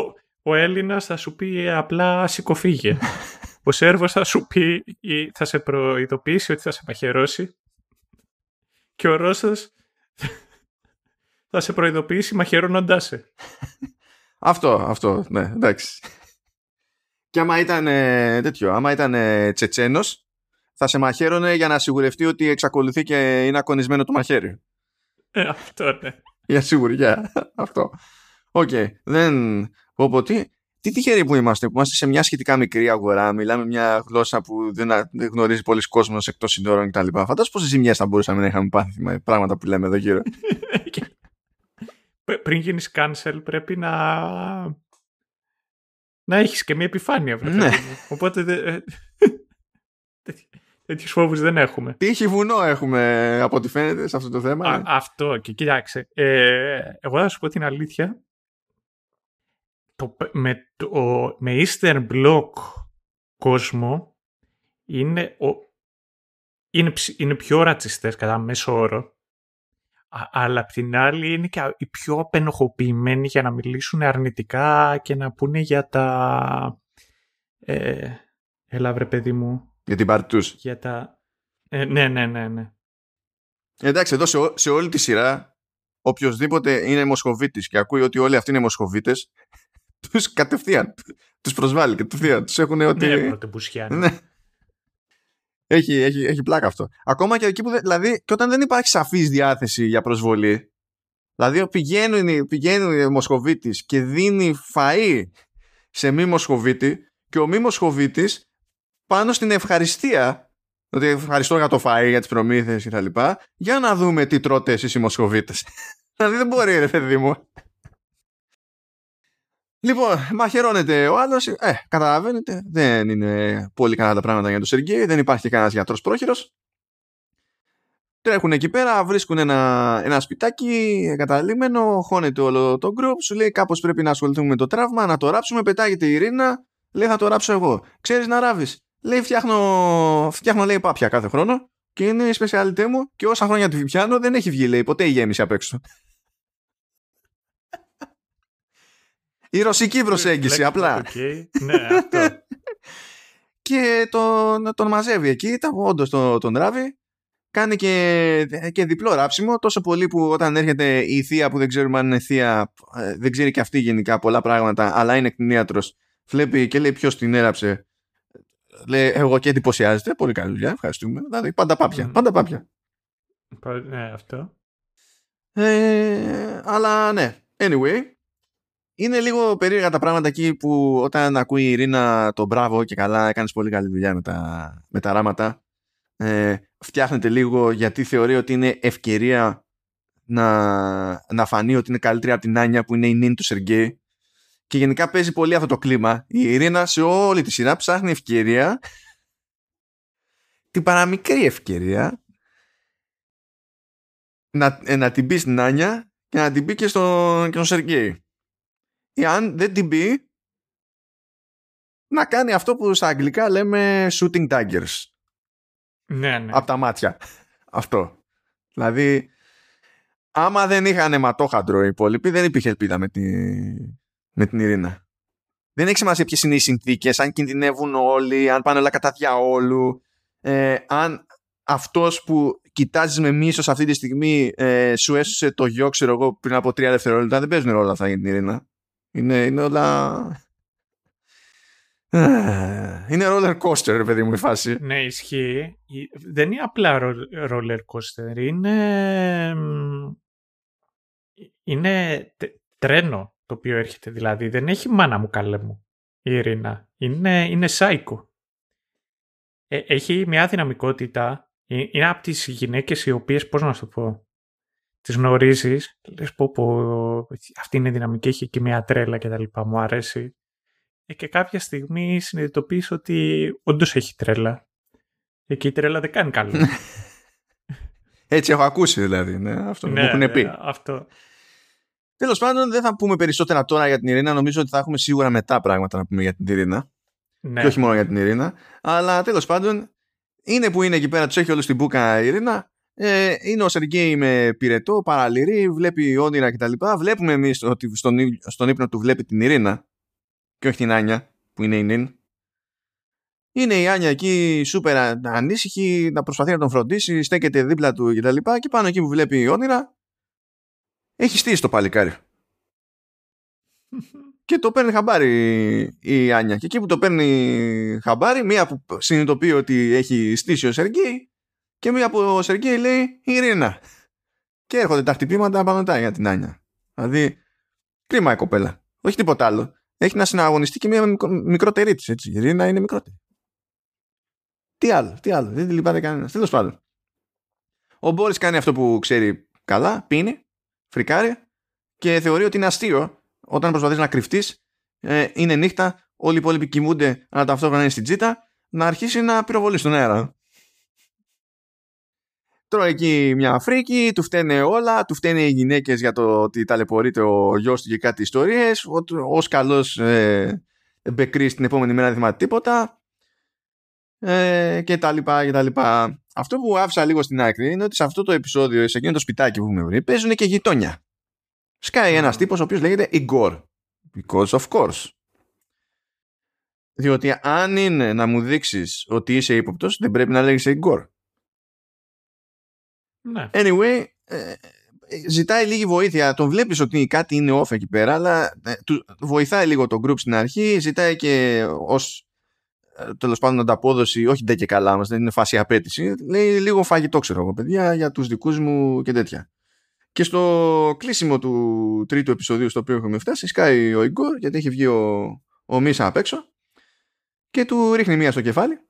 ο, ο Έλληνας θα σου πει απλά σηκωφίγε. Ο Σέρβος θα σου πει ή θα σε προειδοποιήσει ότι θα σε μαχαιρώσει. Και ο Ρώσος θα σε προειδοποιήσει μαχαιρώνοντάς σε.
αυτό, αυτό, ναι, εντάξει. Και άμα ήταν τέτοιο, άμα ήταν Τσετσένος, θα σε μαχαίρωνε για να σιγουρευτεί ότι εξακολουθεί και είναι ακονισμένο το μαχαίρι.
Ε, αυτό ναι.
Για σιγουριά. αυτό. OK. Okay. Δεν. Πω, τι, τι τυχεροί που είμαστε, που είμαστε σε μια σχετικά μικρή αγορά, μιλάμε μια γλώσσα που δεν, γνωρίζει πολλοί κόσμος εκτός συνόρων κτλ. Φαντάζομαι πόσες ζημιές θα μπορούσαμε να είχαμε πάθει με πράγματα που λέμε εδώ γύρω.
Πριν γίνεις cancel, πρέπει να. να έχεις και μια επιφάνεια, βέβαια.
Ναι.
Οπότε. Δε... Τέτοιους φόβους δεν έχουμε.
Τι βουνό έχουμε από ό,τι φαίνεται σε αυτό το θέμα.
Α, αυτό και κοιτάξτε. Ε, εγώ θα σου πω την αλήθεια το, με, το, με Eastern Bloc κόσμο είναι, ο, είναι, είναι πιο ρατσιστές κατά μέσο όρο αλλά απ' την άλλη είναι και οι πιο απενοχοποιημένοι για να μιλήσουν αρνητικά και να πούνε για τα... Ε, έλα βρε παιδί μου.
Για την πάρτι τους.
Για τα... Ε, ναι, ναι, ναι, ναι.
Εντάξει, εδώ σε, σε όλη τη σειρά οποιοδήποτε είναι Μοσχοβίτης και ακούει ότι όλοι αυτοί είναι Μοσχοβίτες τους κατευθείαν. Τους προσβάλλει κατευθείαν. Τους έχουν ότι...
Ναι,
ναι. Έχει, έχει, έχει πλάκα αυτό. Ακόμα και εκεί που. Δηλαδή, και όταν δεν υπάρχει σαφής διάθεση για προσβολή. Δηλαδή, πηγαίνει, πηγαίνει ο Μοσχοβίτης και δίνει φαΐ σε μη Μοσχοβίτη και ο μη Μοσχοβίτης πάνω στην ευχαριστία. Ότι ευχαριστώ για το φαΐ, για τις προμήθειες κτλ. Για να δούμε τι τρώτε εσείς οι Μοσχοβίτες. δηλαδή, δεν μπορεί, ρε παιδί μου. Λοιπόν, μαχαιρώνεται ο άλλος. Ε, καταλαβαίνετε, δεν είναι πολύ καλά τα πράγματα για τον Σεργέη. Δεν υπάρχει κανένας γιατρός πρόχειρος. Τρέχουν εκεί πέρα, βρίσκουν ένα, ένα σπιτάκι εγκαταλείμενο, χώνεται όλο το group, σου λέει κάπως πρέπει να ασχοληθούμε με το τραύμα, να το ράψουμε, πετάγεται η Ειρήνα, λέει θα το ράψω εγώ. Ξέρεις να ράβεις. Λέει φτιάχνω, φτιάχνω λέει πάπια κάθε χρόνο και είναι η σπεσιαλιτέ μου και όσα χρόνια τη πιάνω δεν έχει βγει λέει ποτέ η γέμιση απ' έξω. Η ρωσική προσέγγιση απλά.
ναι, αυτό.
και τον, τον μαζεύει εκεί, όντως τον, τον ράβει. Κάνει και, και διπλό ράψιμο, τόσο πολύ που όταν έρχεται η θεία που δεν ξέρουμε αν είναι θεία, ε, δεν ξέρει και αυτή γενικά πολλά πράγματα, αλλά είναι κτηνίατρος, βλέπει και λέει ποιος την έραψε. Λέει εγώ και εντυπωσιάζεται, πολύ καλή δουλειά, ευχαριστούμε. Δηλαδή πάντα πάπια, πάντα πάπια.
Ναι, αυτό.
Ε, αλλά ναι, anyway, είναι λίγο περίεργα τα πράγματα εκεί που όταν ακούει η Ειρήνα το μπράβο και καλά έκανες πολύ καλή δουλειά με τα, με τα ράματα ε, φτιάχνεται λίγο γιατί θεωρεί ότι είναι ευκαιρία να, να φανεί ότι είναι καλύτερη από την Άνια που είναι η νυν του Σεργέη. Και γενικά παίζει πολύ αυτό το κλίμα. Η Ειρήνα σε όλη τη σειρά ψάχνει ευκαιρία. Την παραμικρή ευκαιρία να, ε, να την πει στην Άνια και να την πει και στον, και στον Σεργέη εάν δεν την πει να κάνει αυτό που στα αγγλικά λέμε shooting daggers.
Ναι, ναι.
Από τα μάτια. Αυτό. Δηλαδή, άμα δεν είχαν αιματόχαντρο οι υπόλοιποι, δεν υπήρχε ελπίδα με, τη... με την Ειρήνα. Δεν έχει σημασία ποιες είναι οι συνθήκες, αν κινδυνεύουν όλοι, αν πάνε όλα κατά διαόλου, ε, αν αυτός που κοιτάζεις με μίσος αυτή τη στιγμή ε, σου έσωσε το γιο, ξέρω εγώ, πριν από τρία δευτερόλεπτα. Δεν παίζουν όλα αυτά για την Ειρήνα. Είναι, είναι όλα... Είναι roller coaster, ρε παιδί μου, η φάση.
Ναι, ισχύει. Δεν είναι απλά roller coaster. Είναι... Είναι τρένο το οποίο έρχεται. Δηλαδή, δεν έχει μάνα μου καλέ μου η Ειρήνα. Είναι, είναι σάικο. Ε, έχει μια δυναμικότητα. Ε, είναι από τις γυναίκες οι οποίες, πώς να σου το πω, τις γνωρίζεις, λες πω πω αυτή είναι δυναμική, έχει και μια τρέλα και τα λοιπά, μου αρέσει. Ε, και κάποια στιγμή συνειδητοποιείς ότι όντως έχει τρέλα. Ε, και η τρέλα δεν κάνει καλό.
Έτσι έχω ακούσει δηλαδή, ναι, αυτό
ναι,
μου έχουν πει.
Ναι, αυτό.
Τέλος πάντων, δεν θα πούμε περισσότερα τώρα για την Ειρήνα. Νομίζω ότι θα έχουμε σίγουρα μετά πράγματα να πούμε για την Ειρήνα.
Ναι.
Και όχι μόνο για την Ειρήνα. Αλλά τέλος πάντων, είναι που είναι εκεί πέρα, τους έχει όλους στην μπουκα η Ειρήνα. Ε, είναι ο Σεργέη με πυρετό, παραλυρή, βλέπει όνειρα κτλ. Βλέπουμε εμείς ότι στον, στον ύπνο του βλέπει την Ειρήνα και όχι την Άνια που είναι η Νιν. Είναι η Άνια εκεί σούπερ ανήσυχη, να προσπαθεί να τον φροντίσει, στέκεται δίπλα του κτλ. Και, και πάνω εκεί που βλέπει όνειρα, έχει στήσει το παλικάρι. και το παίρνει χαμπάρι η Άνια. Και εκεί που το παίρνει χαμπάρι, μία που συνειδητοποιεί ότι έχει στήσει ο Σεργέη και μία που ο Σεργέη λέει Ειρήνα. Και έρχονται τα χτυπήματα πάνω για την Άνια. Δηλαδή, κρίμα η κοπέλα. Όχι τίποτα άλλο. Έχει να συναγωνιστεί και μία μικρότερη της. Η Ειρήνα είναι μικρότερη. Τι άλλο, τι άλλο. Δεν τη λυπάται κανένας. Τέλος πάντων. Ο Μπόρις κάνει αυτό που ξέρει καλά, πίνει, φρικάρει και θεωρεί ότι είναι αστείο όταν προσπαθείς να κρυφτείς, ε, είναι νύχτα, όλοι οι υπόλοιποι κοιμούνται, αλλά ταυτόχρονα είναι στην τζίτα, να αρχίσει να πυροβολείς στον αέρα. Τρώει εκεί μια φρίκη, του φταίνε όλα, του φταίνε οι γυναίκες για το ότι ταλαιπωρείται ο γιος του και κάτι ιστορίες. Ω καλό ε, μπεκρή την επόμενη μέρα δεν θυμάται τίποτα. Ε, και τα λοιπά και τα λοιπά. Αυτό που άφησα λίγο στην άκρη είναι ότι σε αυτό το επεισόδιο, σε εκείνο το σπιτάκι που έχουμε βρει, παίζουν και γειτόνια. Σκάει ένας τύπος ο οποίος λέγεται Igor. Because of course. Διότι αν είναι να μου δείξεις ότι είσαι ύποπτος, δεν πρέπει να λέγεις Igor.
Ναι.
Anyway, ε, ζητάει λίγη βοήθεια. Τον βλέπεις ότι κάτι είναι off εκεί πέρα, αλλά ε, του βοηθάει λίγο το group στην αρχή, ζητάει και ως ε, τέλος πάντων ανταπόδοση, όχι ντε και καλά μας, δεν είναι φάση απέτηση. Λέει λίγο φαγητό, ξέρω εγώ, παιδιά, για τους δικούς μου και τέτοια. Και στο κλείσιμο του τρίτου επεισοδίου στο οποίο έχουμε φτάσει, σκάει ο Ιγκόρ, γιατί έχει βγει ο, ο Μίσα απ' έξω, και του ρίχνει μία στο κεφάλι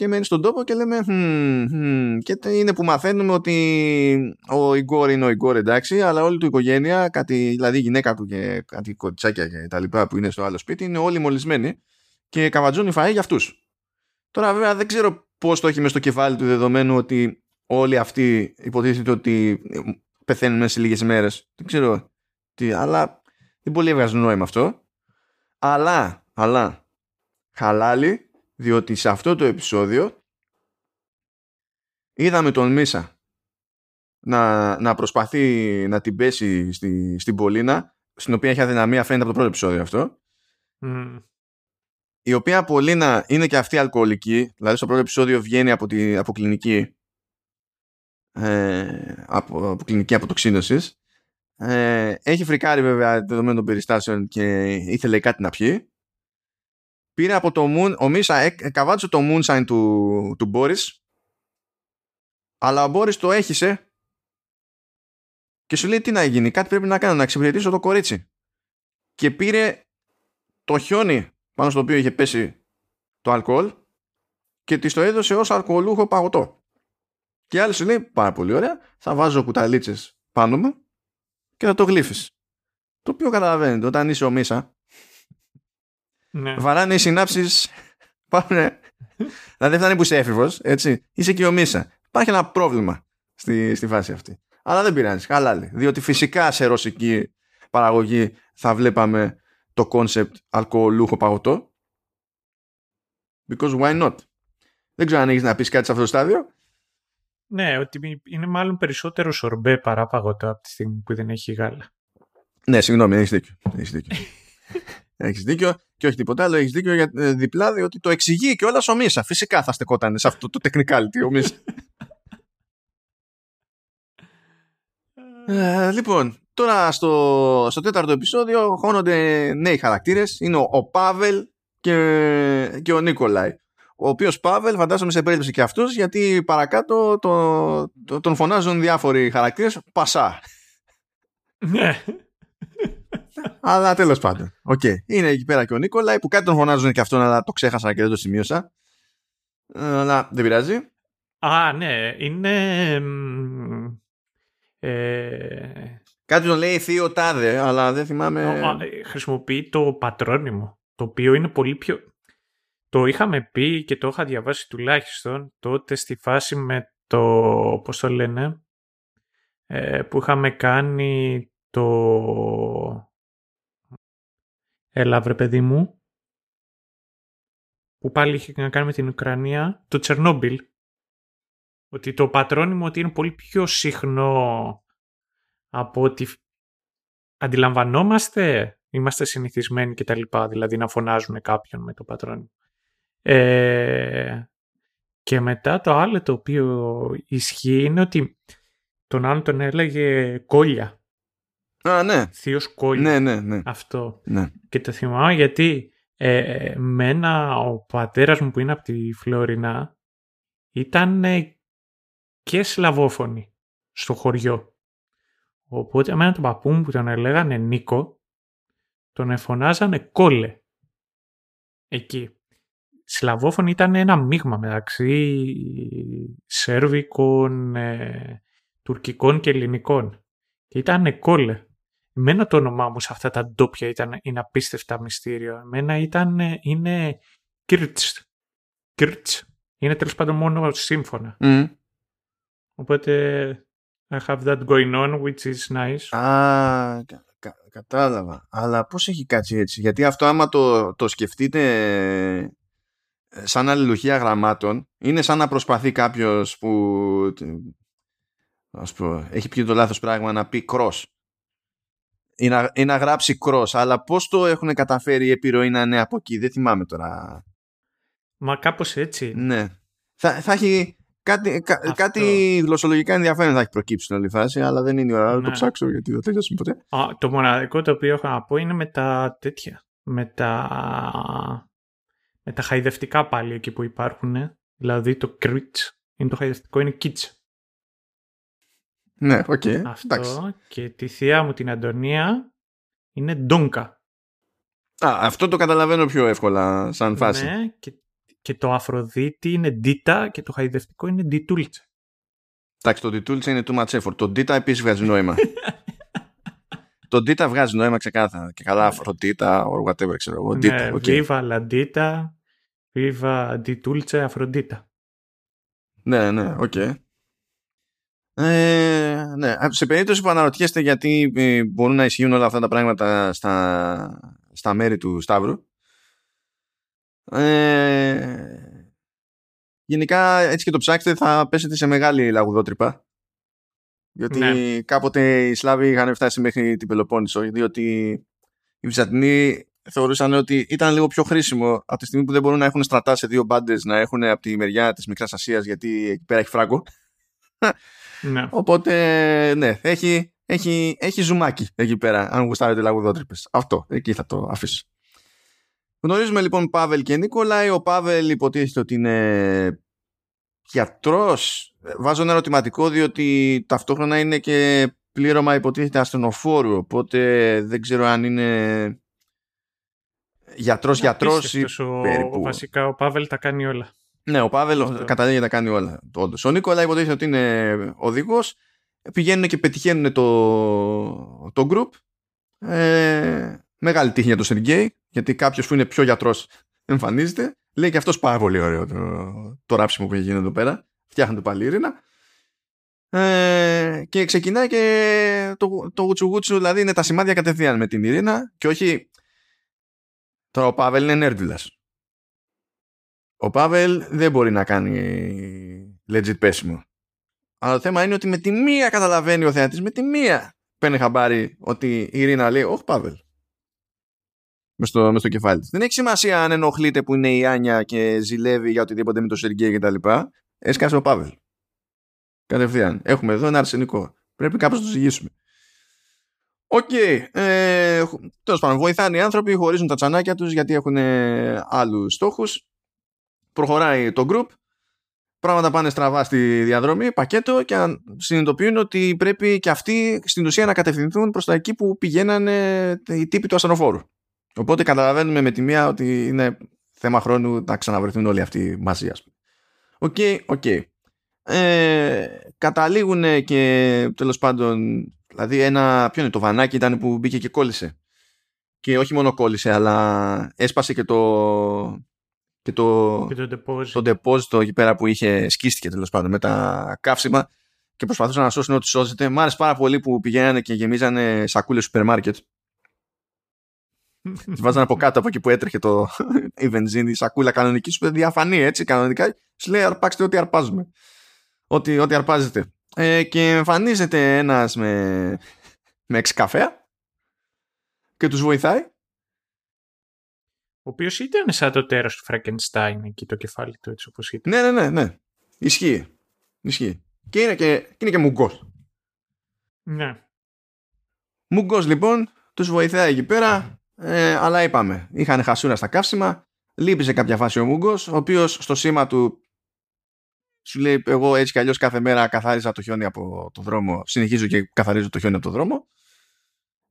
και μένει στον τόπο και λέμε hm, hm. και είναι που μαθαίνουμε ότι ο Ιγκόρ είναι ο Ιγκόρ εντάξει αλλά όλη του οικογένεια κάτι, δηλαδή η γυναίκα του και κάτι κοτσάκια και τα λοιπά που είναι στο άλλο σπίτι είναι όλοι μολυσμένοι και καβατζούν φαΐ για αυτούς. Τώρα βέβαια δεν ξέρω πώς το έχει μες στο κεφάλι του δεδομένου ότι όλοι αυτοί υποτίθεται ότι πεθαίνουν μέσα σε λίγες μέρες. Δεν ξέρω τι αλλά δεν πολύ έβγαζε νόημα αυτό. Αλλά, αλλά χαλάλι διότι σε αυτό το επεισόδιο είδαμε τον Μίσα να, να προσπαθεί να την πέσει στη, στην Πολίνα στην οποία έχει αδυναμία φαίνεται από το πρώτο επεισόδιο αυτό.
Mm.
η οποία Πολίνα είναι και αυτή αλκοολική δηλαδή στο πρώτο επεισόδιο βγαίνει από, τη, από κλινική ε, από, από κλινική αποτοξίνωσης. Ε, έχει φρικάρει βέβαια δεδομένων των περιστάσεων και ήθελε κάτι να πιει πήρε από το Moon, ο Μίσα εκαβάτσε το Moonshine του, του Boris αλλά ο Μπόρις το έχισε και σου λέει τι να γίνει, κάτι πρέπει να κάνω, να εξυπηρετήσω το κορίτσι. Και πήρε το χιόνι πάνω στο οποίο είχε πέσει το αλκοόλ και της το έδωσε ως αλκοολούχο παγωτό. Και άλλη σου λέει πάρα πολύ ωραία, θα βάζω κουταλίτσες πάνω μου και θα το γλύφεις. Το οποίο καταλαβαίνετε, όταν είσαι ο Μίσα
Ναι.
βαράνε οι συνάψεις. Πάνε. δηλαδή δεν φτάνει που είσαι έφηβος, έτσι. Είσαι και ο Μίσα. Υπάρχει ένα πρόβλημα στη, στη φάση αυτή. Αλλά δεν πειράζει. Χαλάλη. Διότι φυσικά σε ρωσική παραγωγή θα βλέπαμε το κόνσεπτ αλκοολούχο παγωτό. Because why not; Δεν ξέρω αν έχεις να πεις κάτι σε αυτό το στάδιο.
ναι, ότι είναι μάλλον περισσότερο σορμπέ παρά παγωτό από τη στιγμή που δεν έχει γάλα.
Ναι, συγγνώμη, έχεις δίκιο. Έχεις δίκιο. έχεις δίκιο και όχι τίποτα άλλο. Έχεις δίκιο για ε, διπλά, διότι το εξηγεί κιόλας ο Μίσα. Φυσικά θα στεκόταν σε αυτό το technicality ο Μίσα. Ε, λοιπόν, τώρα στο, στο τέταρτο επεισόδιο χώνονται νέοι χαρακτήρες. Είναι ο, ο Πάβελ και, και ο Νίκολαϊ. Ο οποίος Πάβελ φαντάζομαι σε περίπτωση και αυτούς γιατί παρακάτω το, το- τον φωνάζουν διάφοροι χαρακτήρες Πασά.
Ναι.
Αλλά τέλος πάντων. Οκ. Είναι εκεί πέρα και ο Νίκολαϊ που κάτι τον φωνάζουν και αυτόν αλλά το ξέχασα και δεν το σημείωσα. Ε, Αλλά δεν πειράζει.
Α, ναι, είναι... μ, Ε,
Κάτι τον λέει θείο τάδε, αλλά δεν θυμάμαι.
α, ε, χρησιμοποιεί το πατρόνυμο, το οποίο είναι πολύ πιο... Το είχαμε πει και το είχα διαβάσει τουλάχιστον τότε στη φάση με το, πώς το λένε, ε, που είχαμε κάνει το... Έλα βρε παιδί μου. Που πάλι είχε να κάνει με την Ουκρανία. Το Τσερνόμπιλ. Ότι το πατρόνιμο ότι είναι πολύ πιο συχνό από ότι αντιλαμβανόμαστε, είμαστε συνηθισμένοι και τα λοιπά, δηλαδή να φωνάζουν κάποιον με το πατρόνιμο. Ε, και μετά το άλλο το οποίο ισχύει είναι ότι τον άλλον τον έλεγε κόλια.
Α, ναι.
Θείος κόλια.
Ναι, ναι, ναι.
Αυτό.
ναι.
Και το θυμάμαι γιατί ε, μένα ο πατέρας μου που είναι από τη Φλόρινα ήταν ε, και σλαβόφωνοι στο χωριό. Οπότε εμένα τον παππού μου που τον λέγανε Νίκο τον εφωνάζανε κόλε. Εκεί. Σλαβόφωνοι ήταν ένα μείγμα μεταξύ σέρβικων, ε, τουρκικών και ελληνικών. Και ήταν κόλε. Εμένα το όνομά μου σε αυτά τα ντόπια ήταν, είναι απίστευτα μυστήριο. Εμένα ήταν, είναι Κίρτς. Κίρτς. Είναι τέλος πάντων μόνο σύμφωνα.
Μμ.
Οπότε I have that going on which is nice.
Α, κα- κα- κατάλαβα. Αλλά πώς έχει κάτσει έτσι; Γιατί αυτό άμα το, το σκεφτείτε ε, σαν αλληλουχία γραμμάτων, είναι σαν να προσπαθεί κάποιος που ας πω, έχει πει το λάθος πράγμα να πει cross. Ή να, ή να γράψει cross. Αλλά πώς το έχουν καταφέρει η επιρροή να είναι από εκεί. Δεν θυμάμαι τώρα.
Μα κάπως έτσι.
Ναι. Θα, θα έχει κάτι, κα-
Αυτό.
κάτι γλωσσολογικά ενδιαφέρον θα έχει προκύψει στην όλη φάση, αλλά δεν είναι η ώρα να το
Ναι.
ψάξω γιατί δεν τελειώσουμε ποτέ.
Α, το μοναδικό το οποίο έχω να πω είναι με τα τέτοια. Με τα, με τα χαϊδευτικά πάλι εκεί που υπάρχουν. Δηλαδή το κρίτς είναι το χαϊδευτικό, είναι κίτς.
Ναι, οκ.
Αυτό.
Εντάξει.
Και τη θεία μου την Αντωνία είναι ντόγκα.
Α, αυτό το καταλαβαίνω πιο εύκολα σαν φάση.
Ναι, και, και το Αφροδίτη είναι ντίτα και το χαϊδευτικό είναι ντιτούλτσα.
Εντάξει, το Ντιτούλτσα είναι too much effort. Το Ντίτα επίσης βγάζει νόημα. το Ντίτα βγάζει νόημα ξεκάθαρα. Και καλά, Αφροντίτα, or whatever, ξέρω εγώ. Ντίτα,
Ναι,
OK.
Viva la Dita, Viva Ditulce Afrodita.
Ναι, ναι, οκ. Ε, ναι. Σε περίπτωση που αναρωτιέστε γιατί ε, μπορούν να ισχύουν όλα αυτά τα πράγματα στα, στα μέρη του Σταύρου ε, γενικά έτσι και το ψάξετε θα πέσετε σε μεγάλη λαγουδότρυπα γιατί
Ναι.
κάποτε οι Σλάβοι είχαν φτάσει μέχρι την Πελοπόννησο διότι οι Βυζαντινοί θεωρούσαν ότι ήταν λίγο πιο χρήσιμο από τη στιγμή που δεν μπορούν να έχουν στρατά σε δύο μπάντες να έχουν από τη μεριά της Μικράς Ασίας γιατί εκεί πέρα έχει φράγκο
Ναι.
Οπότε, ναι, έχει, έχει, έχει ζουμάκι εκεί πέρα, αν γουστάρετε λαγουδότρυπες. Αυτό, εκεί θα το αφήσω. Γνωρίζουμε λοιπόν Πάβελ και Νίκολαη. Ο Πάβελ υποτίθεται ότι είναι γιατρός. Βάζω ένα ερωτηματικό διότι ταυτόχρονα είναι και πλήρωμα υποτίθεται ασθενοφόρου. Οπότε δεν ξέρω αν είναι γιατρός γιατρός ή
Απίστευτος ο,
περίπου.
Βασικά ο Πάβελ τα κάνει όλα.
Ναι, ο Πάβελ
Αυτό.
καταλήγει να τα κάνει όλα. Όντως. Ο Νίκολα υποτίθεται ότι είναι οδηγός. Πηγαίνουν και πετυχαίνουν το, το group. Ε, μεγάλη τύχη για τον Σεργέη, γιατί κάποιος που είναι πιο γιατρός εμφανίζεται. Λέει και αυτός πάρα πολύ ωραίο το, το ράψιμο που έχει γίνει εδώ πέρα. Φτιάχνουν πάλι ειρήνα. Ε, και ξεκινάει και το, το γουτσουγούτσου, δηλαδή είναι τα σημάδια κατευθείαν με την ειρήνα και όχι. Τώρα ο Πάβελ είναι νέρντουλας. Ο Πάβελ δεν μπορεί να κάνει legit πέσιμο. Αλλά το θέμα είναι ότι με τη μία καταλαβαίνει ο θεατής, με τη μία παίρνει χαμπάρι ότι η Ειρήνα λέει «Όχι Πάβελ». Μες στο, μες στο κεφάλι της. Δεν έχει σημασία αν ενοχλείται που είναι η Άνια και ζηλεύει για οτιδήποτε με το Σεργέη κτλ. Έσκασε ο Πάβελ. Κατευθείαν. Έχουμε εδώ ένα αρσενικό. Πρέπει κάπως να το ζυγίσουμε. Οκ. Ε, Τέλος πάντων, βοηθάνε οι άνθρωποι, χωρίζουν τα τσανάκια τους γιατί έχουν άλλους στόχους προχωράει το group πράγματα πάνε στραβά στη διαδρομή πακέτο και αν- συνειδητοποιούν ότι πρέπει και αυτοί στην ουσία να κατευθυνθούν προς τα εκεί που πηγαίνανε οι τύποι του ασθενοφόρου. Οπότε καταλαβαίνουμε με τη μία ότι είναι θέμα χρόνου να ξαναβρεθούν όλοι αυτοί μαζί ας πούμε. OK OK. Ε, καταλήγουν και τέλος πάντων δηλαδή ένα ποιο είναι το βανάκι ήταν που μπήκε και κόλλησε. Και όχι μόνο κόλλησε αλλά έσπασε και το και το,
Και το ντεπόζιτο.
το ντεπόζιτο εκεί πέρα που είχε σκίστηκε τέλος πάντων με τα καύσιμα και προσπαθούσαν να σώσουν ό,τι σώζεται. Μ' άρεσε πάρα πολύ που πηγαίνανε και γεμίζανε σακούλες σούπερ μάρκετ. Τη βάζανε από κάτω από εκεί που έτρεχε το, η βενζίνη, η σακούλα κανονική, σου διαφανή έτσι κανονικά. Σου λέει αρπάξτε ό,τι αρπάζουμε. Ό,τι, ό,τι αρπάζετε. Ε, και εμφανίζεται ένας με, με εξκαφέα και τους βοηθάει.
Ο οποίος ήταν σαν το τέρος του Φραγκενστάιν εκεί το κεφάλι του έτσι όπως ήταν.
Ναι, ναι, ναι, ναι. Ισχύει. Ισχύει. Και είναι και, και, είναι και μουγκός.
Ναι.
Μουγκός λοιπόν τους βοηθάει εκεί πέρα ε, αλλά είπαμε, είχαν χασούρα στα καύσιμα λείπει κάποια φάση ο Μούγκος ο οποίος στο σήμα του σου λέει εγώ έτσι κι αλλιώς κάθε μέρα καθάριζα το χιόνι από το δρόμο συνεχίζω και καθαρίζω το χιόνι από το δρόμο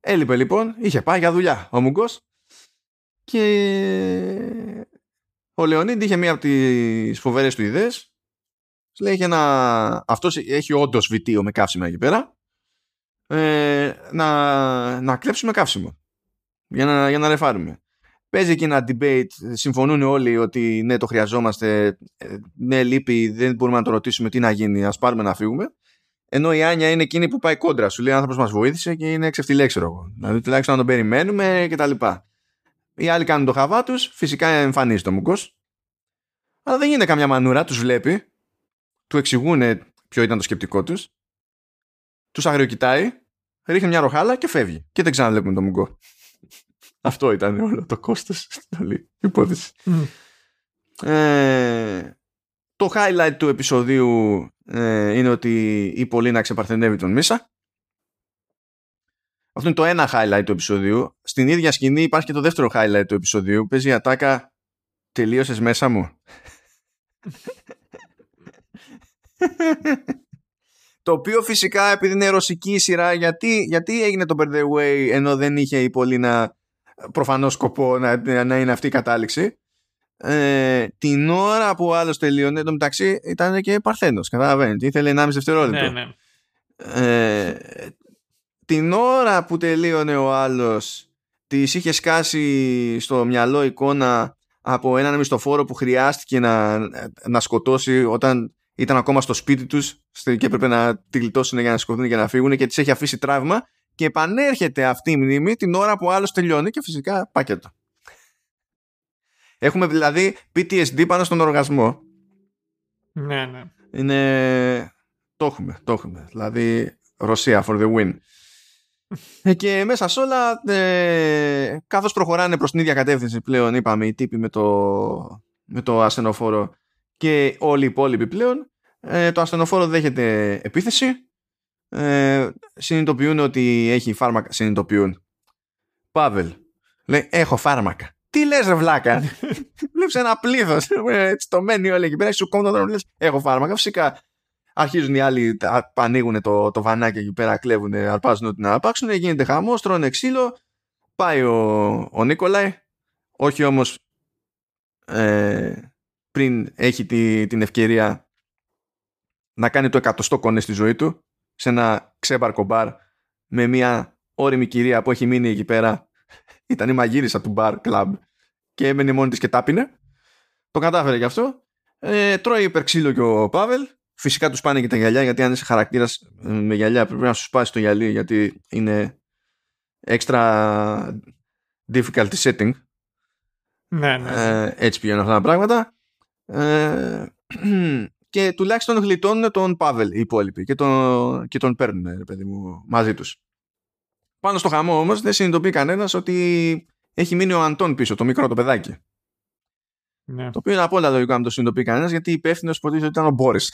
έλειπε λοιπόν, είχε πάει για δουλειά ο Μούγκος και ο Λεωνίδη είχε μία από τις φοβερές του ιδέες λέει έχει ένα... αυτός έχει όντως βιτίο με καύσιμα εκεί πέρα ε, να, να κλέψουμε καύσιμο για να, για να ρεφάρουμε. Παίζει εκεί ένα debate, συμφωνούν όλοι ότι ναι το χρειαζόμαστε, ε, ναι λείπει, δεν μπορούμε να το ρωτήσουμε τι να γίνει, ας πάρουμε να φύγουμε. Ενώ η Άνια είναι εκείνη που πάει κόντρα, σου λέει ο άνθρωπος μας βοήθησε και είναι ξεφτιλέξερο εγώ. Δηλαδή τουλάχιστον να τον περιμένουμε και τα λοιπά. Οι άλλοι κάνουν το χαβά τους, φυσικά εμφανίζει το μουγκός. Αλλά δεν γίνεται καμιά μανούρα, τους βλέπει, του εξηγούν ποιο ήταν το σκεπτικό τους, τους αγριοκοιτάει, ρίχνει μια ροχάλα και φεύγει. Και δεν ξαναβλέπουμε το μουγκό. Αυτό ήταν όλο το κόστος στην όλη υπόθεση. Ε, το highlight του επεισοδίου ε, είναι ότι η Πολίνα ξεπαρθενεύει τον Μίσα. Αυτό είναι το ένα highlight του επεισοδίου. Στην ίδια σκηνή υπάρχει και το δεύτερο highlight του επεισοδίου. Παίζει η ατάκα τελείωσες μέσα μου. το οποίο φυσικά επειδή είναι ρωσική σειρά γιατί, γιατί έγινε το Bird Way ενώ δεν είχε η Πολίνα προφανώς σκοπό να, να είναι αυτή η κατάληξη ε, την ώρα που ο άλλος τελείωνε το μεταξύ ήταν και παρθένος καταλαβαίνετε ήθελε 1,5 δευτερόλεπτο
ναι, ναι.
Ε, την ώρα που τελείωνε ο άλλος τη είχε σκάσει στο μυαλό εικόνα από έναν μισθοφόρο που χρειάστηκε να, να σκοτώσει όταν ήταν ακόμα στο σπίτι τους και έπρεπε να τη γλιτώσουν για να σκοτώσουν και να φύγουν και τη έχει αφήσει τραύμα και επανέρχεται αυτή η μνήμη την ώρα που άλλος τελειώνει και φυσικά πακέτο. Έχουμε δηλαδή PTSD πάνω στον οργασμό.
Ναι, ναι.
Είναι... Το έχουμε, το έχουμε. Δηλαδή Ρωσία for the win. Ε, και μέσα σε όλα, ε, καθώς προχωράνε προς την ίδια κατεύθυνση πλέον, είπαμε, οι τύποι με το, με το ασθενοφόρο και όλοι οι υπόλοιποι πλέον, ε, το ασθενοφόρο δέχεται επίθεση ε, συνειδητοποιούν ότι έχει φάρμακα. Συνειδητοποιούν. Πάβελ. Λέει, έχω φάρμακα. Τι λες ρε βλάκα; Βλέπεις ένα πλήθος. Έτσι το μένει όλοι εκεί πέρα. Σου κόμμα τον λες, έχω φάρμακα. Φυσικά αρχίζουν οι άλλοι, ανοίγουν το, το βανάκι εκεί πέρα, κλέβουν, αρπάζουν ό,τι να αρπάξουν, γίνεται χαμός, τρώνε ξύλο. Πάει ο, ο Νίκολαη, όχι όμως ε, πριν έχει τη, την ευκαιρία να κάνει το εκατοστό κονέ στη ζωή του σε ένα ξέμπαρκο μπαρ με μια όρημη κυρία που έχει μείνει εκεί πέρα. Ήταν η μαγείρισα του μπαρ κλαμπ και έμενε μόνη της και τάπινε. Το κατάφερε γι' αυτό. Ε, τρώει υπερξύλο και ο Πάβελ. Φυσικά τους πάνε και τα γυαλιά γιατί αν είσαι χαρακτήρας ε, με γυαλιά πρέπει να σου σπάσει το γυαλί γιατί είναι extra difficult setting.
Ναι, ναι.
Ε, έτσι πηγαίνουν αυτά τα πράγματα. Ε, και τουλάχιστον γλιτώνουν τον Πάβελ οι υπόλοιποι και τον, και τον παίρνουν ρε παιδί μου, μαζί τους. Πάνω στο χαμό όμως δεν συνειδητοποιεί κανένας ότι έχει μείνει ο Αντών πίσω, το μικρό το παιδάκι.
Ναι.
Το οποίο είναι απόλυτα λογικό να το συνειδητοποιεί κανένας γιατί υπεύθυνος υποτίθεται ότι ήταν ο Μπόρις.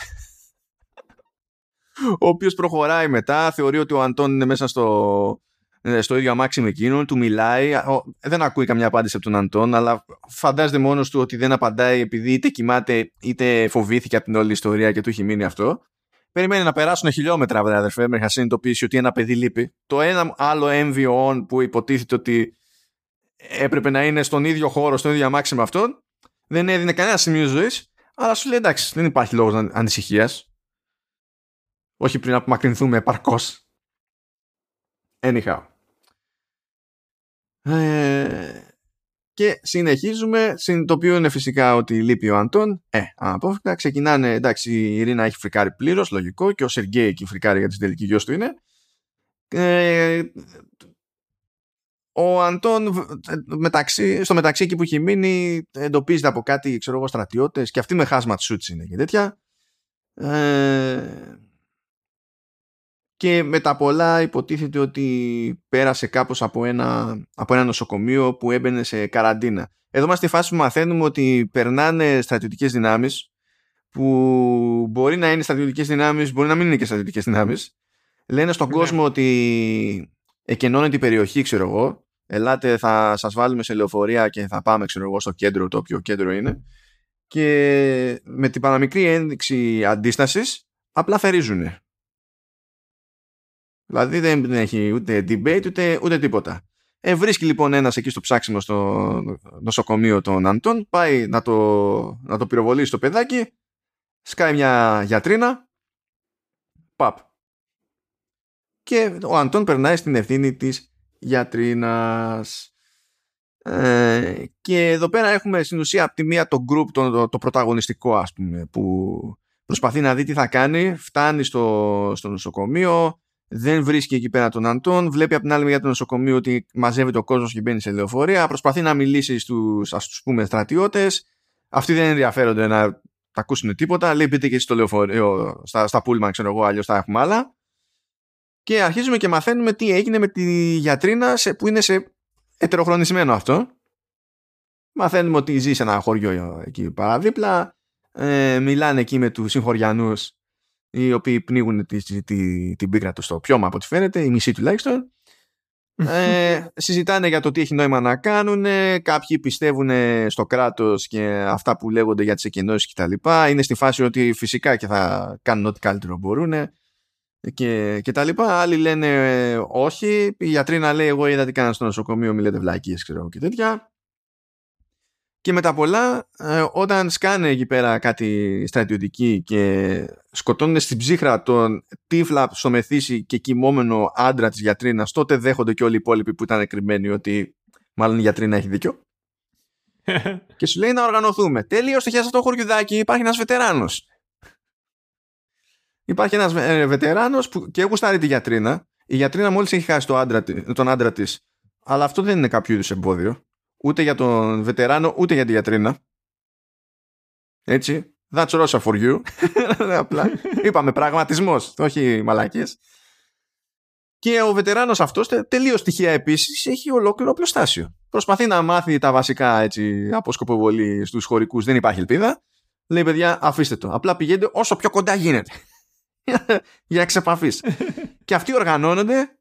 Ο οποίος προχωράει μετά, θεωρεί ότι ο Αντών είναι μέσα στο, ε, στο ίδιο αμάξι με εκείνον, του μιλάει. Δεν ακούει καμιά απάντηση από τον Αντών, αλλά φαντάζεται μόνος του ότι δεν απαντάει επειδή είτε κοιμάται είτε φοβήθηκε από την όλη ιστορία και του έχει μείνει αυτό. Περιμένει να περάσουν χιλιόμετρα, βέβαια, αδερφέ, μέχρι να συνειδητοποιήσει ότι ένα παιδί λείπει. Το ένα άλλο έμβιο που υποτίθεται ότι έπρεπε να είναι στον ίδιο χώρο, στον ίδιο αμάξι με αυτόν, δεν έδινε κανένα σημείο ζωής, αλλά σου λέει εντάξει, δεν υπάρχει λόγος ανησυχίας. Όχι πριν να απομακρυνθούμε επαρκώς. Anyhow. Ε, και συνεχίζουμε, συνειδητοποιούν φυσικά ότι λείπει ο Αντών. Ε, αναπόφευκτα, ξεκινάνε, εντάξει, η Ειρήνα έχει φρικάρει πλήρως, λογικό, και ο Σεργέη εκεί φρικάρει για τη τελική γιος του είναι. Ε, ο Αντών μεταξύ, στο μεταξύ εκεί που έχει μείνει εντοπίζεται από κάτι ξέρω εγώ στρατιώτες και αυτοί με χάσμα σούτς είναι και τέτοια ε, και με τα πολλά υποτίθεται ότι πέρασε κάπως από ένα, από ένα νοσοκομείο που έμπαινε σε καραντίνα. Εδώ είμαστε στη φάση που μαθαίνουμε ότι περνάνε στρατιωτικές δυνάμεις που μπορεί να είναι στρατιωτικές δυνάμεις, μπορεί να μην είναι και στρατιωτικές δυνάμεις. Λένε στον ναι. κόσμο ότι εκενώνεται την περιοχή, ξέρω εγώ. Ελάτε, θα σας βάλουμε σε λεωφορεία και θα πάμε, ξέρω εγώ, στο κέντρο, το οποίο κέντρο είναι. Και με την παραμικρή ένδειξη αντίστασης, απλά θερίζουνε. Δηλαδή δεν έχει ούτε debate ούτε, ούτε τίποτα. Ε, βρίσκει λοιπόν ένας εκεί στο ψάξιμο στο νοσοκομείο των Αντών, πάει να το, να το πυροβολήσει στο παιδάκι, σκάει μια γιατρίνα, παπ. Και ο Αντών περνάει στην ευθύνη της γιατρίνας. Ε, και εδώ πέρα έχουμε στην ουσία από τη μία το group, το, το, το πρωταγωνιστικό ας πούμε, που προσπαθεί να δει τι θα κάνει, φτάνει στο, στο νοσοκομείο, δεν βρίσκει εκεί πέρα τον Αντών, βλέπει από την άλλη μεριά του νοσοκομείου ότι μαζεύεται ο κόσμος και μπαίνει σε λεωφορεία, προσπαθεί να μιλήσει στους ας πούμε στρατιώτες. Αυτοί δεν ενδιαφέρονται να τα ακούσουν τίποτα. Λέει μπείτε και στο λεωφορείο, στα, στα πούλμαν, ξέρω εγώ, αλλιώς θα έχουμε άλλα. Και αρχίζουμε και μαθαίνουμε τι έγινε με τη γιατρίνα σε, που είναι σε ετεροχρονισμένο αυτό. Μαθαίνουμε ότι ζει σε ένα χωριό εκεί παραδίπλα. Ε, μιλάνε εκεί με τους συγχωριανούς οι οποίοι πνίγουν τη, τη, την πίκρα τους στο πιώμα από ό,τι φαίνεται, η μισή τουλάχιστον. ε, συζητάνε για το τι έχει νόημα να κάνουν κάποιοι πιστεύουν στο κράτος και αυτά που λέγονται για τις εκενώσεις κτλ είναι στη φάση ότι φυσικά και θα κάνουν ό,τι καλύτερο μπορούν και, και τα λοιπά. Άλλοι λένε όχι. Η γιατρίνα λέει εγώ είδα τι κάνανε στο νοσοκομείο μιλάτε βλακίες ξέρω και τέτοια και με τα πολλά, ε, όταν σκάνε εκεί πέρα κάτι στρατιωτικοί και σκοτώνουν στην ψύχρα τον τύφλα στο μεθύσι και κοιμόμενο άντρα της γιατρίνας, τότε δέχονται και όλοι οι υπόλοιποι που ήταν κρυμμένοι ότι μάλλον η γιατρίνα έχει δίκιο. και σου λέει να οργανωθούμε. Τέλειος στο αυτό το χωριουδάκι υπάρχει ένας βετεράνος. Υπάρχει ένας ε, βετεράνος που και γουστάρει τη γιατρίνα. Η γιατρίνα μόλις έχει χάσει το άντρα, τον άντρα της. Αλλά αυτό δεν είναι κάποιο είδους εμπόδιο ούτε για τον βετεράνο, ούτε για τη γιατρίνα. Έτσι. That's Russia for you. Απλά είπαμε πραγματισμός, όχι μαλάκες. Και ο βετεράνος αυτός τελείως στοιχείο επίσης έχει ολόκληρο οπλοστάσιο. Προσπαθεί να μάθει τα βασικά έτσι, από σκοποβολή στους χωρικούς. Δεν υπάρχει ελπίδα. Λέει παιδιά αφήστε το. Απλά πηγαίνετε όσο πιο κοντά γίνεται. για εξ επαφής. και αυτοί οργανώνονται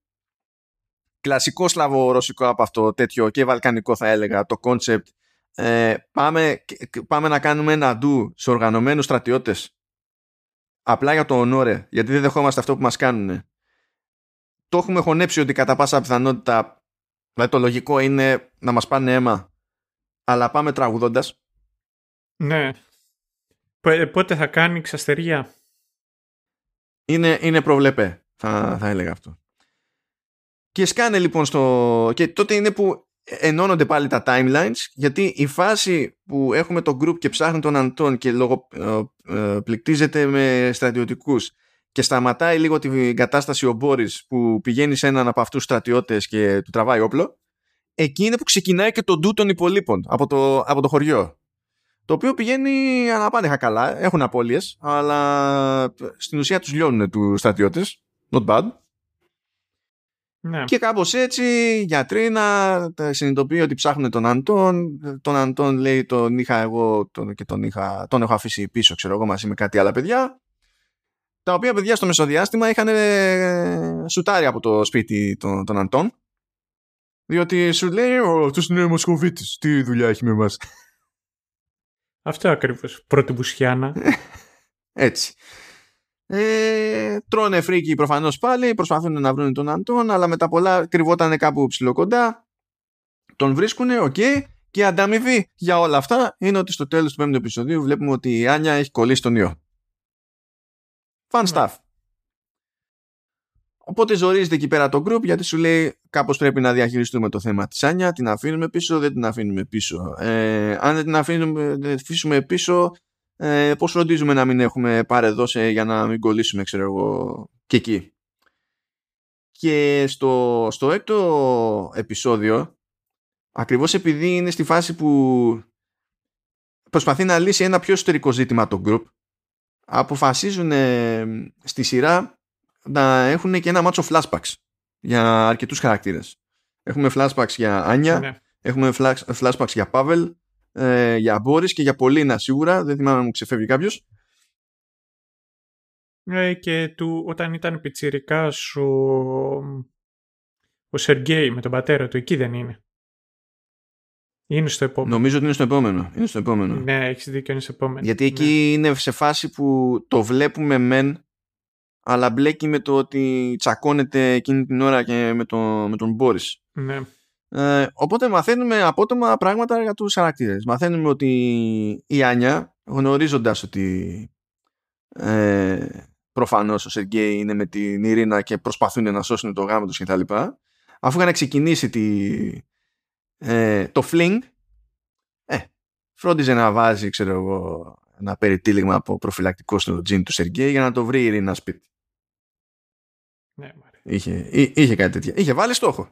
κλασικό σλαβο-ρωσικό από αυτό τέτοιο και βαλκανικό θα έλεγα το κόνσεπτ ε, πάμε, πάμε να κάνουμε ένα ντου σε οργανωμένους στρατιώτες. Απλά για το ονόρε γιατί δεν δεχόμαστε αυτό που μας κάνουν το έχουμε χωνέψει ότι κατά πάσα πιθανότητα δηλαδή το λογικό είναι να μας πάνε αίμα αλλά πάμε τραγουδώντας.
Ναι. Πότε θα κάνει ξαστερία;
Είναι, είναι προβλεπέ θα, θα έλεγα αυτό και σκάνε λοιπόν στο... Και τότε είναι που ενώνονται πάλι τα timelines γιατί η φάση που έχουμε το group και ψάχνει τον Αντών και λόγω ε, ε, πληκτίζεται με στρατιωτικούς και σταματάει λίγο την κατάσταση ο Μπόρις που πηγαίνει σε έναν από αυτούς τους στρατιώτες και του τραβάει όπλο εκεί είναι που ξεκινάει και το ντου των υπολείπων από το, από το χωριό. Το οποίο πηγαίνει αναπάντεχα καλά έχουν απώλειες αλλά στην ουσία τους λιώνουν τους στρατιώτες not bad ναι. Και κάπως έτσι γιατρίνα συνειδητοποιεί ότι ψάχνουν τον Αντών. Τον Αντών λέει τον είχα εγώ τον, και τον, είχα, τον έχω αφήσει πίσω, ξέρω εγώ, μαζί με κάτι άλλα παιδιά. Τα οποία παιδιά στο μεσοδιάστημα είχαν ε, σουτάρει από το σπίτι των, τον Αντόν. Διότι σου λέει, Ο, αυτός είναι Μοσχοβίτης. Τι δουλειά έχει με εμάς.
Αυτό ακριβώς. Πρωτευουσιάνα.
έτσι. Ε, τρώνε φρίκι προφανώς πάλι, προσπαθούν να βρουν τον Αντόν, αλλά με τα πολλά κρυβόταν κάπου ψιλοκοντά. Τον βρίσκουν, OK. Okay, και ανταμοιβή για όλα αυτά είναι ότι στο τέλος του πέμπτου επεισοδίου βλέπουμε ότι η Άνια έχει κολλήσει τον ιό. Fun ναι. stuff. Οπότε ζορίζεται εκεί πέρα το group γιατί σου λέει κάπως πρέπει να διαχειριστούμε το θέμα της Άνια, την αφήνουμε πίσω, δεν την αφήνουμε πίσω. Ε, αν δεν την αφήνουμε, δεν αφήσουμε πίσω, ε, πώς φροντίζουμε να μην έχουμε παρεδώσει για να μην κολλήσουμε, ξέρω εγώ, και εκεί. Και στο, στο έκτο επεισόδιο, ακριβώς επειδή είναι στη φάση που προσπαθεί να λύσει ένα πιο εσωτερικό ζήτημα το group, αποφασίζουν στη σειρά να έχουν και ένα μάτσο flashbacks για αρκετούς χαρακτήρες. Έχουμε flashbacks για Άνια, ναι. έχουμε flashbacks για Πάβελ, ε, για Μπόρις και για Πολίνα σίγουρα, δεν θυμάμαι να μου ξεφεύγει κάποιος.
Ε, και του, όταν ήταν πιτσιρικάς ο, ο Σεργέη με τον πατέρα του, εκεί δεν είναι. Είναι στο επόμενο.
Νομίζω ότι είναι στο επόμενο. Είναι στο επόμενο.
Ναι, έχεις δίκιο, είναι στο επόμενο.
Γιατί εκεί ναι. είναι σε φάση που το βλέπουμε μεν, αλλά μπλέκει με το ότι τσακώνεται εκείνη την ώρα και με, το, με τον Μπόρις.
Ναι.
Ε, οπότε μαθαίνουμε απότομα πράγματα για τους χαρακτήρες. Μαθαίνουμε ότι η Άνια, γνωρίζοντας ότι ε, προφανώς ο Σεργέη είναι με την Ειρήνα και προσπαθούν να σώσουν το γάμο τους κτλ. Αφού είχαν ξεκινήσει τη, ε, το fling, ε, φρόντιζε να βάζει, ξέρω εγώ, ένα περιτύλιγμα από προφυλακτικό στο τζιν του Σεργέη για να το βρει η Ειρήνα σπίτι.
Ναι,
είχε, είχε κάτι τέτοια. Είχε βάλει στόχο.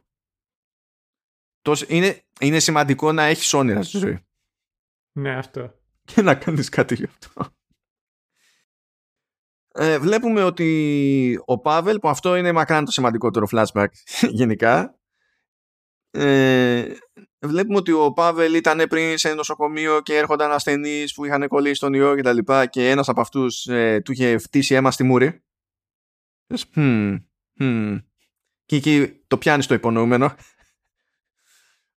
Τόσο, είναι, είναι σημαντικό να έχεις όνειρα στη ζωή.
Ναι, αυτό.
Και να κάνεις κάτι γι' αυτό. Ε, βλέπουμε ότι ο Πάβελ, που αυτό είναι μακράν το σημαντικότερο flashback γενικά, ε, βλέπουμε ότι ο Πάβελ ήταν πριν σε νοσοκομείο και έρχονταν ασθενείς που είχαν κολλήσει στον ιό και τα λοιπά και ένας από αυτούς ε, του είχε φτύσει αίμα στη μούρη. Hm, hm. Και εκεί το πιάνεις το υπονοούμενο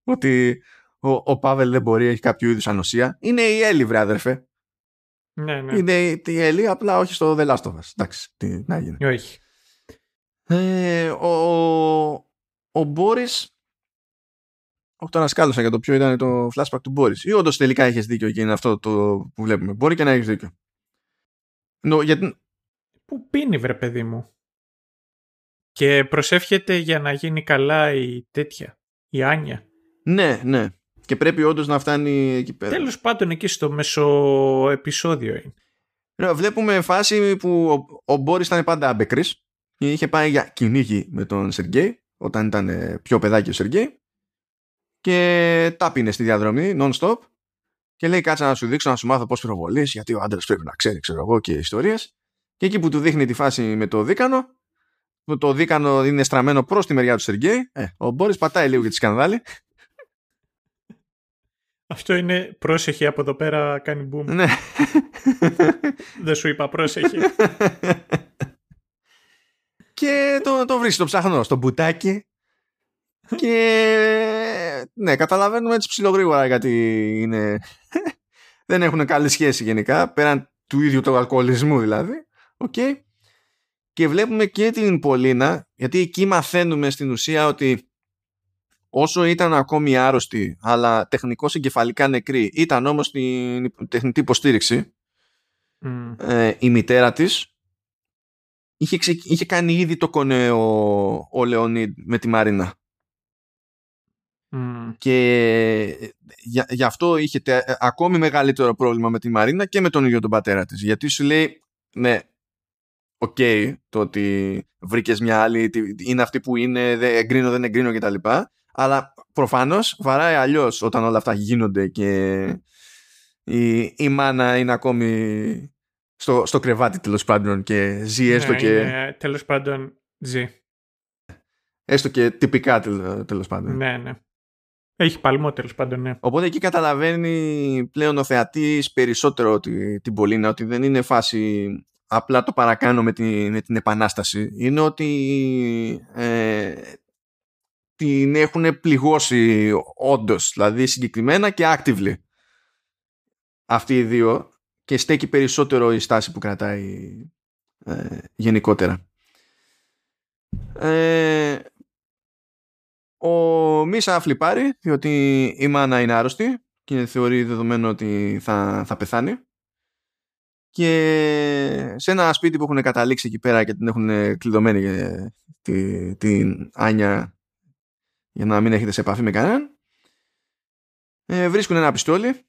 ότι ο, ο Πάβελ δεν μπορεί, έχει κάποιο είδους ανοσία. Είναι η Έλλη, βρε αδερφέ.
Ναι, ναι.
Είναι η Έλλη, απλά όχι στο The Last of Us. Εντάξει, τι να γίνει.
Όχι.
Ε, ο, ο Μπόρις όχι τώρα σκάλωσα για το ποιο ήταν το flashback του Μπόρις ή όντως τελικά έχεις δίκιο και είναι αυτό το που βλέπουμε. Μπορεί και να έχεις δίκιο. No, γιατί...
Που πίνει βρε παιδί μου. Και προσεύχεται για να γίνει καλά η τέτοια, η Άνια.
Ναι, ναι. Και πρέπει όντως να φτάνει εκεί πέρα.
Τέλος πάντων, εκεί στο μέσο επεισόδιο είναι.
Ναι, βλέπουμε φάση που ο, ο Μπόρις ήταν πάντα αμπεκρή και είχε πάει για κυνήγι με τον Σεργέη όταν ήταν ε, πιο παιδάκι ο Σεργέη και τάπινε στη διαδρομή non-stop και λέει κάτσα να σου δείξω να σου μάθω πώς πυροβολείς γιατί ο άντρας πρέπει να ξέρει ξέρω εγώ και ιστορίες και εκεί που του δείχνει τη φάση με το δίκανο που το δίκανο είναι στραμμένο προς τη μεριά του Σεργέη ε, ο Μπόρις πατάει λίγο για τη σκανδάλη
αυτό είναι πρόσεχε από εδώ πέρα κάνει μπουμ.
Ναι.
Δεν σου είπα πρόσεχε.
και το, το βρίσκεις το ψαχνό στο μπουτάκι και ναι, καταλαβαίνουμε έτσι ψιλογρήγορα γιατί είναι... δεν έχουν καλή σχέση γενικά, πέραν του ίδιου του αλκοολισμού δηλαδή. Okay. Και βλέπουμε και την Πολίνα, γιατί εκεί μαθαίνουμε στην ουσία ότι όσο ήταν ακόμη άρρωστη, αλλά τεχνικώς εγκεφαλικά νεκρή, ήταν όμως στην τεχνητή υποστήριξη, ε, η μητέρα της είχε, είχε κάνει ήδη το κονέ ο, ο Λεωνίδ με τη Μαρίνα. Και γι' αυτό είχε τε, ακόμη μεγαλύτερο πρόβλημα με τη Μαρίνα και με τον ίδιο τον πατέρα της. Γιατί σου λέει, ναι, οκ, το ότι βρήκες μια άλλη, είναι αυτή που είναι, δεν εγκρίνω, δεν εγκρίνω κτλ. Αλλά προφανώς βαράει αλλιώς όταν όλα αυτά γίνονται και η, η μάνα είναι ακόμη στο, στο κρεβάτι τέλος πάντων και ζει έστω
ναι,
και.
τέλος πάντων ζει.
Έστω και τυπικά τέλος πάντων.
Ναι, ναι. Έχει παλμό τέλος πάντων, ναι.
Οπότε εκεί καταλαβαίνει πλέον ο θεατής περισσότερο ότι, την Πολίνα, ότι δεν είναι φάση απλά το παρακάνω με την, με την επανάσταση. Είναι ότι ε, την έχουν πληγώσει όντως, δηλαδή συγκεκριμένα και actively. Αυτοί οι δύο και στέκει περισσότερο η στάση που κρατάει ε, γενικότερα. Ε, ο Μίσα φλιπάρει διότι η μάνα είναι άρρωστη και θεωρεί δεδομένο ότι θα, θα πεθάνει και σε ένα σπίτι που έχουν καταλήξει εκεί πέρα και την έχουν κλειδωμένη ε, τη, την Άνια για να μην έχετε σε επαφή με κανέναν ε, βρίσκουν ένα πιστόλι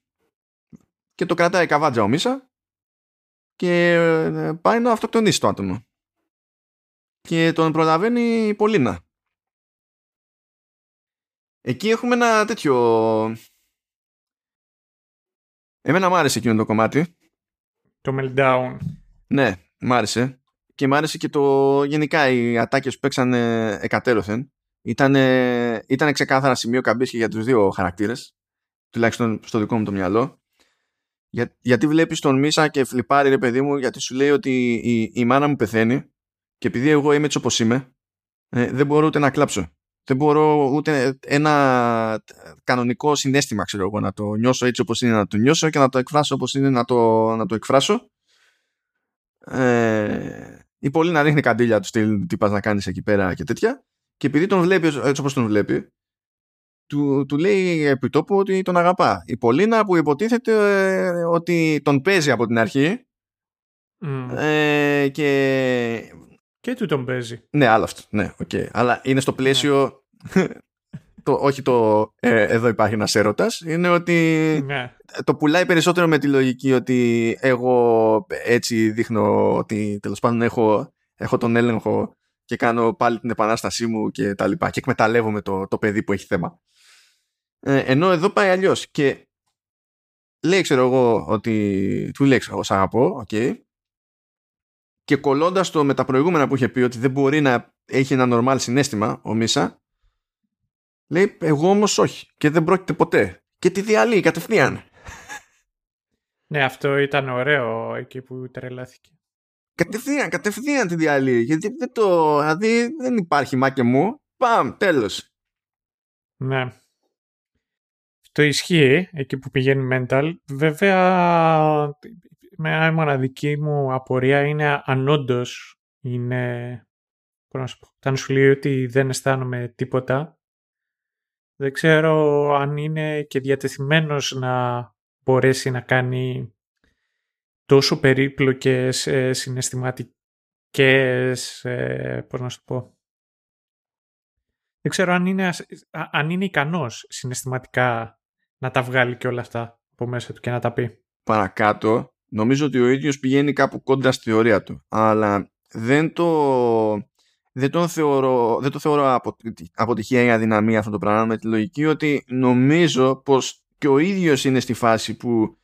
και το κρατάει καβάτζα ο Μίσα και ε, πάει να αυτοκτονήσει το άτομο και τον προλαβαίνει η Πολίνα εκεί έχουμε ένα τέτοιο εμένα μου άρεσε εκείνο το κομμάτι
το meltdown.
Ναι, μ' άρεσε. Και μ' άρεσε και το γενικά οι ατάκες που παίξαν εκατέρωθεν. Ήταν, ήταν ξεκάθαρα σημείο καμπής και για τους δύο χαρακτήρες. Τουλάχιστον στο δικό μου το μυαλό. Για, γιατί βλέπεις τον Μίσα και φλιπάρει ρε παιδί μου γιατί σου λέει ότι η, η μάνα μου πεθαίνει και επειδή εγώ είμαι έτσι όπως είμαι ε, δεν μπορώ ούτε να κλάψω. Δεν μπορώ ούτε ένα κανονικό συνέστημα ξέρω εγώ να το νιώσω έτσι όπως είναι να το νιώσω και να το εκφράσω όπως είναι να το, να το εκφράσω. Ε, η πολύ να ρίχνει καντήλια του στυλ τι πας να κάνεις εκεί πέρα και τέτοια και επειδή τον βλέπει έτσι όπως τον βλέπει του, του λέει επί τόπου ότι τον αγαπά. Η Πολίνα που υποτίθεται ε, ότι τον παίζει από την αρχή ε, και...
Και του τον παίζει.
Ναι, άλλο αυτό. Ναι, okay. Αλλά είναι στο πλαίσιο... Ναι. το, όχι το ε, εδώ υπάρχει ένας έρωτας, είναι ότι ναι. το πουλάει περισσότερο με τη λογική ότι εγώ έτσι δείχνω ότι τέλος πάντων έχω, έχω τον έλεγχο και κάνω πάλι την επανάστασή μου και τα λοιπά και εκμεταλλεύομαι το, το παιδί που έχει θέμα. Ε, ενώ εδώ πάει αλλιώς και λέει ξέρω εγώ ότι του λέει ξέρω εγώ σ' αγαπώ, okay, και κολλώντας το με τα προηγούμενα που είχε πει ότι δεν μπορεί να έχει ένα νορμάλ συνέστημα ο Μίσα λέει εγώ όμως όχι και δεν πρόκειται ποτέ και τη διαλύει κατευθείαν.
Ναι αυτό ήταν ωραίο εκεί που τρελάθηκε.
Κατευθείαν, κατευθείαν τη διαλύει γιατί δεν το, δηλαδή δεν υπάρχει μα και μου παμ τέλος.
Ναι. Το ισχύει εκεί που πηγαίνει mental. Βέβαια, με μοναδική μου απορία είναι αν όντως είναι. Όταν σου λέει ότι δεν αισθάνομαι τίποτα, δεν ξέρω αν είναι και διατεθειμένος να μπορέσει να κάνει τόσο περίπλοκες ε, συναισθηματικές, ε, πώς να σου πω, δεν ξέρω αν είναι, αν είναι ικανός συναισθηματικά να τα βγάλει και όλα αυτά από μέσα του και να τα πει.
Παρακάτω, νομίζω ότι ο ίδιος πηγαίνει κάπου κοντά στη θεωρία του. Αλλά δεν το, δεν το θεωρώ, δεν το θεωρώ αποτυχία ή αδυναμία αυτό το πράγμα με τη λογική ότι νομίζω πως και ο ίδιος είναι στη φάση που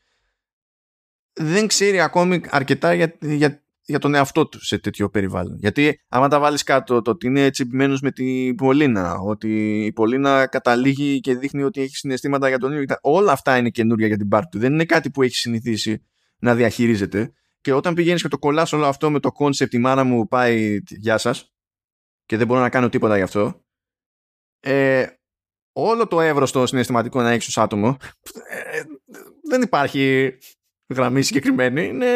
δεν ξέρει ακόμη αρκετά για, για για τον εαυτό του σε τέτοιο περιβάλλον. Γιατί άμα τα βάλεις κάτω το ότι είναι τσιμπημένος με την Πολίνα, ότι η Πολίνα καταλήγει και δείχνει ότι έχει συναισθήματα για τον ίδιο, όλα αυτά είναι καινούρια για την πάρτη του. Δεν είναι κάτι που έχει συνηθίσει να διαχειρίζεται. Και όταν πηγαίνεις και το κολλάς όλο αυτό με το κόνσεπτ η μάνα μου πάει γεια σας και δεν μπορώ να κάνω τίποτα γι' αυτό, ε, όλο το εύρωστο συναισθηματικό να έχεις άτομο ε, δεν υπάρχει γραμμή συγκεκριμένη. Είναι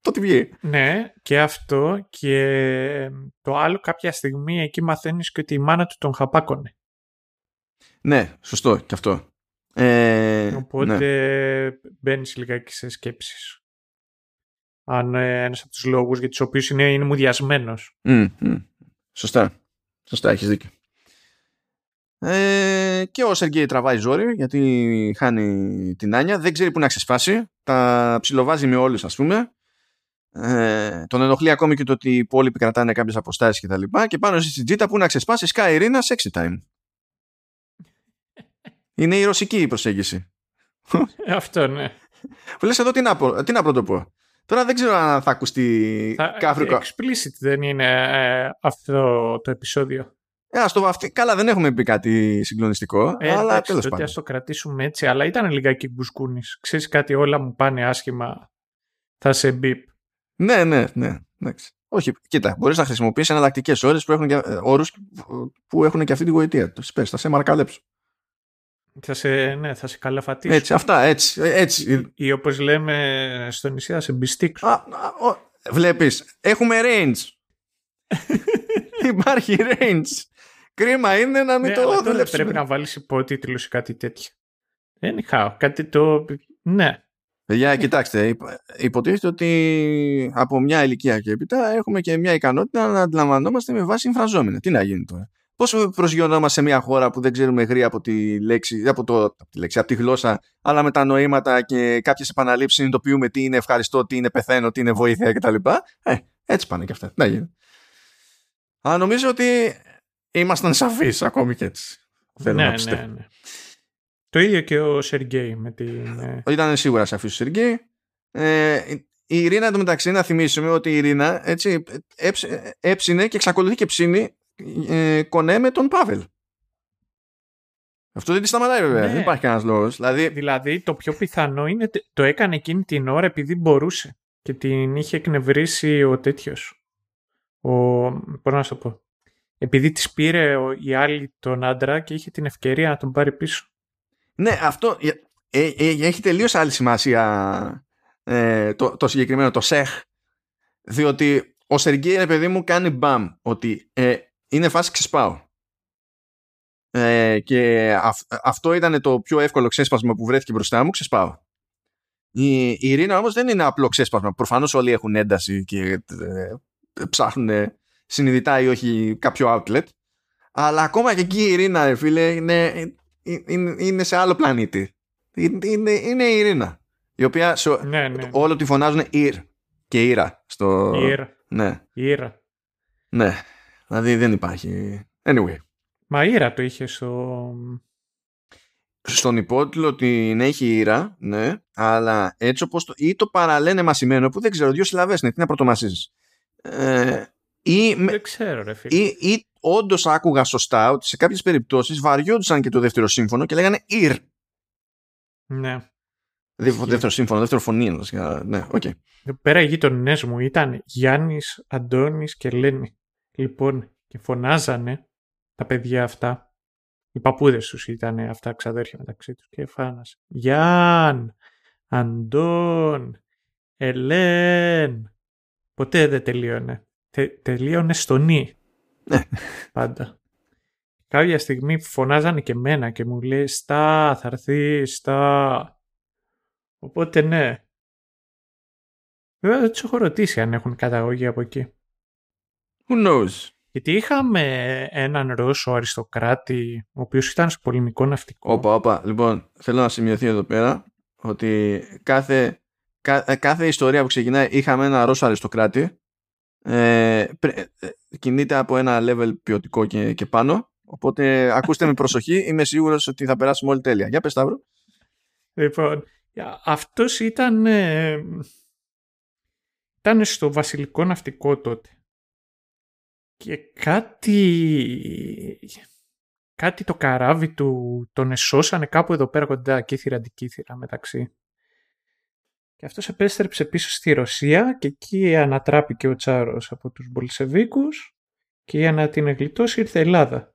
το τι βγει.
Ναι, και αυτό και το άλλο κάποια στιγμή εκεί μαθαίνεις και ότι η μάνα του τον χαπάκωνε.
Ναι, σωστό και αυτό. Ε,
Οπότε ναι. μπαίνεις λιγάκι σε σκέψεις. Αν ε, ένας από τους λόγους για τους οποίους είναι, είναι μουδιασμένος.
Σωστά. Σωστά, έχεις δίκιο. Ε, και ο Σεργέη τραβάει ζόρι γιατί χάνει την Άνια. Δεν ξέρει που να ξεσπάσει. Τα ψιλοβάζει με όλους ας πούμε. Ε, τον ενοχλεί ακόμη και το ότι οι υπόλοιποι κρατάνε κάποιες αποστάσεις κτλ. Και, και πάνω στην τζίτα που να ξεσπάσει Sky Irina sexy time. Είναι η ρωσική προσέγγιση.
Ε, αυτό ναι.
Που λες εδώ τι να, τι να πρωτοπώ. Τώρα δεν ξέρω αν θα ακουστεί κάφρικο.
Explicit δεν είναι ε, αυτό το επεισόδιο.
Ε, το, αυτή, καλά δεν έχουμε πει κάτι συγκλονιστικό, ε, αλλά τέλος πάντων.
Ας το κρατήσουμε έτσι, αλλά ήταν λιγάκι μπουσκούνης. Ξέρεις κάτι όλα μου πάνε άσχημα, θα σε μπιπ.
Ναι, ναι, ναι. Εντάξει. Όχι, κοίτα, μπορείς να χρησιμοποιήσει εναλλακτικές ώρες που έχουν, ε, όρους που έχουν και αυτή τη γοητεία. Το πες, θα σε μαρκαλέψω.
Θα σε, ναι, θα σε καλαφατήσω.
Έτσι, αυτά, έτσι. έτσι.
Ή όπως λέμε στο νησί, θα σε μπιστίξω.
Βλέπεις, έχουμε range. Υπάρχει range. Κρίμα είναι να μην ναι, το δουλέψουμε.
Πρέπει να βάλεις υπότιτλους ή κάτι τέτοιο. Anyhow, κάτι το. Ναι.
Παιδιά, κοιτάξτε, υποτίθεται ότι από μια ηλικία και έπειτα έχουμε και μια ικανότητα να αντιλαμβανόμαστε με βάση εμφραζόμενα. Τι να γίνει τώρα; Πώ προσγειωνόμαστε σε μια χώρα που δεν ξέρουμε γρήγορα από τη λέξη, από, το, από τη λέξη, από τη γλώσσα, αλλά με τα νοήματα και κάποιες επαναλήψεις συνειδητοποιούμε τι είναι ευχαριστώ, τι είναι πεθαίνω, τι είναι βοήθεια κτλ. Ε, έτσι πάνε και αυτά. Να γίνει. Αλλά νομίζω ότι ήμασταν σαφείς ακόμη και έτσι.
Θέλω ναι, να ναι, ναι. Το ίδιο και ο Σεργέη με την. Ε,
Ήταν σίγουρα σαφής ο Σεργέη. Ε, η Ειρήνα εντωμεταξύ να θυμίσουμε ότι η Ειρήνα έτσι, έψινε και εξακολουθεί και ψήνει ε, κονέ με τον Πάβελ. Αυτό δεν τη σταματάει βέβαια. Ναι. Δεν υπάρχει κανένας λόγος. Δηλαδή...
δηλαδή το πιο πιθανό είναι το έκανε εκείνη την ώρα επειδή μπορούσε και την είχε εκνευρίσει ο τέτοιος. Ο. Πώς να σου το πω. Επειδή της πήρε η άλλη τον άντρα και είχε την ευκαιρία να τον πάρει πίσω.
Ναι, αυτό ε, ε, ε, έχει τελείως άλλη σημασία ε, το, το συγκεκριμένο, το ΣΕΧ. Διότι ο Σεργέη, παιδί μου, κάνει μπαμ ότι ε, είναι φάση ξεσπάω. Ε, και αυτό ήταν το πιο εύκολο ξέσπασμα που βρέθηκε μπροστά μου, ξεσπάω. Η, η Ειρήνα όμως δεν είναι απλό ξέσπασμα. Προφανώς όλοι έχουν ένταση και ε, ψάχνουν συνειδητά ή όχι κάποιο outlet. Αλλά ακόμα και εκεί η Ειρήνα, φίλε, είναι, είναι, είναι σε άλλο πλανήτη. Είναι, είναι η Ειρήνα. Η οποία ναι, ναι. όλο τη φωνάζουν Ιρ και Ήρα. Στο...
Ιρ.
Ναι.
Ήρα.
Ναι. Δηλαδή δεν υπάρχει. Anyway.
Μα Ήρα το είχε στο...
Στον υπότιτλο την έχει Ήρα, ναι, αλλά έτσι όπως το... ή το παραλένε μασημένο που δεν ξέρω, δύο συλλαβές είναι, τι να πρωτομασίζεις. Ε,
ή, δεν ξέρω ρε φίλε.
Ή, ή όντως άκουγα σωστά ότι σε κάποιες περιπτώσεις βαριόντουσαν και το δεύτερο σύμφωνο και λέγανε Ιρ.
Ναι.
Δεύτερο σύμφωνο, δεύτερο φωνή. Ναι, okay.
Εδώ πέρα οι γείτονέ μου ήταν Γιάννης, Αντώνης και Λένη. Λοιπόν, και φωνάζανε τα παιδιά αυτά. Οι παππούδες τους ήταν αυτά ξαδέρφια μεταξύ τους και φάνασε. Γιάν, Αντών, Ελέν. Ποτέ δεν τελείωνε. Τε, τελείωνε στο νι.
Ναι.
Πάντα. Κάποια στιγμή φωνάζανε και μένα και μου λέει «Στά, θα έρθει, στά». Οπότε ναι. Βέβαια δεν τους έχω ρωτήσει αν έχουν καταγωγή από εκεί.
Who knows;
Γιατί είχαμε έναν Ρώσο αριστοκράτη, ο οποίος ήταν στο πολεμικό ναυτικό.
Όπα, όπα. Λοιπόν, θέλω να σημειωθεί εδώ πέρα ότι κάθε, ε, κάθε ιστορία που ξεκινάει είχαμε ένα Ρώσο αριστοκράτη ε, ε, κινείται από ένα level ποιοτικό και, και πάνω οπότε ακούστε με προσοχή είμαι σίγουρος ότι θα περάσουμε όλοι τέλεια. Για πες Σταύρο.
Λοιπόν, αυτός ήταν ε, ήταν στο βασιλικό ναυτικό τότε και κάτι, κάτι το καράβι του τον εσώσανε κάπου εδώ πέρα κοντά, κύθυρα αντικύθυρα μεταξύ. Και αυτός επέστρεψε πίσω στη Ρωσία και εκεί ανατράπηκε ο Τσάρος από τους Μπολσεβίκους και για να την εγκλητώσει ήρθε η Ελλάδα.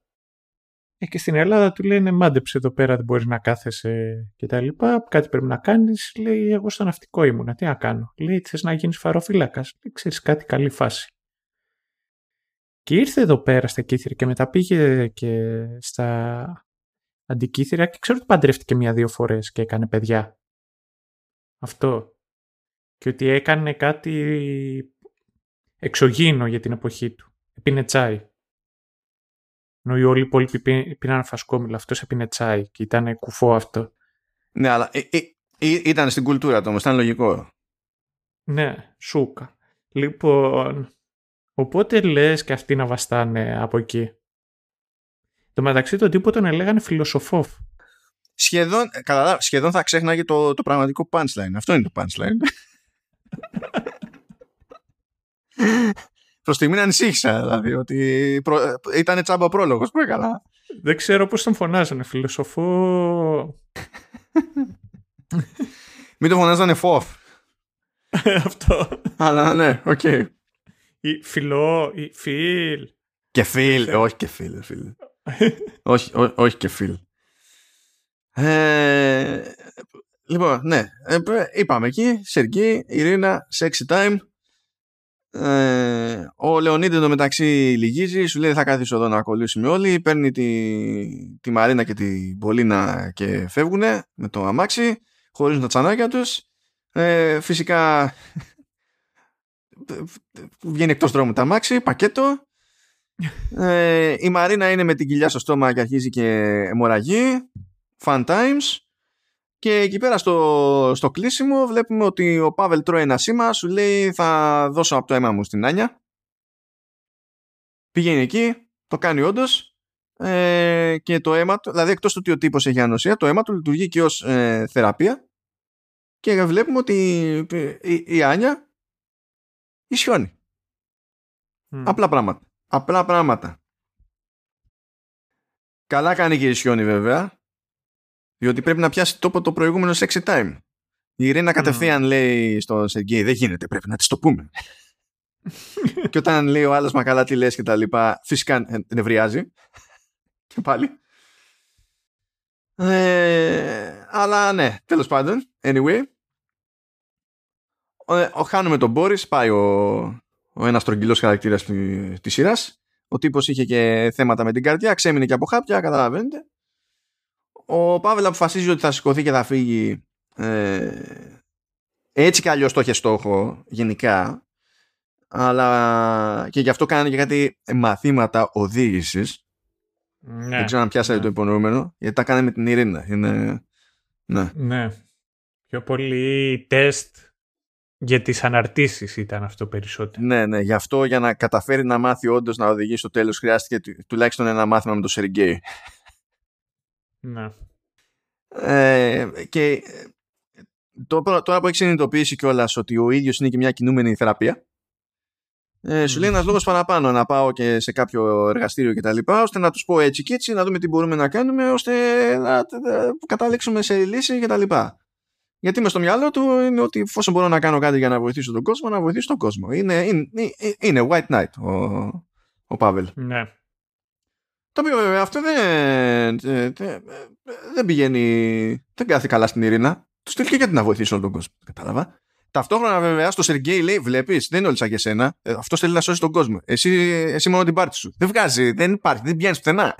Ε, και στην Ελλάδα του λένε μάντεψε εδώ πέρα δεν μπορείς να κάθεσαι και τα λοιπά. Κάτι πρέπει να κάνεις. Λέει εγώ στο ναυτικό ήμουνα. Τι να κάνω. Λέει θες να γίνεις φαροφύλακας. Λέει ξέρεις κάτι καλή φάση. Και ήρθε εδώ πέρα στα Κύθυρα και μετά πήγε και στα αντικύθυρα και ξέρω ότι παντρεύτηκε μία-δύο φορές και έκανε παιδιά. Αυτό. Και ότι έκανε κάτι εξωγήινο για την εποχή του. Επίνε τσάι. Ενώ οι όλοι οι υπόλοιποι πήραν φασκόμηλα. Αυτός έπινε τσάι και ήταν κουφό αυτό.
Ναι, αλλά ε, ε, ε, ήταν στην κουλτούρα του όμως, ήταν λογικό.
Ναι, σούκα. Λοιπόν, Οπότε λες και αυτοί να βαστάνε από εκεί. Το μεταξύ τον τύπο τον έλεγαν φιλοσοφόφ.
Σχεδόν, καλά, σχεδόν θα ξέχναγε το, το πραγματικό punchline. Αυτό είναι το punchline. Προς στιγμή ανησύχησα, δηλαδή, ότι προ... ήταν τσάμπα πρόλογος. Πολύ καλά.
Δεν ξέρω πώς τον φωνάζανε, φιλοσοφό...
Μην τον φωνάζανε φόφ.
Αυτό.
Αλλά ναι, OK. Okay.
Ή φιλό, ή φιλ.
Και φιλ, όχι και φιλ. φιλ. όχι, όχι και φιλ. Ε, λοιπόν, ναι, ε, είπαμε εκεί, Σεργή, Ειρήνα, sexy time. Ε, ο Λεωνίδη το μεταξύ λυγίζει, σου λέει θα καθίσω εδώ να κολλήσουμε όλοι, παίρνει τη, τη Μαρίνα και την Πολίνα και φεύγουνε με το αμάξι, χωρίζουν τα τσανάκια τους Ε, φυσικά βγαίνει εκτός δρόμου τα μάξι, πακέτο. Ε, η Μαρίνα είναι με την κοιλιά στο στόμα και αρχίζει και αιμορραγεί. Fun times. Και εκεί πέρα στο, στο κλείσιμο βλέπουμε ότι ο Πάβελ τρώει ένα σήμα, σου λέει θα δώσω από το αίμα μου στην Άνια. Πηγαίνει εκεί, το κάνει όντως. Ε, και το αίμα του, δηλαδή εκτός του ότι ο τύπος έχει ανοσία, το αίμα του λειτουργεί και ως ε, θεραπεία και βλέπουμε ότι η, η Άνια ισιώνει. Απλά πράγματα. Απλά πράγματα. Καλά κάνει και ισιώνει βέβαια διότι πρέπει να πιάσει τόπο το προηγούμενο sexy time. Η Ειρήνα κατευθείαν λέει στο Σεργέη δεν γίνεται πρέπει να της το πούμε. και όταν λέει ο άλλος μα καλά τι λες και τα λοιπά φυσικά νευριάζει και πάλι. Ε, αλλά ναι, τέλος πάντων, anyway. Ε, ο, χάνουμε τον Μπόρις, πάει ο, ο ένας τρογγυλός χαρακτήρας της, της σειράς. Ο τύπος είχε και θέματα με την καρδιά, ξέμεινε και από χάπια, καταλαβαίνετε. Ο Παύλα αποφασίζει ότι θα σηκωθεί και θα φύγει ε, έτσι κι αλλιώς το είχε στόχο γενικά αλλά και γι' αυτό κάνει και κάτι μαθήματα οδήγησης ναι, δεν ξέρω αν πιάσατε ναι. το υπονοούμενο γιατί τα κάνει με την Ειρήνα είναι... ναι.
ναι πιο πολύ τεστ για τις αναρτήσεις ήταν αυτό περισσότερο.
Ναι, ναι. Γι' αυτό για να καταφέρει να μάθει όντως να οδηγεί στο τέλος χρειάστηκε τουλάχιστον ένα μάθημα με το Σεργέη.
Ναι.
Ε, και τώρα που έχεις συνειδητοποιήσει κιόλας ότι ο ίδιος είναι και μια κινούμενη θεραπεία ε, σου λέει ένας λόγος παραπάνω να πάω και σε κάποιο εργαστήριο κτλ. ώστε να τους πω έτσι και έτσι, να δούμε τι μπορούμε να κάνουμε ώστε να καταλήξουμε σε λύση κτλ. Γιατί με στο μυαλό του είναι ότι εφόσον μπορώ να κάνω κάτι για να βοηθήσω τον κόσμο, να βοηθήσω τον κόσμο. Είναι, είναι, είναι white knight ο, ο Πάβελ.
Ναι.
Το οποίο βέβαια αυτό δεν, δεν πηγαίνει, δεν κάθει καλά στην ειρήνα. Τους στείλει γιατί να βοηθήσω τον κόσμο. Κατάλαβα. Ταυτόχρονα βέβαια στο Σεργέη λέει: Βλέπεις, δεν είναι όλοι σαν και εσένα. Ε, αυτό θέλει να σώσει τον κόσμο. Εσύ, εσύ μόνο την πάρτι σου. Δεν βγάζει, δεν υπάρχει, δεν πιάνεις πουθενά.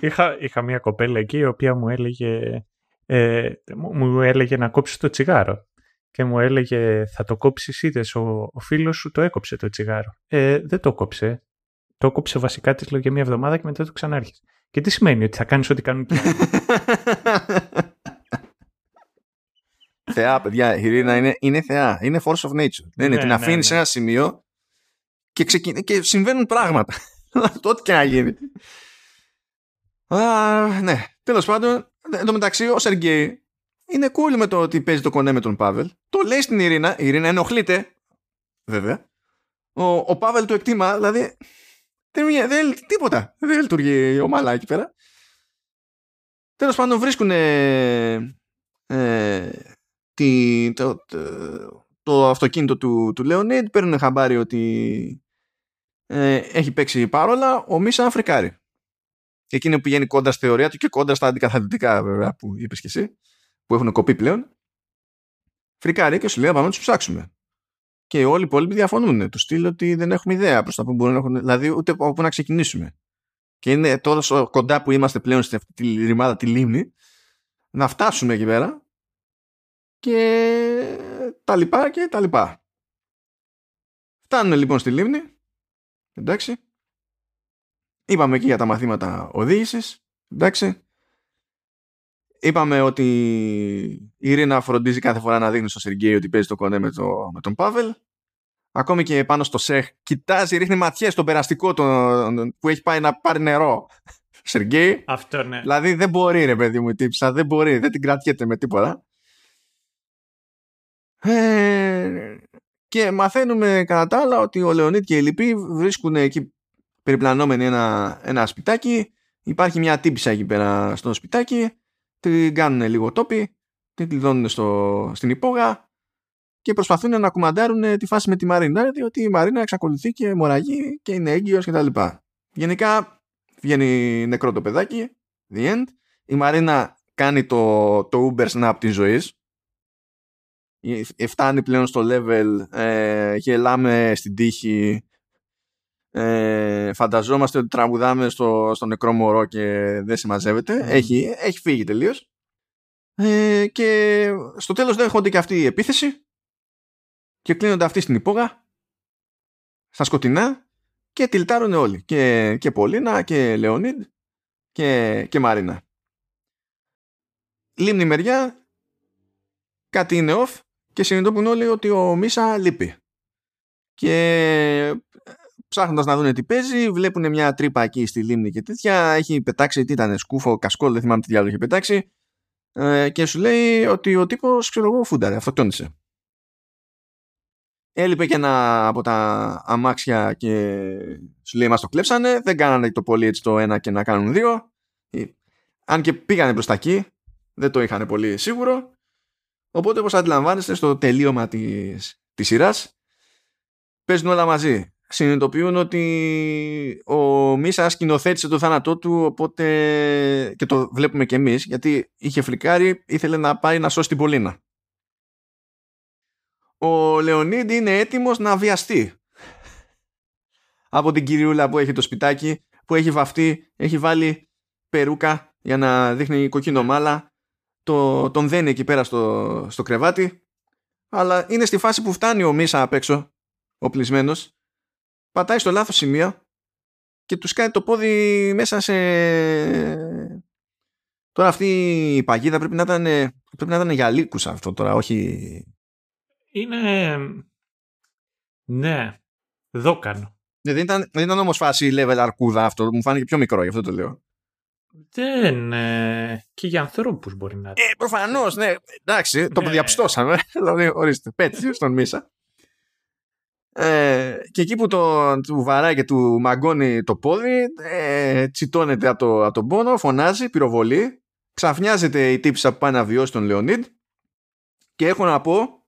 Είχα, είχα μια κοπέλα εκεί η οποία μου έλεγε ε, μου έλεγε να κόψεις το τσιγάρο. Και μου έλεγε θα το κόψεις είδες. Ο, ο φίλος σου το έκοψε το τσιγάρο. Ε, δεν το κόψε. Το έκοψε βασικά της λέω για μια εβδομάδα και μετά το ξανάρχισε. Και τι σημαίνει ότι θα κάνεις ό,τι κάνουν και
Θεά, παιδιά. Η Ειρήνα είναι, είναι θεά. Είναι force of nature. Δεν είναι. Ναι, την ναι, αφήνεις ναι, σε ένα σημείο και, ξεκιν... και συμβαίνουν πράγματα. Τότε και να γίνει. Α, ναι. Τέλος πάντων, Εν τω μεταξύ, ο Σεργέη είναι cool με το ότι παίζει το κονέ με τον Πάβελ. Το λέει στην Ειρήνα. Η Ειρήνα ενοχλείται. Βέβαια. Ο, ο Πάβελ το εκτίμα. Δηλαδή. Δεν, δεν, τίποτα. Δεν λειτουργεί ομαλά εκεί πέρα. Τέλος πάντων, βρίσκουν ε, τη, το, το, αυτοκίνητο του, του Λεωνίδ. Παίρνουν χαμπάρι ότι ε, έχει παίξει παρόλα. Ο Μίσα φρικάρει εκείνη που πηγαίνει κόντρα στη θεωρία του και κόντρα στα αντικαθαρρυντικά βέβαια που είπες και εσύ, που έχουν κοπεί πλέον. Φρικάρει και σου λέει: Πάμε να τους ψάξουμε. Και όλοι οι υπόλοιποι διαφωνούν. Του στείλω ότι δεν έχουμε ιδέα προς τα που μπορούν να έχουν, δηλαδή ούτε από πού να ξεκινήσουμε. Και είναι τόσο κοντά που είμαστε πλέον στην αυτή τη ρημάδα, τη λίμνη, να φτάσουμε εκεί πέρα και τα λοιπά και τα λοιπά. Φτάνουν λοιπόν στη λίμνη. Εντάξει. Είπαμε εκεί για τα μαθήματα οδήγησης. Εντάξει. Είπαμε ότι η Ειρήνα φροντίζει κάθε φορά να δείχνει στο Σεργέη ότι παίζει το κονέ με, το, με τον Πάβελ. Ακόμη και πάνω στο Σεχ κοιτάζει, ρίχνει ματιές στον περαστικό τον, που έχει πάει να πάρει νερό. Σεργέη.
Αυτό ναι.
Δηλαδή δεν μπορεί ρε παιδί μου η τύψα, δεν μπορεί, δεν την κρατιέται με τίποτα. Ε, και μαθαίνουμε κατά τα άλλα ότι ο Λεωνίτ και η Λυπή βρίσκουν εκεί περιπλανόμενοι ένα, ένα σπιτάκι. Υπάρχει μια τύπησα εκεί πέρα στο σπιτάκι. Την κάνουν λίγο τόπι. Την κλειδώνουν στο, στην υπόγα. Και προσπαθούν να κουμαντάρουν τη φάση με τη Μαρίνα. Διότι η Μαρίνα εξακολουθεί και μοραγεί και είναι έγκυος κτλ. Γενικά βγαίνει νεκρό το παιδάκι. The end. Η Μαρίνα κάνει το, το Uber Snap της ζωής φτάνει πλέον στο level ε, γελάμε στην τύχη ε, φανταζόμαστε ότι τραγουδάμε στο, στο νεκρό μωρό και δεν συμμαζεύεται. Mm. Έχει, έχει φύγει τελείως. Ε, και στο τέλος δέχονται και αυτή η επίθεση και κλείνονται αυτοί στην υπόγα στα σκοτεινά και τυλτάρουν όλοι. Και, και Πολίνα και Λεωνίδ και, και Μαρίνα. Λίμνη μεριά, κάτι είναι off και συνειδητοποιούν όλοι ότι ο Μίσα λείπει. Και ψάχνοντας να δουν τι παίζει, βλέπουν μια τρύπα εκεί στη λίμνη και τέτοια. Έχει πετάξει, τι ήταν, σκούφο, κασκόλ, δεν θυμάμαι τι διάλογο έχει πετάξει. Ε, και σου λέει ότι ο τύπος, ξέρω εγώ, φούνταρε, αυτοκτόνησε. Έλειπε και ένα από τα αμάξια και σου λέει μας το κλέψανε. Δεν κάνανε το πολύ έτσι το ένα και να κάνουν δύο. Ε, αν και πήγανε προς τα εκεί, δεν το είχαν πολύ σίγουρο. Οπότε όπως αντιλαμβάνεστε στο τελείωμα της, της σειράς παίζουν όλα μαζί. Συνειδητοποιούν ότι ο Μίσα σκηνοθέτησε το θάνατό του οπότε και το βλέπουμε και εμείς γιατί είχε φρικάρει, ήθελε να πάει να σώσει την Πολίνα ο Λεωνίδη είναι έτοιμος να βιαστεί. Από την κυριούλα που έχει το σπιτάκι που έχει βαφτεί, έχει βάλει περούκα για να δείχνει κοκκίνο μάλα. Το, τον δένει εκεί πέρα στο, στο κρεβάτι. Αλλά είναι στη φάση που φτάνει ο Μίσα απ' έξω ο πλησμένος πατάει στο λάθος σημείο και τους κάνει το πόδι μέσα σε τώρα αυτή η παγίδα πρέπει να ήταν πρέπει να ήταν για λύκους αυτό τώρα όχι
είναι... Ναι, δόκανο.
Ναι, δεν ήταν, δεν ήταν όμως φάση level αρκούδα αυτό, μου φάνηκε πιο μικρό, γι' αυτό το λέω.
Δεν. Ε, και για ανθρώπους μπορεί να.
Ε, προφανώς, ναι. Εντάξει, το ναι. διαπιστώσαμε. δηλαδή, ορίστε, πέτυχε στον Μίσα. Ε, και εκεί που το, του βαράει και του μαγκώνει το πόδι, ε, τσιτώνεται από, το, από τον πόνο, φωνάζει, πυροβολεί. Ξαφνιάζεται η τύψη που πάει να βιώσει τον Λεωνίδ. Και έχω να πω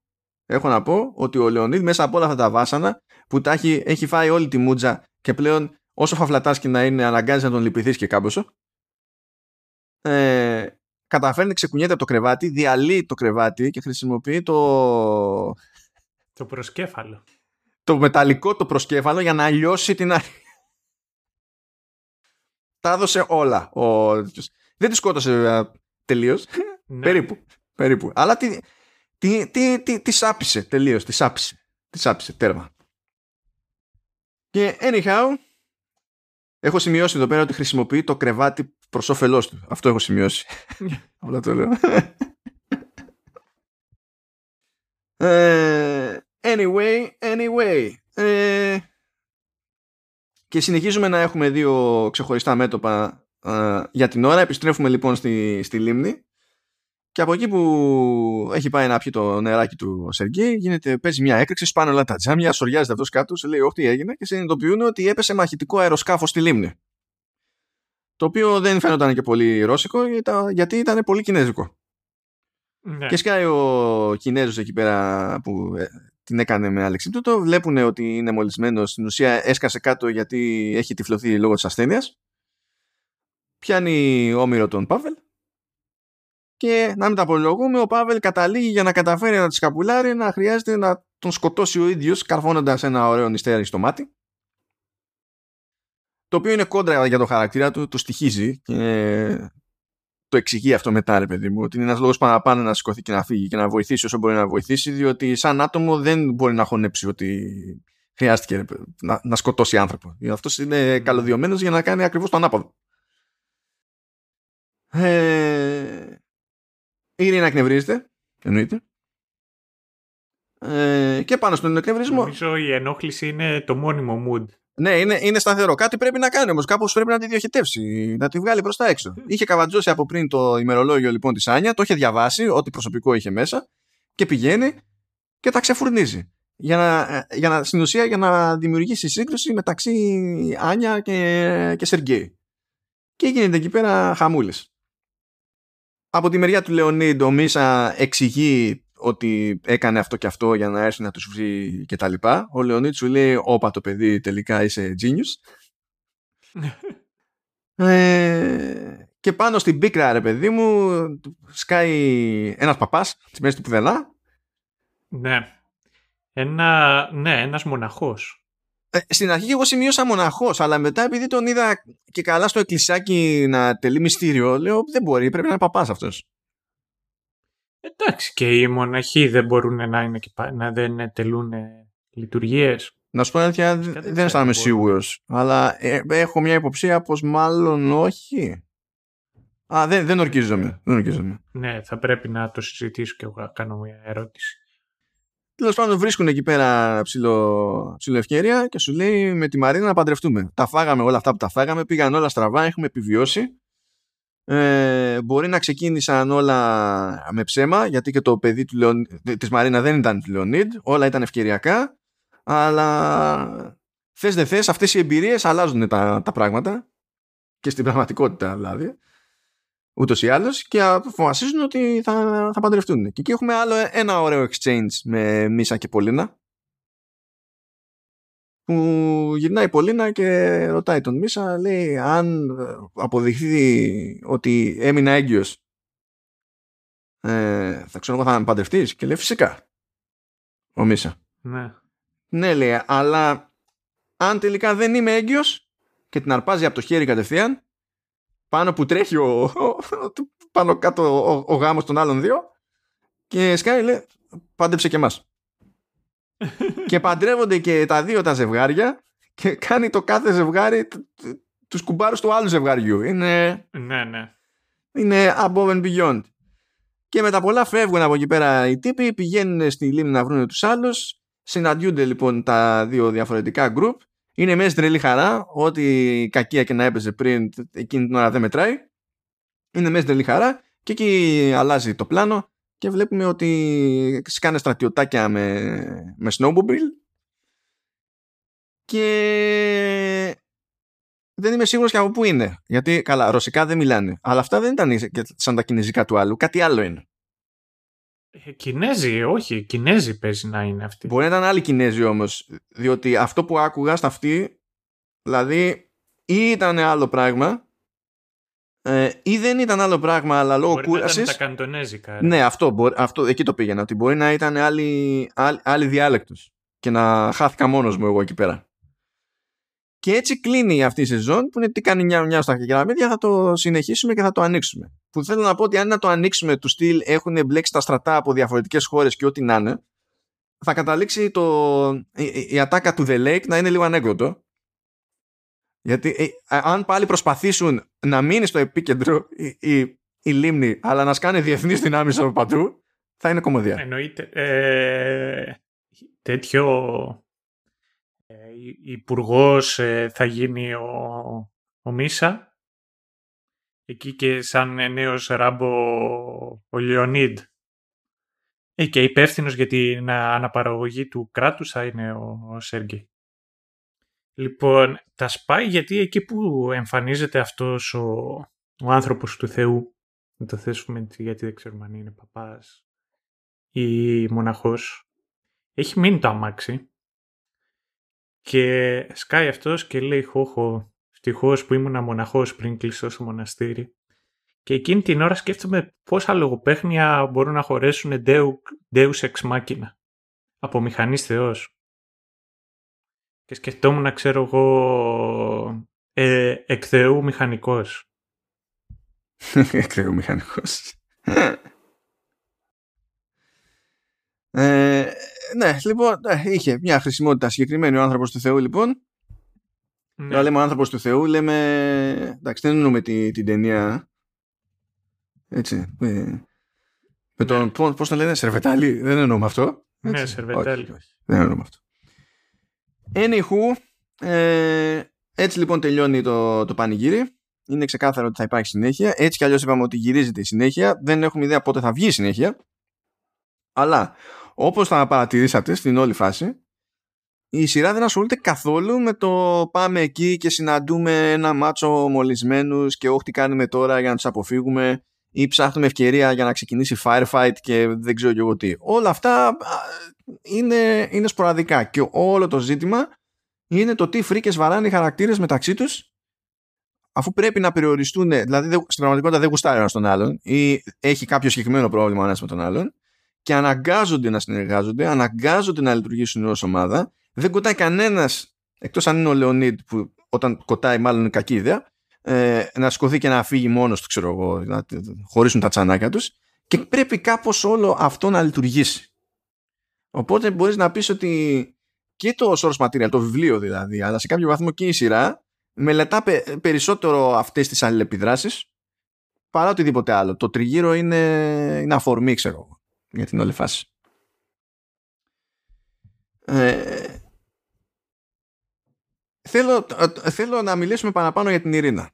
έχω να πω ότι ο Λεωνίδ μέσα από όλα αυτά τα βάσανα που τα έχει, έχει φάει όλη τη μούτζα και πλέον όσο φαφλατάσκει να είναι αναγκάζει να τον λυπηθείς και κάμποσο ε, καταφέρνει ξεκουνιέται από το κρεβάτι διαλύει το κρεβάτι και χρησιμοποιεί το
το προσκέφαλο
το μεταλλικό το προσκέφαλο για να λιώσει την αρχή τα έδωσε όλα ο... δεν τη σκότωσε βέβαια τελείως ναι. περίπου, περίπου αλλά τι, τι, τι, τι, τι σάπισε τελείως, τι σάπισε. Τι σάπισε, τέρμα. Και anyhow, έχω σημειώσει εδώ πέρα ότι χρησιμοποιεί το κρεβάτι προς όφελός του. Αυτό έχω σημειώσει. Όλα το λέω. Ε, anyway, anyway. Ε, και συνεχίζουμε να έχουμε δύο ξεχωριστά μέτωπα ε, για την ώρα. Επιστρέφουμε λοιπόν στη, στη λίμνη και από εκεί που έχει πάει να πιει το νεράκι του ο Σεργέη, γίνεται, παίζει μια έκρηξη, σπάνε όλα τα τζάμια, σοριάζεται αυτός κάτω, σε λέει: Όχι, τι έγινε, και συνειδητοποιούν ότι έπεσε μαχητικό αεροσκάφος στη λίμνη. Το οποίο δεν φαίνονταν και πολύ ρώσικο, γιατί ήταν πολύ κινέζικο. Ναι. Και σκάει ο Κινέζος εκεί πέρα που ε, την έκανε με αλεξίπτωτο. Βλέπουν ότι είναι μολυσμένος. Στην ουσία έσκασε κάτω γιατί έχει τυφλωθεί λόγω της ασθένειας. Πιάνει όμοιρο τον Πάβελ και να μην τα απολογούμε, ο Πάβελ καταλήγει για να καταφέρει να τη σκαπουλάρει να χρειάζεται να τον σκοτώσει ο ίδιος καρφώνοντας ένα ωραίο νηστέρι στο μάτι. Το οποίο είναι κόντρα για το χαρακτήρα του, το στοιχίζει και το εξηγεί αυτό μετά, ρε παιδί μου. Ότι είναι ένας λόγος παραπάνω να σηκωθεί και να φύγει και να βοηθήσει όσο μπορεί να βοηθήσει, διότι σαν άτομο δεν μπορεί να χωνέψει ότι χρειάστηκε να, να σκοτώσει άνθρωπο. Αυτός είναι ναι. καλωδιωμένος για να κάνει ακριβώς το ανάποδο. Ε, είναι να εκνευρίζεται, εννοείται. Ε, και πάνω στον εκνευρισμό.
Νομίζω η ενόχληση είναι το μόνιμο mood.
Ναι, είναι, είναι σταθερό. Κάτι πρέπει να κάνει όμως. Κάπως πρέπει να τη διοχετεύσει, να τη βγάλει προς τα έξω. είχε καβατζώσει από πριν το ημερολόγιο λοιπόν της Άνια, το είχε διαβάσει, ό,τι προσωπικό είχε μέσα και πηγαίνει και τα ξεφουρνίζει. Για να, για να, στην ουσία για να δημιουργήσει σύγκρουση μεταξύ Άνια και, και Σεργέη. Και γίνεται εκεί πέρα χαμούλης από τη μεριά του Λεωνίδ ο Μίσα εξηγεί ότι έκανε αυτό και αυτό για να έρθει να τους βρει και τα λοιπά. Ο Λεωνίδ σου λέει όπα το παιδί τελικά είσαι genius. ε, και πάνω στην πίκρα ρε παιδί μου σκάει ένας παπάς στη μέση του πουθενά.
Ναι. Ένα, ναι, ένας μοναχός.
Ε, στην αρχή εγώ σημείωσα μοναχός, αλλά μετά επειδή τον είδα και καλά στο εκκλησιάκι να τελεί μυστήριο, λέω δεν μπορεί, πρέπει να είναι παπάς αυτός.
Εντάξει, και οι μοναχοί δεν μπορούν να, είναι και, να δεν τελούν λειτουργίες.
Να σου πω αλήθεια, δεν αισθάνομαι σίγουρος. Αλλά ε, έχω μια υποψία πως μάλλον όχι. Α, δεν, δεν ορκίζομαι. Δεν ορκίζομαι.
Ναι, θα πρέπει να το συζητήσω και εγώ να κάνω μια ερώτηση.
Τέλος πάντων, βρίσκουν εκεί πέρα ψηλό, ψηλό ευκαιρία και σου λέει με τη Μαρίνα να παντρευτούμε. Τα φάγαμε όλα αυτά που τα φάγαμε, πήγαν όλα στραβά, έχουμε επιβιώσει. Ε, μπορεί να ξεκίνησαν όλα με ψέμα, γιατί και το παιδί του Λεων... της Μαρίνα δεν ήταν του Λεωνίδ, όλα ήταν ευκαιριακά, αλλά θες δεν θες, αυτές οι εμπειρίες αλλάζουν τα, τα πράγματα και στην πραγματικότητα δηλαδή ούτως ή άλλως και αποφασίζουν ότι θα, θα παντρευτούν. Και εκεί έχουμε άλλο ένα ωραίο exchange με Μίσα και Πολίνα. Που γυρνάει η Πολίνα και ρωτάει τον Μίσα, λέει, αν αποδειχθεί ότι έμεινα έγκυος, ε, θα ξέρω εγώ θα με παντρευτείς. Και λέει, φυσικά. Ο Μίσα.
Ναι.
Ναι, λέει, αλλά αν τελικά δεν είμαι έγκυος και την αρπάζει από το χέρι κατευθείαν, πάνω που τρέχει ο, πάνω κάτω ο, ο γάμος των άλλων δύο και σκάει λέει πάντεψε και εμάς και παντρεύονται και τα δύο τα ζευγάρια και κάνει το κάθε ζευγάρι τους κουμπάρους του άλλου ζευγαριού είναι
ναι ναι
είναι above and beyond και με τα πολλά φεύγουν από εκεί πέρα οι τύποι πηγαίνουν στη λίμνη να βρουν τους άλλους συναντιούνται λοιπόν τα δύο διαφορετικά group είναι μέσα τρελή χαρά. Ό,τι κακία και να έπαιζε πριν εκείνη την ώρα δεν μετράει. Είναι μέσα τρελή χαρά. Και εκεί αλλάζει το πλάνο και βλέπουμε ότι σκάνε στρατιωτάκια με, με snowmobile και δεν είμαι σίγουρος και από πού είναι. Γιατί καλά, ρωσικά δεν μιλάνε. Αλλά αυτά δεν ήταν σαν τα κινέζικα του άλλου. Κάτι άλλο είναι.
Ε, Κινέζοι, όχι. Κινέζοι παίζει να είναι αυτοί.
Μπορεί να ήταν άλλοι Κινέζοι όμως. Διότι αυτό που άκουγα στα αυτή, δηλαδή, ή ήταν άλλο πράγμα, ε, ή δεν ήταν άλλο πράγμα, αλλά λόγω κούραση.
τα καντονέζικα.
Ναι, αυτό, αυτό, εκεί το πήγαινα. Ότι μπορεί να ήταν άλλη, άλλη, άλλη διάλεκτος. Και να χάθηκα μόνος μου εγώ εκεί πέρα. Και έτσι κλείνει αυτή η σεζόν που είναι τι κάνει μια μια στα κεραμίδια θα το συνεχίσουμε και θα το ανοίξουμε. Που θέλω να πω ότι αν να το ανοίξουμε του στυλ έχουν μπλέξει τα στρατά από διαφορετικές χώρες και ό,τι να είναι θα καταλήξει το, η, η ατάκα του The Lake να είναι λίγο ανέκδοτο. Γιατί ε, αν πάλι προσπαθήσουν να μείνει στο επίκεντρο η, η, η λίμνη αλλά να σκάνε διεθνείς δυνάμεις από παντού θα είναι κομμωδία.
Εννοείται. Ε, τέτοιο ε, υπουργός ε, θα γίνει ο, ο Μίσα. Εκεί και σαν νέος ράμπο ο Λεωνίδ. Ε, και υπεύθυνος για την αναπαραγωγή του κράτους θα είναι ο, ο Σέργη. Λοιπόν, τα σπάει γιατί εκεί που εμφανίζεται αυτός ο, ο άνθρωπος του Θεού, να το θέσουμε γιατί δεν ξέρουμε αν είναι παπάς ή μοναχός, έχει μείνει το αμάξι και σκάει αυτός και λέει χώχο, ευτυχώς που ήμουν μοναχός πριν κλειστώ στο μοναστήρι. Και εκείνη την ώρα σκέφτομαι πόσα λογοπαίχνια μπορούν να χωρέσουν Deus Ex Machina από μηχανής θεός. Και σκεφτόμουν να ξέρω εγώ ε, εκ Θεού μηχανικός.
εκ Θεού μηχανικός. ε, ναι, λοιπόν, ναι, είχε μια χρησιμότητα συγκεκριμένη ο άνθρωπος του Θεού, λοιπόν. Ναι. Όταν λέμε άνθρωπος του Θεού, λέμε. Εντάξει, δεν εννοούμε την, την ταινία. Έτσι. Με, με τον. Ναι. Πώς το λένε, Σερβετάλη, δεν εννοούμε αυτό.
Ναι, Σερβετάλη.
Όχι, όχι, δεν εννοούμε αυτό. Anywho, ε, έτσι λοιπόν τελειώνει το, το πανηγύρι. Είναι ξεκάθαρο ότι θα υπάρχει συνέχεια. Έτσι κι αλλιώς είπαμε ότι γυρίζεται η συνέχεια. Δεν έχουμε ιδέα πότε θα βγει η συνέχεια. Αλλά όπως θα παρατηρήσατε στην όλη φάση, η σειρά δεν ασχολείται καθόλου με το πάμε εκεί και συναντούμε ένα μάτσο μολυσμένους και όχι τι κάνουμε τώρα για να τους αποφύγουμε ή ψάχνουμε ευκαιρία για να ξεκινήσει firefight και δεν ξέρω και εγώ τι. Όλα αυτά είναι, είναι σποραδικά και όλο το ζήτημα είναι το τι φρίκες βαράνε οι χαρακτήρες μεταξύ τους αφού πρέπει να περιοριστούν, δηλαδή στην πραγματικότητα δεν γουστάρει ένας τον άλλον ή έχει κάποιο συγκεκριμένο πρόβλημα ένας με τον άλλον και αναγκάζονται να συνεργάζονται, αναγκάζονται να λειτουργήσουν ως ομάδα. Δεν κοτάει κανένας, εκτός αν είναι ο Λεωνίδ που όταν κοτάει μάλλον είναι κακή ιδέα, ε, να σηκωθεί και να φύγει μόνος του, ξέρω εγώ, να χωρίσουν τα τσανάκια τους. και πρέπει κάπως όλο αυτό να λειτουργήσει. Οπότε μπορείς να πεις ότι και το source material, το βιβλίο δηλαδή, αλλά σε κάποιο βαθμό και η σειρά, μελετά περισσότερο αυτές τις αλληλεπιδράσεις παρά οτιδήποτε άλλο. Το τριγύρο είναι, είναι αφορμή, ξέρω, για την όλη φάση. Ε, θέλω, ε, θέλω να μιλήσουμε παραπάνω για την Ειρήνα.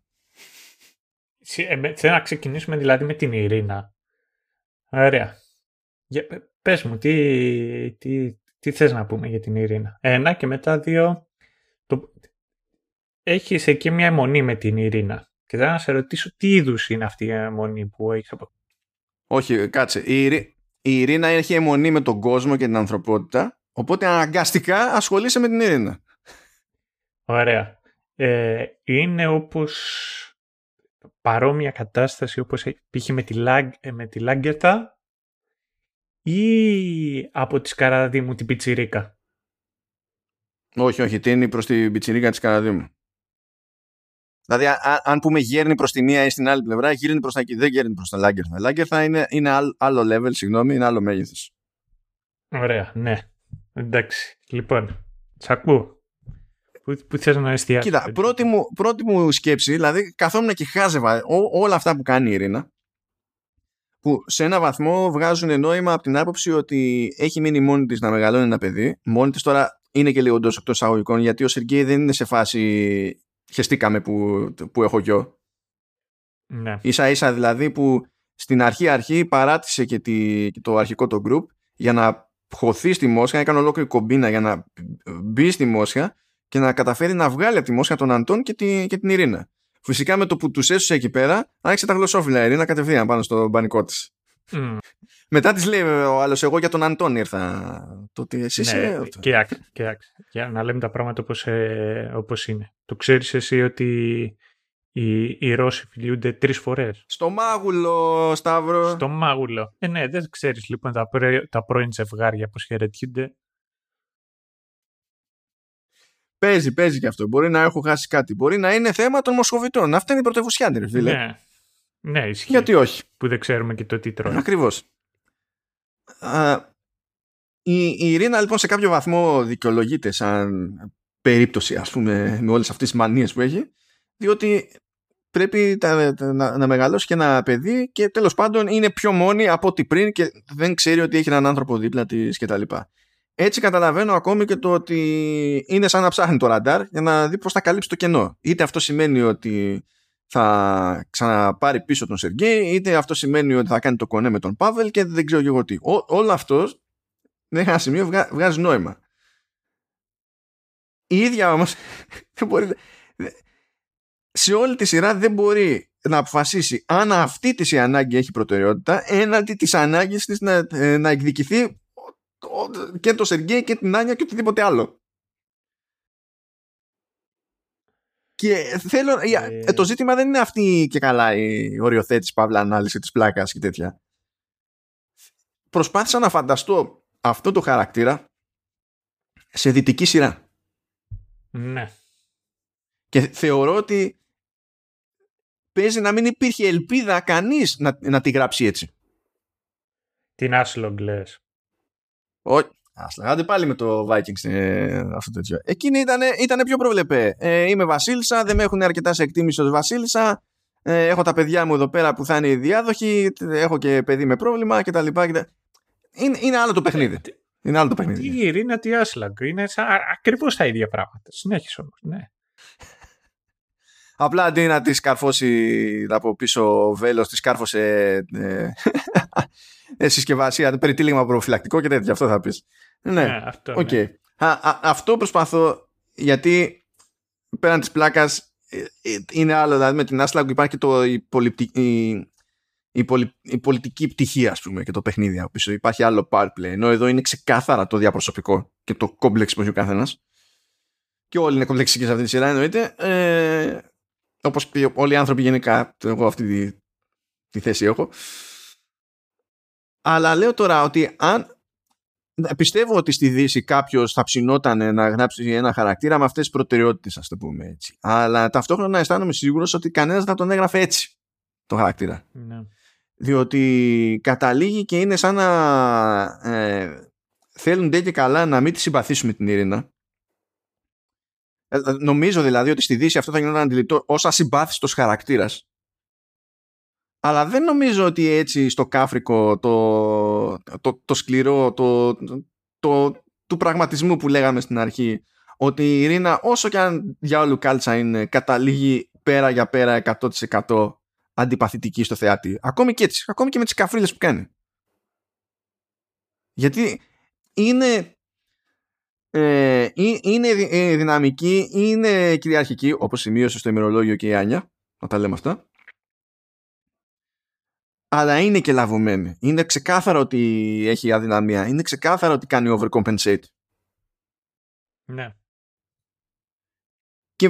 Ε, θέλω να ξεκινήσουμε δηλαδή με την Ειρήνα. Ωραία. Πες μου, τι, τι, τι θες να πούμε για την Ειρήνα. Ένα και μετά δύο. Το... Έχεις εκεί μια αιμονή με την Ειρήνα. Και θέλω να σε ρωτήσω τι είδους είναι αυτή η αιμονή που έχεις από...
Όχι, κάτσε. Η, η Ειρήνα έχει αιμονή με τον κόσμο και την ανθρωπότητα. Οπότε αναγκαστικά ασχολείσαι με την Ειρήνα.
Ωραία. Ε, είναι όπως παρόμοια κατάσταση όπως π.χ. με τη, Λάγκ, ε, με τη Λάγκερτα ή από τη Σκαραδίμου την Πιτσιρίκα;
Όχι, όχι, τίνει προς την Πιτσιρίκα της Σκαραδίμου. Δηλαδή, αν πούμε γέρνει προς τη μία ή στην άλλη πλευρά, γύρνει προς τα εκεί, δεν γέρνει προς τα Λάγκερθα. Λάγκερθα είναι, είναι άλλο level, συγγνώμη, είναι άλλο μέγεθος.
Ωραία, ναι. Εντάξει. Λοιπόν, τσακού. Πού, πού θες να εστιάσεις.
Κοίτα, πρώτη μου, πρώτη μου σκέψη, δηλαδή καθόμουν και χάζευα ό, όλα αυτά που κάνει η Ειρήνα, που σε ένα βαθμό βγάζουν νόημα από την άποψη ότι έχει μείνει μόνη της να μεγαλώνει ένα παιδί. Μόνη της τώρα είναι και λίγο εντός εκτός αγωγικών, γιατί ο Σεργέη δεν είναι σε φάση χεστήκαμε που, που έχω γιο.
Ναι.
Ίσα ίσα δηλαδή που στην αρχή αρχή παράτησε και, τη, και το αρχικό το group για να χωθεί στη Μόσχα, έκανε ολόκληρη κομπίνα για να μπει στη Μόσχα και να καταφέρει να βγάλει από τη Μόσχα τον Αντών και, τη, και την Ειρήνα. Φυσικά με το που τους έσωσε εκεί πέρα, άρχισε τα γλωσσόφυλλα η Ειρήνα κατευθείαν πάνω στο μπανικό της.
Mm.
Μετά της λέει ο άλλος, εγώ για τον Αντών ήρθα. Το ότι εσύ
ναι, και, και, για να λέμε τα πράγματα όπως, ε, όπως είναι. Το ξέρεις εσύ ότι οι, οι Ρώσοι φιλιούνται τρεις φορές;
Στο μάγουλο, Σταύρο.
Στο μάγουλο. Ε, ναι, δεν ξέρεις λοιπόν τα, τα πρώην ζευγάρια πώς χαιρετιούνται.
Παίζει, παίζει και αυτό. Μπορεί να έχω χάσει κάτι. Μπορεί να είναι θέμα των Μοσχοβητών. Αυτή είναι η πρωτεύουσιά ρε φίλε.
Ναι, ναι ισχύει.
Γιατί όχι;
Που δεν ξέρουμε και το τι τρώει.
Ακριβώς. Η, η Ειρήνα λοιπόν σε κάποιο βαθμό δικαιολογείται σαν περίπτωση ας πούμε με όλες αυτές τις μανίες που έχει διότι πρέπει τα, να, να, μεγαλώσει και ένα παιδί και τέλος πάντων είναι πιο μόνη από ό,τι πριν και δεν ξέρει ότι έχει έναν άνθρωπο δίπλα της κτλ. Έτσι καταλαβαίνω ακόμη και το ότι είναι σαν να ψάχνει το ραντάρ για να δει πώς θα καλύψει το κενό. Είτε αυτό σημαίνει ότι θα ξαναπάρει πίσω τον Σεργέη, είτε αυτό σημαίνει ότι θα κάνει το κονέ με τον Πάβελ και δεν ξέρω εγώ τι. όλο αυτός μέχρι ένα σημείο βγάζει νόημα. Η ίδια όμως δεν μπορεί, σε όλη τη σειρά δεν μπορεί να αποφασίσει αν αυτή της η ανάγκη έχει προτεραιότητα έναντι της ανάγκης της να, ε, να εκδικηθεί και το Σεργέη και την Άνια και οτιδήποτε άλλο. Και θέλω, ε, ε... το ζήτημα δεν είναι αυτή και καλά η οριοθέτηση, παύλα ανάλυση της πλάκας και τέτοια. Προσπάθησα να φανταστώ αυτό το χαρακτήρα σε δυτική σειρά.
Ναι.
Και θεωρώ ότι παίζει να μην υπήρχε ελπίδα κανείς να, να τη γράψει έτσι.
Την Ashlog λες.
Όχι. Άντε πάλι με το Vikings ε, αυτό το τέτοιο. Εκείνη ήταν, ήταν πιο προβλεπέ. Ε, είμαι Βασίλισσα, δεν με έχουν αρκετά σε εκτίμηση ως Βασίλισσα. Ε, έχω τα παιδιά μου εδώ πέρα που θα είναι οι διάδοχοι. Έχω και παιδί με πρόβλημα κτλ. Είναι, είναι άλλο το παιχνίδι. Είναι άλλο το παιχνίδι.
Τι η Ειρήνα, τι Άσλαγκ. Είναι ακριβώς τα ίδια πράγματα. Συνέχισε όμως. Ναι.
Απλά αντί να τη καρφώσει από πίσω βέλος, τη κάρφωσε ε, ε, συσκευασία, περιτύλιγμα προφυλακτικό και τέτοιο. Αυτό θα πεις. Ναι,
ναι, αυτό,
okay. ναι. αυτό προσπαθώ γιατί πέραν της πλάκας ε, ε, είναι άλλο. Δηλαδή με την Άσλαγκ υπάρχει και το, η, η, η, πολιτική πτυχή, ας πούμε, και το παιχνίδι από πίσω. Υπάρχει άλλο power play. Ενώ εδώ είναι ξεκάθαρα το διαπροσωπικό και το κόμπλεξ που έχει ο καθένας. Και όλοι είναι κομπλεξικοί σε αυτή τη σειρά, εννοείται. Ε, Όπως και όλοι οι άνθρωποι γενικά. Εγώ αυτή τη, τη θέση έχω. Αλλά λέω τώρα ότι αν πιστεύω ότι στη Δύση κάποιος θα ψινόταν να γράψει ένα χαρακτήρα με αυτές τις προτεραιότητες, ας το πούμε έτσι. Αλλά ταυτόχρονα αισθάνομαι σίγουρος ότι κανένας δεν θα τον έγραφε έτσι το χαρακτήρα.
Ναι.
διότι καταλήγει και είναι σαν να ε, θέλουν και καλά να μην τη συμπαθήσουμε την Ειρήνα ε, ε, νομίζω δηλαδή ότι στη Δύση αυτό θα γινόταν αντιληπτό ως ασυμπάθιστος χαρακτήρας αλλά δεν νομίζω ότι έτσι στο κάφρικο το, το, το σκληρό το, το, του πραγματισμού που λέγαμε στην αρχή ότι η Ειρήνα όσο και αν για όλου κάλτσα είναι καταλήγει πέρα για πέρα 100% αντιπαθητική στο θεάτη. Ακόμη και έτσι. Ακόμη και με τις καφρίλες που κάνει. Γιατί είναι ε, είναι ε, δυναμική, είναι κυριαρχική, όπως σημείωσε στο ημερολόγιο και η Άνια, όταν λέμε αυτά. Αλλά είναι και λαβωμένη. Είναι ξεκάθαρο ότι έχει αδυναμία. Είναι ξεκάθαρο ότι κάνει overcompensate.
Ναι.
Και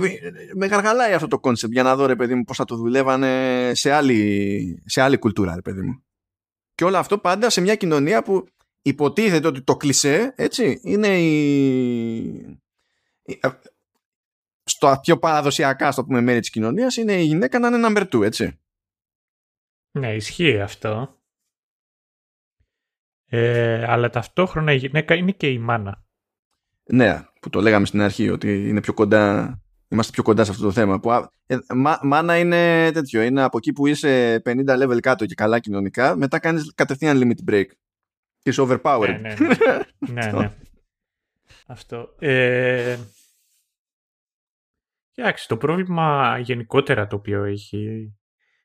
με γαργαλάει αυτό το κόνσεπτ για να δω ρε παιδί μου πώς θα το δουλεύανε σε άλλη, σε άλλη κουλτούρα ρε παιδί μου. Και όλο αυτό πάντα σε μια κοινωνία που υποτίθεται ότι το κλισέ έτσι είναι η... στο πιο παραδοσιακά ας το πούμε μέρη της κοινωνίας είναι η γυναίκα να είναι number two έτσι.
Ναι ισχύει αυτό. Ε, αλλά ταυτόχρονα η γυναίκα είναι και η μάνα.
Ναι, που το λέγαμε στην αρχή ότι είναι πιο κοντά Είμαστε πιο κοντά σε αυτό το θέμα. Που, ε, μάνα είναι τέτοιο. Είναι από εκεί που είσαι 50 level κάτω και καλά κοινωνικά, μετά κάνεις κατευθείαν limit break. Και είσαι overpowered.
Ναι, ναι. ναι, ναι. αυτό. Ε... Κοιτάξτε, το πρόβλημα γενικότερα το οποίο έχει.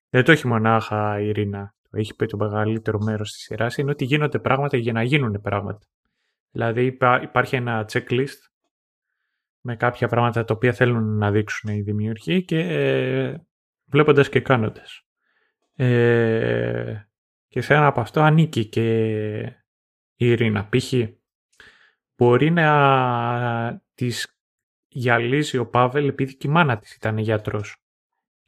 Δεν το έχει μονάχα η Ειρήνα. Το έχει πει το μεγαλύτερο μέρος της σειράς. Είναι ότι γίνονται πράγματα για να γίνουν πράγματα. Δηλαδή υπάρχει ένα checklist με κάποια πράγματα τα οποία θέλουν να δείξουν οι δημιουργοί και ε, βλέποντας και κάνοντας. Ε, και σε ένα από αυτό ανήκει και η Ειρήνα. Π.χ. μπορεί να της γυαλίζει ο Πάβελ επειδή και η μάνα της ήταν γιατρός.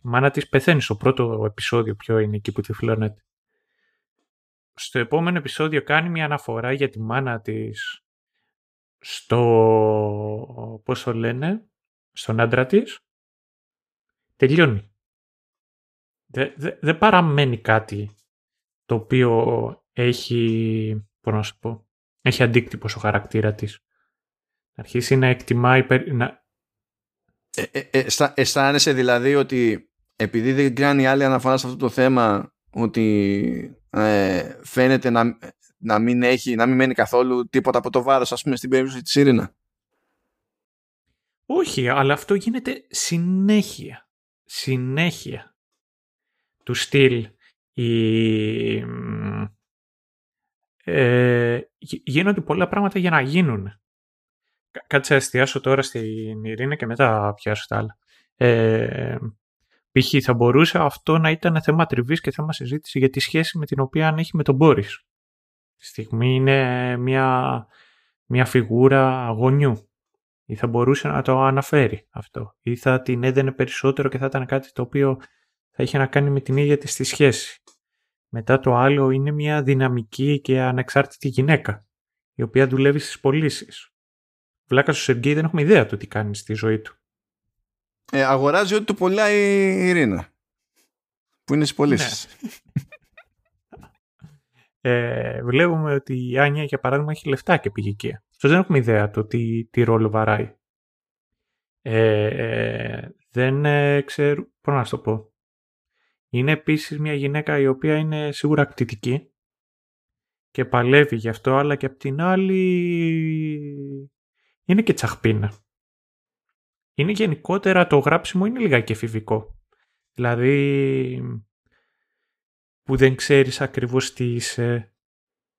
Η μάνα της πεθαίνεις στο πρώτο επεισόδιο ποιο είναι εκεί που τυφλώνεται. Στο επόμενο επεισόδιο κάνει μια αναφορά για τη μάνα της στο, πώς το λένε, στον άντρα της, τελειώνει. Δεν δε, παραμένει κάτι το οποίο έχει, πώς να σου πω, έχει αντίκτυπο στο χαρακτήρα της. Να αρχίσει να εκτιμάει... Να...
Ε, ε, ε, αισθάνεσαι δηλαδή ότι επειδή δεν κάνει άλλη αναφορά σε αυτό το θέμα ότι ε, φαίνεται να, να μην, έχει, να μην μένει καθόλου τίποτα από το βάρος ας πούμε στην περίπτωση της Σύρινα.
Όχι, αλλά αυτό γίνεται συνέχεια. Συνέχεια. Του στυλ η... Ε, γίνονται πολλά πράγματα για να γίνουν. Κάτσε να εστιάσω τώρα στην Ειρήνα και μετά πιάσω τα άλλα. Ε, π.χ. θα μπορούσε αυτό να ήταν θέμα τριβής και θέμα συζήτηση για τη σχέση με την οποία αν έχει με τον Μπόρις τη στιγμή είναι μια, μια φιγούρα αγωνιού ή θα μπορούσε να το αναφέρει αυτό ή θα την έδαινε περισσότερο και θα ήταν κάτι το οποίο θα είχε να κάνει με την ίδια της τη σχέση. Μετά το άλλο είναι μια δυναμική και ανεξάρτητη γυναίκα η οποία δουλεύει στις πωλήσεις. Βλάκας στο Σεργέη δεν έχουμε ιδέα του τι κάνει στη ζωή του.
Ε, αγοράζει ό,τι του πουλάει η Ειρήνα. Που είναι στις πωλήσεις. Ναι.
ε, βλέπουμε ότι η Άνια για παράδειγμα έχει λεφτά και πήγε εκεί. Αυτό δεν έχουμε ιδέα το τι, τι ρόλο βαράει. Ε, ε, δεν ε, ξέρω, πώς να το πω. Είναι επίσης μια γυναίκα η οποία είναι σίγουρα ακτητική και παλεύει γι' αυτό, αλλά και απ' την άλλη είναι και τσαχπίνα. Είναι γενικότερα το γράψιμο είναι λιγάκι εφηβικό. Δηλαδή που δεν ξέρεις ακριβώς τι είσαι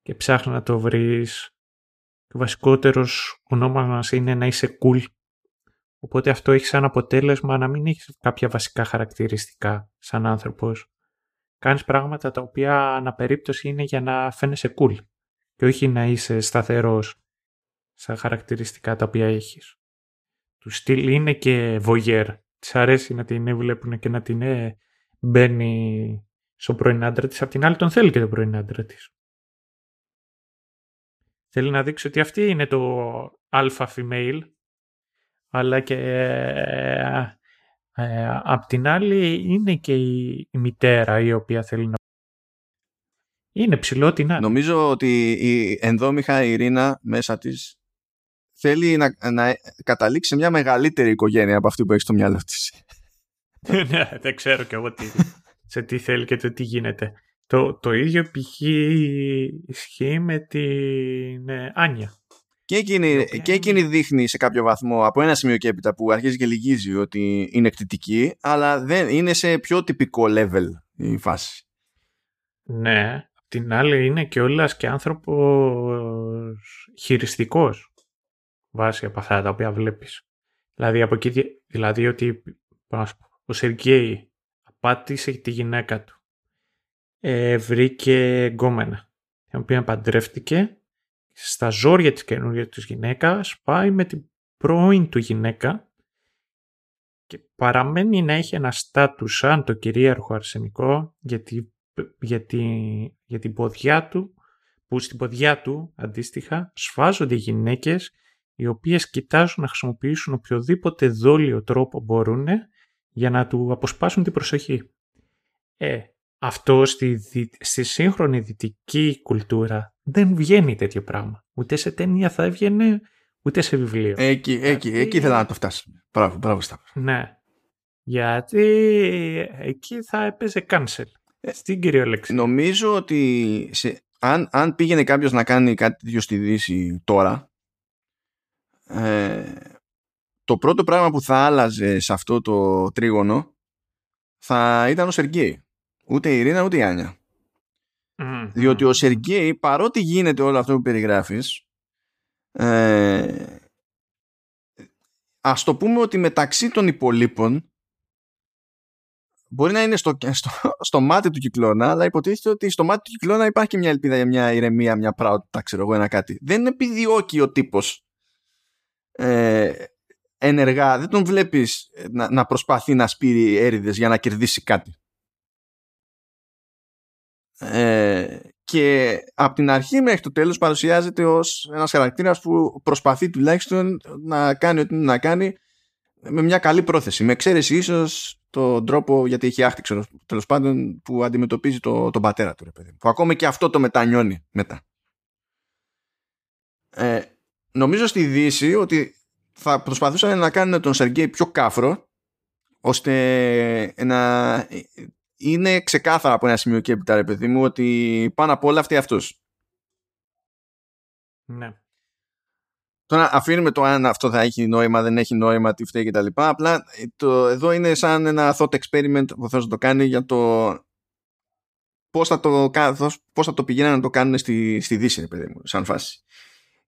και ψάχνει να το βρεις. Και ο βασικότερος ονόμας είναι να είσαι cool. Οπότε αυτό έχει σαν αποτέλεσμα να μην έχεις κάποια βασικά χαρακτηριστικά σαν άνθρωπος. Κάνεις πράγματα τα οποία αναπερίπτωση είναι για να φαίνεσαι cool και όχι να είσαι σταθερός σαν χαρακτηριστικά τα οποία έχεις. Του στυλ είναι και voyeur. Της αρέσει να την βλέπουν και να την ε, μπαίνει στον πρώην άντρα της, απ' την άλλη τον θέλει και τον πρώην άντρα της. Θέλει να δείξει ότι αυτή είναι το alpha female, αλλά και ε, ε, απ' την άλλη είναι και η, η μητέρα η οποία θέλει να Είναι ψηλό την άλλη.
Νομίζω ότι η ενδόμηχα Ειρήνα μέσα της θέλει να, να καταλήξει σε μια μεγαλύτερη οικογένεια από αυτή που έχει στο μυαλό της.
ναι, δεν ξέρω κι εγώ τι, σε τι θέλει και το τι γίνεται. Το, το ίδιο π.χ. ισχύει με την ε, Άνια.
Και εκείνη, και εκείνη δείχνει σε κάποιο βαθμό από ένα σημείο και έπειτα που αρχίζει και λυγίζει ότι είναι εκτιτική, αλλά δεν είναι σε πιο τυπικό level η φάση.
Ναι, την άλλη είναι και όλας και άνθρωπος χειριστικός βάσει από αυτά τα οποία βλέπεις. Δηλαδή, από εκεί, δηλαδή ότι ο Σεργέη απάτησε τη γυναίκα του. Ε, βρήκε γκόμενα, την οποία παντρεύτηκε. Στα ζόρια της καινούργιας της γυναίκας πάει με την πρώην του γυναίκα και παραμένει να έχει ένα στάτους σαν το κυρίαρχο αρσενικό γιατί, γιατί, για την ποδιά του που στην ποδιά του αντίστοιχα σφάζονται γυναίκες οι οποίες κοιτάζουν να χρησιμοποιήσουν οποιοδήποτε δόλιο τρόπο μπορούν για να του αποσπάσουν την προσοχή. Ε, αυτό στη, στη σύγχρονη δυτική κουλτούρα δεν βγαίνει τέτοιο πράγμα. Ούτε σε ταινία θα έβγαινε, ούτε σε βιβλίο.
Εκεί, εκεί, εκεί ήθελα να το φτάσω. Μπράβο, μπράβο
Ναι. Γιατί εκεί θα έπαιζε cancel. Ε, στην κυριολέξη.
Νομίζω ότι σε, αν, αν πήγαινε κάποιος να κάνει κάτι τέτοιο στη Δύση τώρα, ε, το πρώτο πράγμα που θα άλλαζε σε αυτό το τρίγωνο θα ήταν ο Σεργέη. Ούτε η Ειρήνα ούτε η Άνια. Διότι ο Σεργέη παρότι γίνεται όλο αυτό που περιγράφεις ε, ας το πούμε ότι μεταξύ των υπολείπων μπορεί να είναι στο, στο, στο μάτι του κυκλώνα αλλά υποτίθεται ότι στο μάτι του κυκλώνα υπάρχει και μια ελπίδα για μια ηρεμία, μια πράουτα ξέρω εγώ ένα κάτι. Δεν επιδιώκει ο τύπος ε, ενεργά, δεν τον βλέπεις να, να προσπαθεί να σπείρει έρηδες για να κερδίσει κάτι. Ε, και από την αρχή μέχρι το τέλος παρουσιάζεται ως ένας χαρακτήρας που προσπαθεί τουλάχιστον να κάνει ό,τι να κάνει με μια καλή πρόθεση. Με εξαίρεση ίσως τον τρόπο, γιατί έχει άχτη τέλος πάντων, που αντιμετωπίζει το, τον πατέρα του, ρε παιδί. Που ακόμα και αυτό το μετανιώνει μετά. Ε, νομίζω στη Δύση ότι θα προσπαθούσαν να κάνουν τον Σεργέη πιο κάφρο ώστε να είναι ξεκάθαρα από ένα σημείο και έπειτα ρε παιδί μου ότι πάνω απ' όλα αυτή αυτός.
Ναι.
Τώρα αφήνουμε το αν αυτό θα έχει νόημα, δεν έχει νόημα, τι φταίει κτλ. Απλά το, εδώ είναι σαν ένα thought experiment που θα το κάνει για το πώς θα το, πώς θα το πηγαίνουν να το κάνουν στη, στη Δύση, ρε παιδί μου, σαν φάση.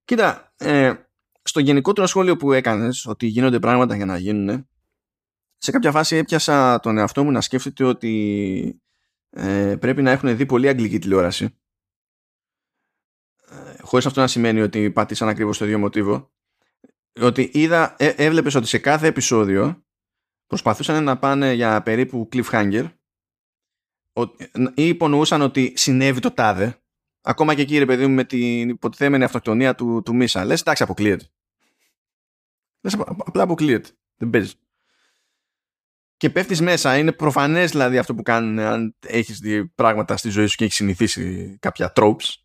Κοίτα, ε, στο γενικότερο σχόλιο που έκανες ότι γίνονται πράγματα για να γίνουν σε κάποια φάση έπιασα τον εαυτό μου να σκέφτεται ότι ε, πρέπει να έχουν δει πολύ αγγλική τηλεόραση. Ε, χωρίς αυτό να σημαίνει ότι πάτησαν ακριβώς το ίδιο μοτίβο. Ότι είδα, ε, έβλεπες ότι σε κάθε επεισόδιο προσπαθούσαν να πάνε για περίπου cliffhanger ή υπονοούσαν ότι συνέβη το τάδε ακόμα και εκεί ρε παιδί μου με την υποτιθέμενη αυτοκτονία του, του Μίσα λες εντάξει αποκλείεται λες απλά αποκλείεται δεν παίζεις και πέφτεις μέσα. Είναι προφανές δηλαδή αυτό που κάνουν αν έχεις δει πράγματα στη ζωή σου και έχεις συνηθίσει κάποια tropes.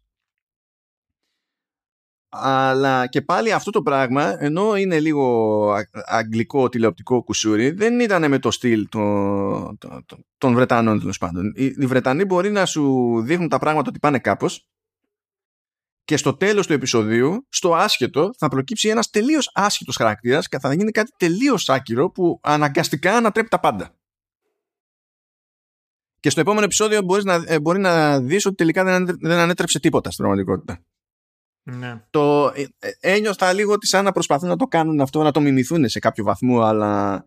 Αλλά και πάλι αυτό το πράγμα, ενώ είναι λίγο αγγλικό τηλεοπτικό κουσούρι, δεν ήταν με το στυλ των, των, των Βρετανών τέλος πάντων. Οι, οι Βρετανοί μπορεί να σου δείχνουν τα πράγματα ότι πάνε κάπως και στο τέλος του επεισοδίου, στο άσχετο, θα προκύψει ένας τελείως άσχετος χαρακτήρας και θα γίνει κάτι τελείως άκυρο που αναγκαστικά ανατρέπει τα πάντα. Και στο επόμενο επεισόδιο μπορείς να, ε, μπορεί να δεις ότι τελικά δεν, δεν ανέτρεψε τίποτα στην πραγματικότητα.
Ναι.
Το ε, ε, ένιωθα λίγο ότι σαν να προσπαθούν να το κάνουν αυτό, να το μιμηθούν σε κάποιο βαθμό, αλλά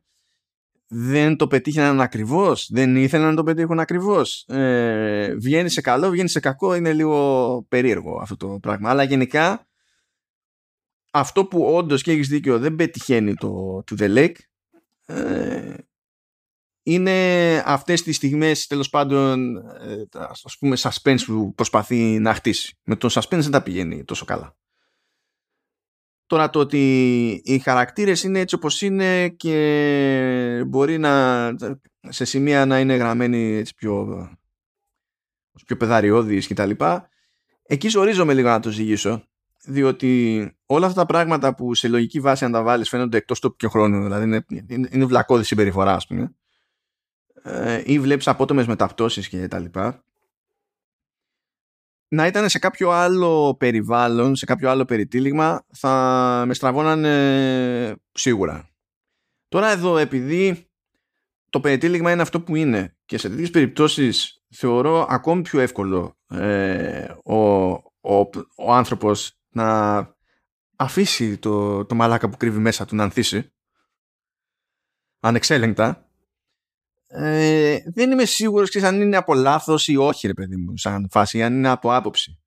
δεν το πετύχαιναν ακριβώς, δεν ήθελαν να το πετύχουν ακριβώς. Ε, βγαίνει σε καλό, βγαίνει σε κακό, είναι λίγο περίεργο αυτό το πράγμα. Αλλά γενικά αυτό που όντως και έχεις δίκιο δεν πετυχαίνει το To The Lake ε, είναι αυτές τις στιγμές τέλος πάντων ε, ας πούμε suspense που προσπαθεί να χτίσει. Με το suspense δεν τα πηγαίνει τόσο καλά. Τώρα το ότι οι χαρακτήρες είναι έτσι όπως είναι και μπορεί να σε σημεία να είναι γραμμένοι έτσι πιο πιο πεδαριώδης κτλ. Εκεί ζορίζομαι λίγο να το ζυγίσω διότι όλα αυτά τα πράγματα που σε λογική βάση αν τα βάλεις φαίνονται εκτός τόπου και χρόνου δηλαδή είναι, είναι, είναι βλακώδη συμπεριφορά ας πούμε ε, ή βλέπεις απότομες μεταπτώσεις και τα λοιπά να ήταν σε κάποιο άλλο περιβάλλον, σε κάποιο άλλο περιτύλιγμα θα με στραβώνανε σίγουρα. Τώρα εδώ επειδή το περιτύλιγμα είναι αυτό που είναι και σε τέτοιες περιπτώσεις θεωρώ ακόμη πιο εύκολο ε, ο, ο, ο άνθρωπος να αφήσει το, το μαλάκα που κρύβει μέσα του να ανθίσει ανεξέλεγκτα ε, δεν είμαι σίγουρος ξέρεις, αν είναι από λάθος ή όχι ρε παιδί μου σαν φάση, αν είναι από άποψη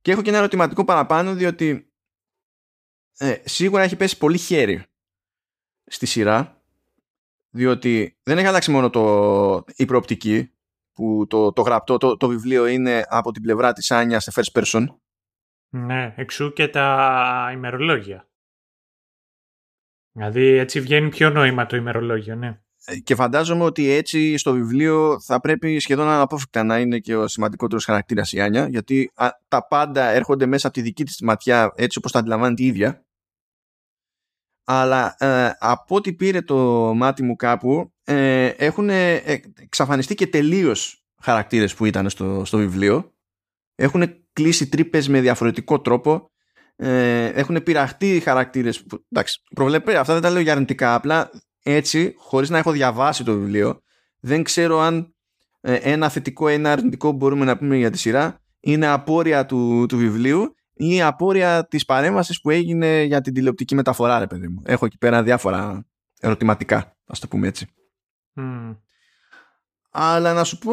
και έχω και ένα ερωτηματικό παραπάνω διότι ε, σίγουρα έχει πέσει πολύ χέρι στη σειρά διότι δεν έχει αλλάξει μόνο το, η προοπτική που το, το γραπτό, το, το βιβλίο είναι από την πλευρά της Άνιας σε first person
ναι, εξού και τα ημερολόγια. Δηλαδή έτσι βγαίνει πιο νόημα το ημερολόγιο, ναι.
Ε, και φαντάζομαι ότι έτσι στο βιβλίο θα πρέπει σχεδόν αναπόφευκτα να είναι και ο σημαντικότερος χαρακτήρας η Άνια γιατί τα πάντα έρχονται μέσα από τη δική της ματιά έτσι όπως τα αντιλαμβάνεται η ίδια αλλά ε, από ό,τι πήρε το μάτι μου κάπου ε, έχουν εξαφανιστεί και τελείως χαρακτήρες που ήταν στο, στο βιβλίο έχουν κλείσει τρύπες με διαφορετικό τρόπο. Ε, έχουν πειραχτεί οι χαρακτήρες που, εντάξει, προβλέπε, αυτά δεν τα λέω για αρνητικά απλά έτσι, χωρίς να έχω διαβάσει το βιβλίο δεν ξέρω αν ε, ένα θετικό ή ένα αρνητικό που μπορούμε να πούμε για τη σειρά είναι απόρρια του, του βιβλίου ή απόρρια της παρέμβασης που έγινε για την τηλεοπτική μεταφορά ρε παιδί μου. Έχω εκεί πέρα διάφορα ερωτηματικά, ας το πούμε έτσι. Αλλά να σου πω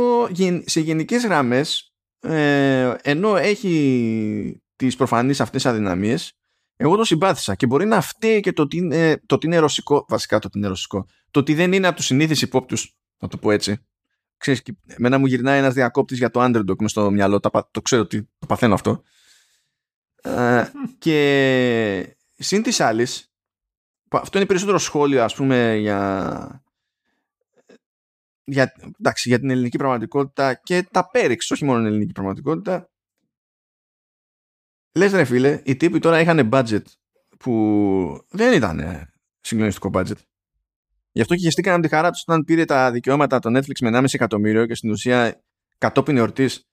σε γενικές γραμμές ε, ενώ έχει τις προφανείς αυτές αδυναμίες εγώ το συμπάθησα και μπορεί να φταίει και το ότι είναι, το ότι είναι ρωσικό βασικά το ότι είναι ρωσικό. Το ότι δεν είναι από τους συνήθεις υπόπτους να το πω έτσι. Ξέρεις, εμένα μου γυρνάει ένας διακόπτης για το underdog μες στο μυαλό το, το ξέρω ότι το παθαίνω αυτό. Ε, και συν της άλλης αυτό είναι περισσότερο σχόλιο ας πούμε για για, εντάξει, για την ελληνική πραγματικότητα και τα πέριξ, όχι μόνο την ελληνική πραγματικότητα. Λες ρε φίλε, οι τύποι τώρα είχαν budget που δεν ήταν συγκλονιστικό budget. Γι' αυτό και χεστήκαν τη χαρά τους όταν πήρε τα δικαιώματα το Netflix με 1,5 εκατομμύριο και στην ουσία κατόπιν εορτής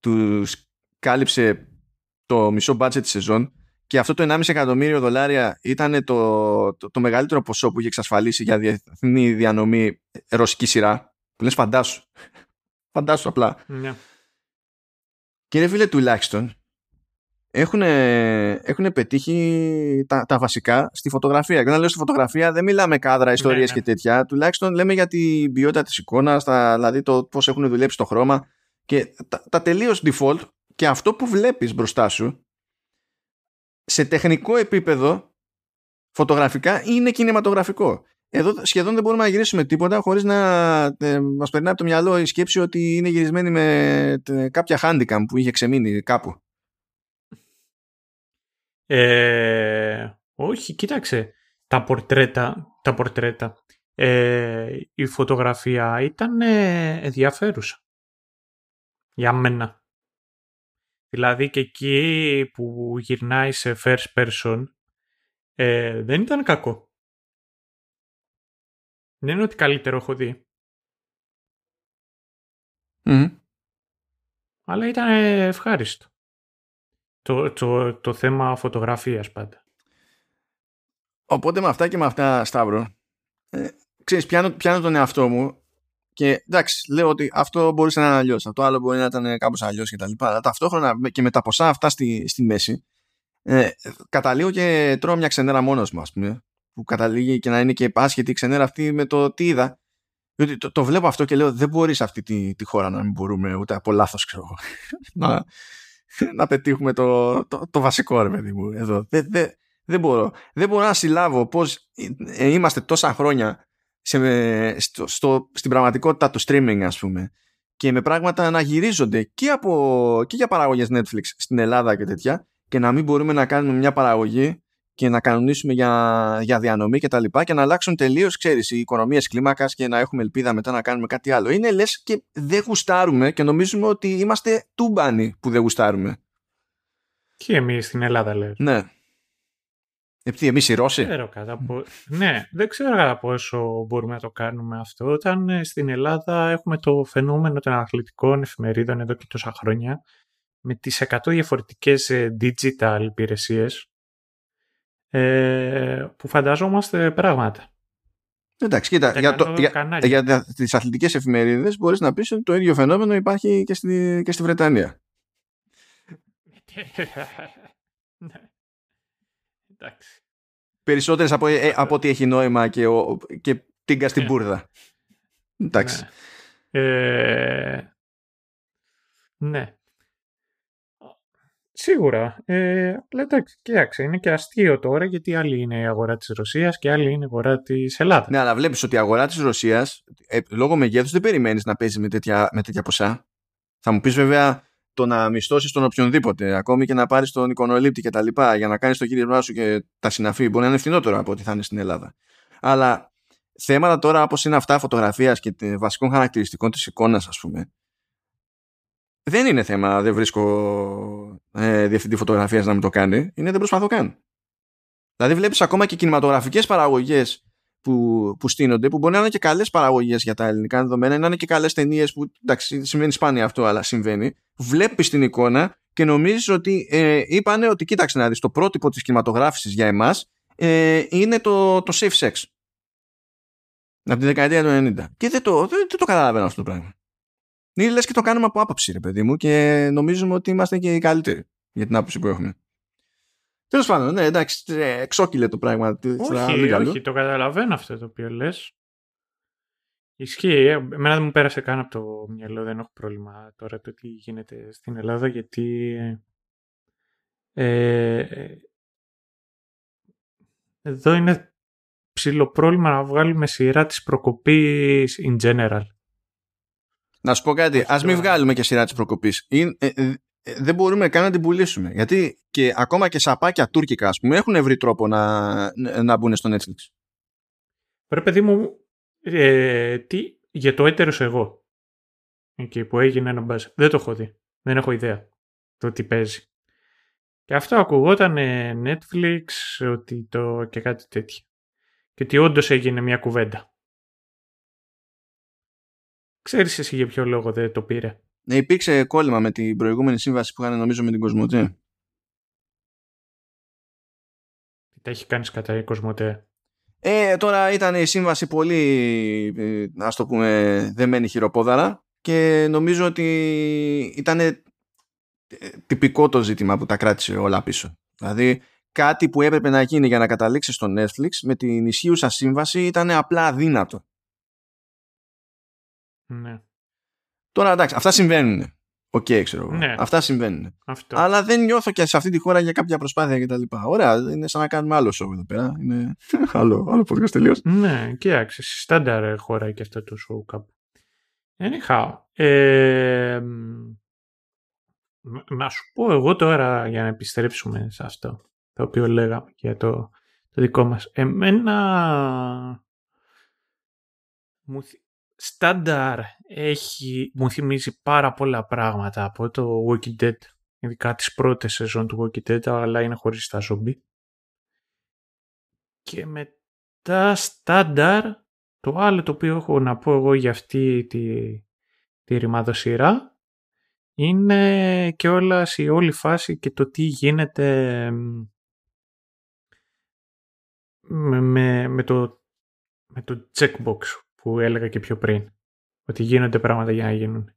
τους κάλυψε το μισό budget της σεζόν και αυτό το 1,5 εκατομμύριο δολάρια ήταν το, το, το, μεγαλύτερο ποσό που είχε εξασφαλίσει για διεθνή διανομή ρωσική σειρά που λες φαντάσου. φαντάσου απλά.
Ναι.
Και ρε φίλε τουλάχιστον έχουν, έχουν πετύχει τα, τα βασικά στη φωτογραφία. Και όταν λέω στη φωτογραφία δεν μιλάμε κάδρα, ιστορίες ναι, ναι. και τέτοια. Τουλάχιστον λέμε για την ποιότητα της εικόνας, τα, δηλαδή το πώς έχουν δουλέψει το χρώμα και τα, τα τελείως default και αυτό που βλέπεις μπροστά σου σε τεχνικό επίπεδο φωτογραφικά είναι κινηματογραφικό. Εδώ σχεδόν δεν μπορούμε να γυρίσουμε τίποτα χωρίς να ε, μας περνάει από το μυαλό η σκέψη ότι είναι γυρισμένη με κάποια handicam που είχε ξεμείνει κάπου.
Ε, όχι, κοίταξε. Τα πορτρέτα, τα πορτρέτα ε, η φωτογραφία ήταν ενδιαφέρουσα. Για μένα. Δηλαδή και εκεί που γυρνάει σε first person ε, δεν ήταν κακό. Δεν είναι ότι καλύτερο έχω δει. Αλλά ήταν ευχάριστο. Το, το, το θέμα φωτογραφίας πάντα.
Οπότε με αυτά και με αυτά, Σταύρο, ε, ξέρεις, πιάνω, πιάνω τον εαυτό μου και εντάξει, λέω ότι αυτό μπορούσε να είναι αλλιώς. Αυτό άλλο μπορεί να ήταν κάπως αλλιώς και τα λοιπά. Αλλά ταυτόχρονα και με τα ποσά αυτά στη, στη μέση, ε, καταλήγω και τρώω μια ξενέρα μόνος μου, ας πούμε που καταλήγει και να είναι και άσχετη η ξενέρα αυτή με το τι είδα. Διότι το, το, βλέπω αυτό και λέω δεν μπορείς σε αυτή τη, τη χώρα να μην μπορούμε ούτε από λάθος ξέρω να, να πετύχουμε το, το, το, βασικό ρε παιδί μου εδώ. Δεν, δεν, δεν μπορώ. Δεν μπορώ να συλλάβω πώς ε, είμαστε τόσα χρόνια σε, στο, στο, στην πραγματικότητα του streaming ας πούμε και με πράγματα να γυρίζονται και, από, και για παραγωγές Netflix στην Ελλάδα και τέτοια και να μην μπορούμε να κάνουμε μια παραγωγή και να κανονίσουμε για, για διανομή και τα λοιπά και να αλλάξουν τελείως, ξέρεις, οι οικονομίες κλίμακας και να έχουμε ελπίδα μετά να κάνουμε κάτι άλλο. Είναι λες και δεν γουστάρουμε και νομίζουμε ότι είμαστε τούμπανοι που δεν γουστάρουμε.
Και εμείς στην Ελλάδα λέω.
Ναι. Επειδή εμείς οι Ρώσοι;
Ξέρω κατά ναι, δεν ξέρω κατά πόσο μπορούμε να το κάνουμε αυτό. Όταν ε, στην Ελλάδα έχουμε το φαινόμενο των αθλητικών εφημερίδων εδώ και τόσα χρόνια με τις 100 διαφορετικές ε, digital υπηρεσίες ε, που φανταζόμαστε πράγματα.
Εντάξει, κοίτα, για, το, για, για, τις αθλητικές εφημερίδες μπορείς να πεις ότι το ίδιο φαινόμενο υπάρχει και στη, και στη Βρετανία. ναι. Εντάξει. Περισσότερες από, ε, από ό,τι έχει νόημα και, ο, και τίγκα στην πούρδα. Εντάξει.
Ναι. Ε, ναι. Σίγουρα. Ε, αλλά εντάξει, κοίταξε, είναι και αστείο τώρα γιατί άλλη είναι η αγορά της Ρωσίας και άλλη είναι η αγορά της Ελλάδας.
Ναι, αλλά βλέπεις ότι η αγορά της Ρωσίας, ε, λόγω μεγέθους δεν περιμένεις να παίζει με τέτοια, με τέτοια ποσά. Θα μου πεις βέβαια το να μισθώσεις τον οποιονδήποτε, ακόμη και να πάρεις τον εικονολήπτη και τα λοιπά, για να κάνεις το κύριε σου και τα συναφή, μπορεί να είναι φθηνότερο από ό,τι θα είναι στην Ελλάδα. Αλλά θέματα τώρα όπως είναι αυτά φωτογραφίας και βασικών χαρακτηριστικών της εικόνας, ας πούμε, δεν είναι θέμα, δεν βρίσκω ε, διευθυντή φωτογραφίας να μην το κάνει, είναι δεν προσπαθώ καν. Δηλαδή βλέπεις ακόμα και κινηματογραφικές παραγωγές που, που στείνονται, που μπορεί να είναι και καλές παραγωγές για τα ελληνικά δεδομένα, να είναι και καλές ταινίες που εντάξει, συμβαίνει σπάνια αυτό, αλλά συμβαίνει. Βλέπεις την εικόνα και νομίζεις ότι ε, είπανε ότι κοίταξε να δεις, το πρότυπο της κινηματογράφησης για εμάς ε, είναι το, το safe sex. Από τη δεκαετία του 90. Και δεν το, δεν, δεν το καταλαβαίνω αυτό το πράγμα. Είναι λες και το κάνουμε από άποψη, ρε παιδί μου, και νομίζουμε ότι είμαστε και οι καλύτεροι για την άποψη που έχουμε. Τέλος πάντων, ναι, εντάξει, ε, εξόκυλε το πράγμα.
Όχι, όχι, το καταλαβαίνω αυτό το οποίο λες. Ισχύει. Εμένα δεν μου πέρασε καν από το μυαλό, δεν έχω πρόβλημα τώρα το τι γίνεται στην Ελλάδα, γιατί ε, εδώ είναι ψηλό πρόβλημα να βγάλουμε σειρά της προκοπής in general.
Να σου πω κάτι, ας μην βγάλουμε και σειρά της προκοπής. Είναι, ε, ε, δεν μπορούμε καν να την πουλήσουμε. Γιατί και ακόμα και σαπάκια τουρκικά, ας πούμε, έχουν βρει τρόπο να, να μπουν στο Netflix.
Πρέπει, παιδί μου, ε, τι, για το έτερος εγώ. Εκεί που έγινε ένα μπάζ. Δεν το έχω δει. Δεν έχω ιδέα το τι παίζει. Και αυτό ακουγόταν Netflix ότι το, και κάτι τέτοιο. Και ότι όντως έγινε μια κουβέντα. Ξέρεις εσύ για ποιο λόγο δεν το πήρε;
Ναι, υπήρξε κόλλημα με την προηγούμενη σύμβαση που είχαν νομίζω με την Κοσμοτέ.
Τι τα έχει κάνεις κατά η Κοσμοτέ;
Ε, τώρα ήταν η σύμβαση πολύ, ε, ας το πούμε, δεμένη χειροπόδαρα και νομίζω ότι ήταν ε, τυπικό το ζήτημα που τα κράτησε όλα πίσω. Δηλαδή κάτι που έπρεπε να γίνει για να καταλήξει στο Netflix με την ισχύουσα σύμβαση ήταν απλά αδύνατο.
Ναι.
Τώρα εντάξει, αυτά συμβαίνουν. OK, okay, ξέρω ναι. Αυτά συμβαίνουν.
Αυτό.
Αλλά δεν νιώθω και σε αυτή τη χώρα για κάποια προσπάθεια κτλ. Ωραία, είναι σαν να κάνουμε άλλο show εδώ πέρα. Είναι άλλο, άλλο podcast τελείως.
Ναι, κοίταξε. Στάνταρ χώρα και αυτό το show κάπου. Anyhow. Ε, να σου πω εγώ τώρα για να επιστρέψουμε σε αυτό το οποίο λέγαμε για το, το δικό μας. Εμένα μου, στάνταρ έχει, μου θυμίζει πάρα πολλά πράγματα από το Walking Dead. Ειδικά τις πρώτες σεζόν του Walking Dead, αλλά είναι χωρίς τα ζόμπι. Και μετά στάνταρ, το άλλο το οποίο έχω να πω εγώ για αυτή τη, τη ρημαδοσυρά, είναι και όλα η όλη φάση και το τι γίνεται με, με, με το, με το checkbox που έλεγα και πιο πριν. Ότι γίνονται πράγματα για να γίνουν.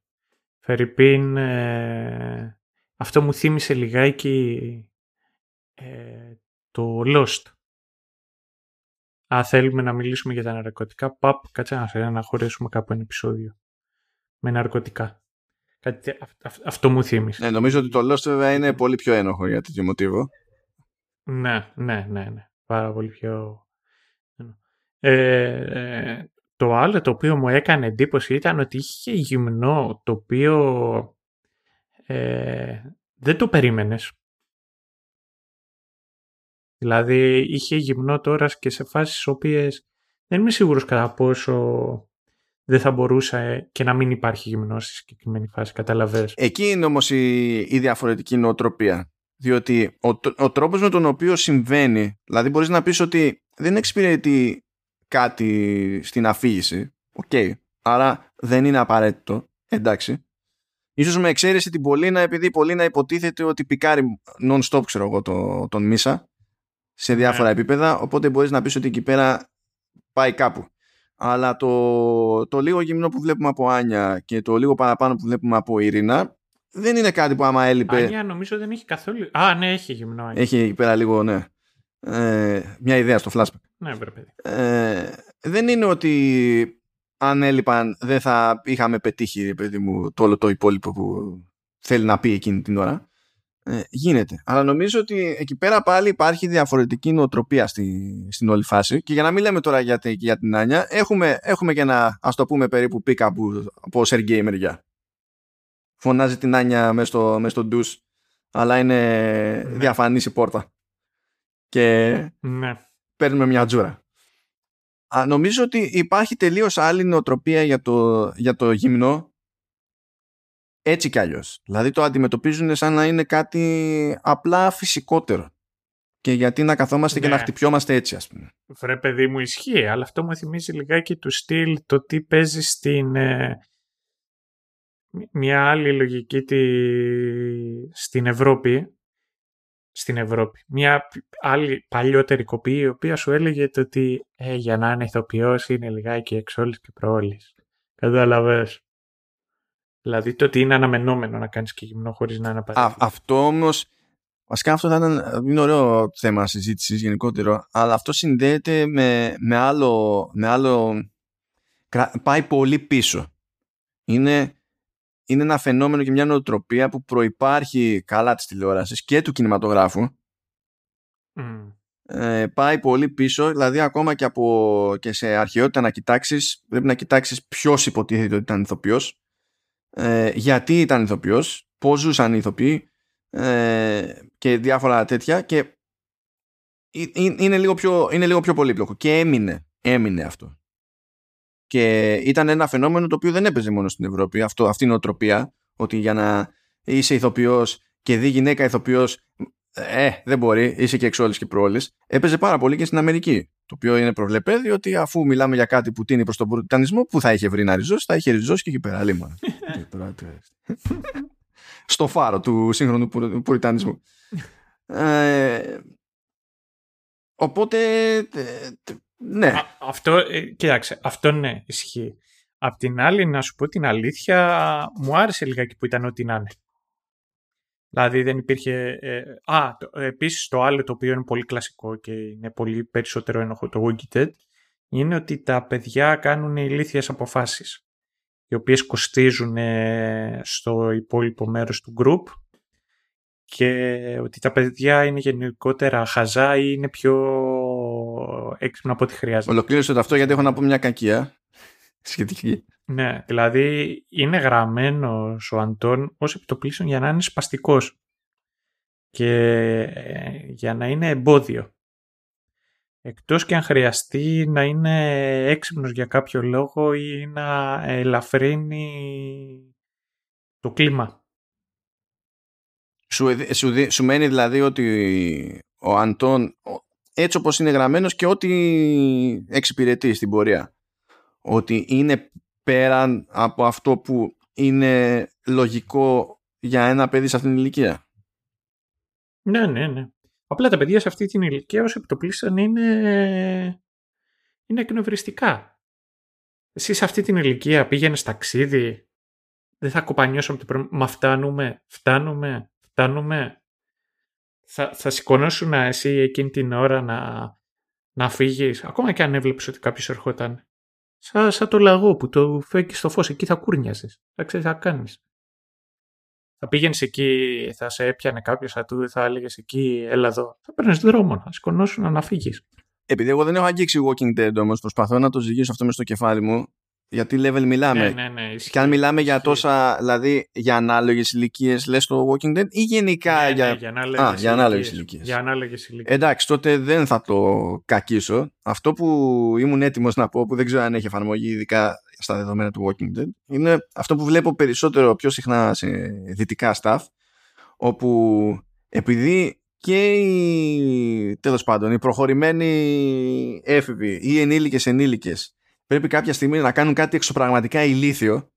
Φερρυπίν, ε, αυτό μου θύμισε λιγάκι ε, το Lost. Αν θέλουμε να μιλήσουμε για τα ναρκωτικά, παπ, κάτσε να, να χωρίσουμε κάπου ένα επεισόδιο με ναρκωτικά. Κάτι, αυτό μου θύμισε.
Ναι, νομίζω ότι το Lost βέβαια είναι πολύ πιο ένοχο για τέτοιο μοτίβο.
Ναι, ναι, ναι, ναι. Πάρα πολύ πιο... Ε, ε, το άλλο το οποίο μου έκανε εντύπωση ήταν ότι είχε γυμνό το οποίο ε, δεν το περίμενες. Δηλαδή είχε γυμνό τώρα και σε φάσεις οποίες δεν είμαι σίγουρος κατά πόσο δεν θα μπορούσε και να μην υπάρχει γυμνό στη συγκεκριμένη φάση, κατάλαβες.
Εκεί είναι όμως η, η διαφορετική νοοτροπία. Διότι ο, ο τρόπος με τον οποίο συμβαίνει, δηλαδή μπορείς να πεις ότι δεν εξυπηρετεί κάτι στην αφήγηση, OK, okay, άρα δεν είναι απαραίτητο, εντάξει. Ίσως με εξαίρεση την Πολίνα, επειδή η Πολίνα υποτίθεται ότι πικάρει non-stop, ξέρω εγώ, το, τον Μίσα σε διάφορα ναι. επίπεδα, οπότε μπορείς να πεις ότι εκεί πέρα πάει κάπου. Αλλά το, το λίγο γυμνό που βλέπουμε από Άνια και το λίγο παραπάνω που βλέπουμε από Ειρήνα δεν είναι κάτι που άμα έλειπε.
Άνια νομίζω δεν έχει καθόλου. Α, ναι, έχει γυμνό.
Έχει εκεί πέρα λίγο, ναι. Ε, μια ιδέα στο flashback.
Ναι, πρέπει.
Ε, δεν είναι ότι αν έλειπαν δεν θα είχαμε πετύχει παιδί μου, το όλο το υπόλοιπο που θέλει να πει εκείνη την ώρα. Ε, γίνεται. Αλλά νομίζω ότι εκεί πέρα πάλι υπάρχει διαφορετική νοοτροπία στη, στην όλη φάση και για να μην λέμε τώρα για, για την Άνια έχουμε, έχουμε και ένα ας το πούμε περίπου πίκα από, από Sergei μεριά. Φωνάζει την Άνια μέσα στο, μες στο ντους αλλά είναι ναι. διαφανής η πόρτα και
ναι.
παίρνουμε μια τζούρα. Α, νομίζω ότι υπάρχει τελείως άλλη νοοτροπία για το, για το γυμνό έτσι κι αλλιώς. Δηλαδή το αντιμετωπίζουν σαν να είναι κάτι απλά φυσικότερο. Και γιατί να καθόμαστε και να ναι. χτυπιόμαστε έτσι, ας πούμε.
Βρε παιδί μου ισχύει, αλλά αυτό μου θυμίζει λιγάκι του στυλ το τι παίζει στην... Ε, μια άλλη λογική τη, στην Ευρώπη στην Ευρώπη. Μια άλλη παλιότερη κοπή η οποία σου έλεγε το ότι ε, για να είναι ηθοποιός είναι λιγάκι εξόλης και προόλης. Κατάλαβες. Δηλαδή το ότι είναι αναμενόμενο να κάνεις και γυμνό χωρίς να είναι απαραίτητο.
Αυτό όμως, βασικά αυτό θα ήταν είναι ωραίο θέμα συζήτησης γενικότερο, αλλά αυτό συνδέεται με, με, άλλο, με άλλο, πάει πολύ πίσω. Είναι είναι ένα φαινόμενο και μια νοοτροπία που προϋπάρχει καλά της τηλεόρασης και του κινηματογράφου. Ε, πάει πολύ πίσω δηλαδή ακόμα και, από, και σε αρχαιότητα να κοιτάξεις πρέπει να κοιτάξεις ποιος υποτίθεται ότι ήταν ηθοποιός ε, γιατί ήταν ηθοποιός πώς ζούσαν οι ηθοποιοί ε, και διάφορα τέτοια και είναι λίγο πιο, είναι λίγο πιο πολύπλοκο και έμεινε, έμεινε αυτό και ήταν ένα φαινόμενο το οποίο δεν έπαιζε μόνο στην Ευρώπη. Αυτό, αυτή η νοοτροπία, ότι για να είσαι ηθοποιός και δει γυναίκα ηθοποιός, ε, δεν μπορεί, είσαι και εξόλη και προόλη. Έπαιζε πάρα πολύ και στην Αμερική. Το οποίο είναι προβλεπέδι ότι αφού μιλάμε για κάτι που τίνει προς τον πουριτανισμό, που θα είχε βρει να ριζώσει, θα είχε ριζώσει και εκεί πέρα. Λίμα. Στο φάρο του σύγχρονου πουριτανισμού. Ε, οπότε ναι.
αυτό, ε, κοίταξε, αυτό ναι, ισχύει. Απ' την άλλη, να σου πω την αλήθεια, μου άρεσε λιγάκι που ήταν ό,τι να είναι. Δηλαδή δεν υπήρχε... Ε, α, το, επίσης το άλλο το οποίο είναι πολύ κλασικό και είναι πολύ περισσότερο ένοχο το Walking είναι ότι τα παιδιά κάνουν ηλίθιες αποφάσεις οι οποίες κοστίζουν ε, στο υπόλοιπο μέρος του group και ότι τα παιδιά είναι γενικότερα χαζά ή είναι πιο έξυπνα από ό,τι χρειάζεται.
Ολοκλήρωσε το αυτό γιατί έχω να πω μια κακία σχετική.
Ναι, δηλαδή είναι γραμμένος ο Αντών ως επιτοπλίστων για να είναι σπαστικός και ε, για να είναι εμπόδιο. Εκτός και αν χρειαστεί να είναι έξυπνος για κάποιο λόγο ή να ελαφρύνει το κλίμα.
Σου, σου, σου μένει δηλαδή ότι ο Αντών έτσι όπως είναι γραμμένος και ό,τι εξυπηρετεί στην πορεία. Ότι είναι πέραν από αυτό που είναι λογικό για ένα παιδί σε αυτήν την ηλικία.
Ναι, ναι, ναι. Απλά τα παιδιά σε αυτή την ηλικία ως επιτοπλίστων είναι, είναι εκνευριστικά. Εσύ σε αυτή την ηλικία πήγαινες ταξίδι, δεν θα κοπανιώσω από το πρώτο. Μα φτάνουμε, φτάνουμε, φτάνουμε θα, θα σηκωνόσουν εσύ εκείνη την ώρα να, να φύγεις, ακόμα και αν έβλεπες ότι κάποιος ερχόταν. Σαν, σαν το λαγό που το φέγγει στο φως, εκεί θα κούρνιαζες. Θα ξέρεις τι θα κάνεις. Θα πήγαινες εκεί, θα σε έπιανε κάποιος, θα του θα έλεγες εκεί, έλα εδώ. Θα παίρνεις δρόμο, θα σηκωνόσουν να φύγεις.
Επειδή εγώ δεν έχω αγγίξει Walking Dead όμως, προσπαθώ να το ζυγίσω αυτό μες στο κεφάλι μου. Γιατί level μιλάμε.
Ναι, ναι, ναι.
Και αν μιλάμε για τόσα, δηλαδή για ανάλογες ηλικίες, λες το Walking Dead ή γενικά
ναι,
για.
Ναι, για ανάλογες,
Α, για ανάλογες ηλικίες.
Για ανάλογες ηλικίες.
Εντάξει, τότε δεν θα το κακίσω. Αυτό που ήμουν έτοιμος να πω, που δεν ξέρω αν έχει εφαρμογή ειδικά στα δεδομένα του Walking Dead, είναι αυτό που βλέπω περισσότερο πιο συχνά σε δυτικά staff, όπου επειδή και οι, τέλος πάντων, οι προχωρημένοι έφηβοι ή ενήλικες ενήλικες πρέπει κάποια στιγμή να κάνουν κάτι εξωπραγματικά ηλίθιο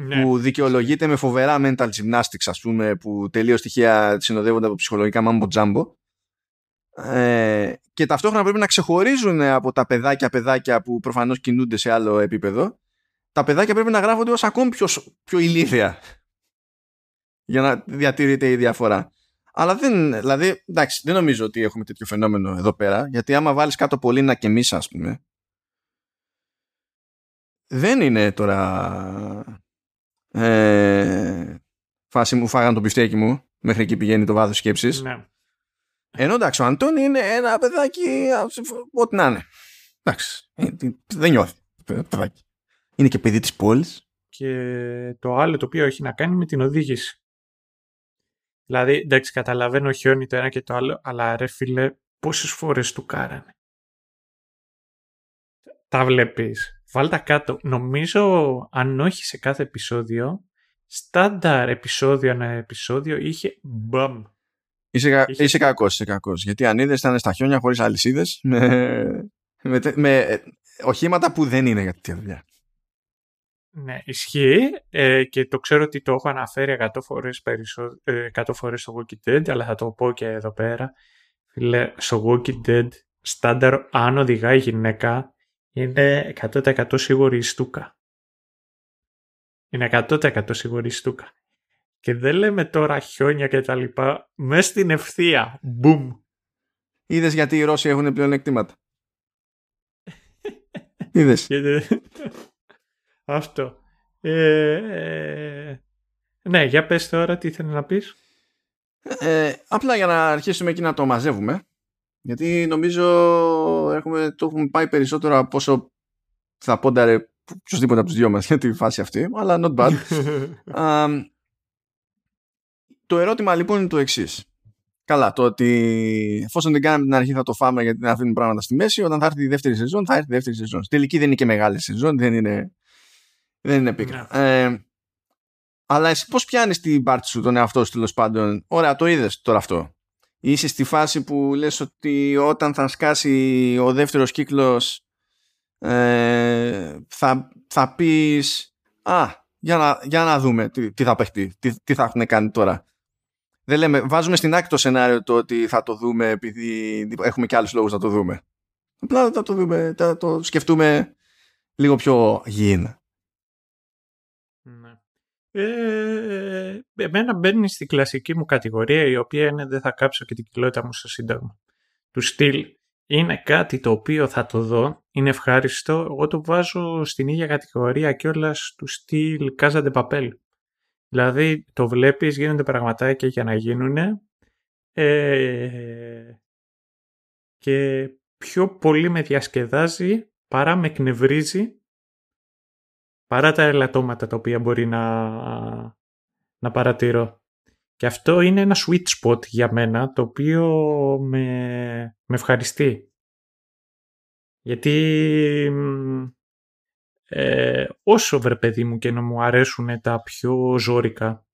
Ναι.
που δικαιολογείται με φοβερά mental gymnastics ας πούμε που τελείως στοιχεία συνοδεύονται από ψυχολογικά μάμπο τζάμπο ε, και ταυτόχρονα πρέπει να ξεχωρίζουν από τα παιδάκια παιδάκια που προφανώς κινούνται σε άλλο επίπεδο τα παιδάκια πρέπει να γράφονται ως ακόμη πιο, σ- πιο ηλίθια για να διατηρείται η διαφορά αλλά δεν, δηλαδή, εντάξει, δεν νομίζω ότι έχουμε τέτοιο φαινόμενο εδώ πέρα γιατί άμα βάλεις κάτω πολύ να και εμείς ας πούμε δεν είναι τώρα ε, φάση μου φάγαν το πιφτέκι μου μέχρι εκεί πηγαίνει το βάθος σκέψης
Ναι.
ενώ εντάξει ο Αντώνη είναι ένα παιδάκι ας, ό,τι να είναι εντάξει ε, τι- δεν νιώθει παι- παιδάκι είναι και παιδί της πόλης
Και το άλλο το οποίο έχει να κάνει με την οδήγηση. Δηλαδή, εντάξει, καταλαβαίνω χιόνι το ένα και το άλλο, αλλά ρε φίλε, πόσες φορές του κάρανε. Τα βλέπεις. Βάλ' τα κάτω. Νομίζω, αν όχι σε κάθε επεισόδιο, στάνταρ επεισόδιο ανά επεισόδιο είχε μπαμ.
είσαι, κα,
Είχε-
είσαι κακός, είσαι κακός γιατί αν είδες ήταν στα χιόνια χωρίς αλυσίδες με, με, τε- με ε, οχήματα που δεν είναι για τέτοια δουλειά
Ναι, ισχύει ε, και το ξέρω ότι το έχω αναφέρει 100 φορές, περισσο... ε, 100 φορές στο Walking Dead, αλλά θα το πω και εδώ πέρα. Φίλε, στο Walking Dead, στάνταρ, αν οδηγάει γυναίκα, είναι 100% σίγουρη η στούκα. Είναι 100% σίγουρη η στούκα. Και δεν λέμε τώρα χιόνια και τα λοιπά, μες στην ευθεία. Μπουμ.
είδες γιατί οι Ρώσοι έχουν πλεονεκτήματα είδες
Και- Αυτό. Ε, ε, ναι, για πες τώρα τι ήθελε να πεις.
Ε, απλά για να αρχίσουμε εκεί να το μαζεύουμε γιατί νομίζω έχουμε, το έχουμε πάει περισσότερο από όσο θα πόνταρε οποιοδήποτε από τους δυο μας για τη φάση αυτή αλλά not bad Α, το ερώτημα λοιπόν είναι το εξής. Καλά, το ότι εφόσον την κάναμε την αρχή θα το φάμε γιατί δεν αφήνουμε πράγματα στη μέση, όταν θα έρθει η δεύτερη σεζόν, θα έρθει η δεύτερη σεζόν. Στην τελική δεν είναι και μεγάλη σεζόν, δεν είναι, δεν είναι πίκρα. Ε, αλλά εσύ πώς πιάνεις την πάρτι σου τον εαυτό σου τέλος πάντων; Ωραία, το είδες τώρα αυτό. Είσαι στη φάση που λες ότι όταν θα σκάσει ο δεύτερος κύκλος ε, θα, θα πεις «Α, για να, για να δούμε τι, τι θα παιχτεί, τι, τι θα έχουν κάνει τώρα». Δεν λέμε, βάζουμε στην άκρη το σενάριο το ότι θα το δούμε επειδή έχουμε και άλλους λόγους να το δούμε. Απλά θα το δούμε, θα το σκεφτούμε λίγο πιο γήινα.
Ναι. Ε, εμένα μπαίνει στην κλασική μου κατηγορία η οποία είναι δεν θα κάψω και την κοιλότητα μου στο σύνταγμα. Του στυλ είναι κάτι το οποίο θα το δω, είναι ευχάριστο, εγώ το βάζω στην ίδια κατηγορία κιόλας του στυλ Casa de Papel. Δηλαδή το βλέπεις, γίνονται πραγματάκια για να γίνουν ε, και πιο πολύ με διασκεδάζει παρά με εκνευρίζει παρά τα ελαττώματα τα οποία μπορεί να, να παρατηρώ. Και αυτό είναι ένα sweet spot για μένα, το οποίο με, με ευχαριστεί. Γιατί μ, ε, όσο βρε παιδί μου και να μου αρέσουν τα πιο ζώρικα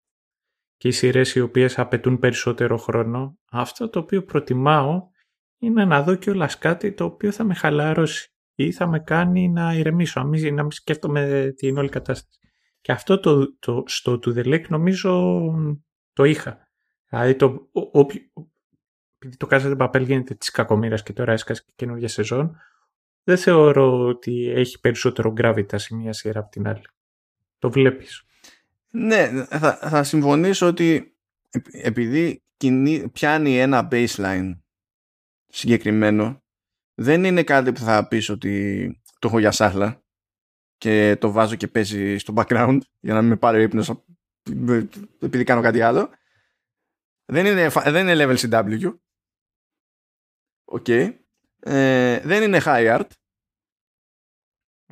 και οι σειρές οι οποίες απαιτούν περισσότερο χρόνο, αυτό το οποίο προτιμάω είναι να δω κιόλας κάτι το οποίο θα με χαλαρώσει ή θα με κάνει να ηρεμήσω, να μην, να μην σκέφτομαι την όλη κατάσταση. Και αυτό το, το, στο To The Lake νομίζω το είχα. Δηλαδή το, ο, ο, επειδή το Casa de Papel γίνεται της κακομήρας και τώρα έσκασε και καινούργια σεζόν, δεν θεωρώ ότι έχει περισσότερο gravitas η μία σειρά από την άλλη. Το βλέπεις.
Ναι, θα, θα συμφωνήσω ότι επ- επειδή κινεί, πιάνει ένα baseline συγκεκριμένο, δεν είναι κάτι που θα πεις ότι το έχω για σάχλα και το βάζω και παίζει στο background για να μην με πάρει ο ύπνος απ- επειδή κάνω κάτι άλλο. Δεν είναι, φα- δεν είναι level CW. Οκ. Ε, δεν είναι high art.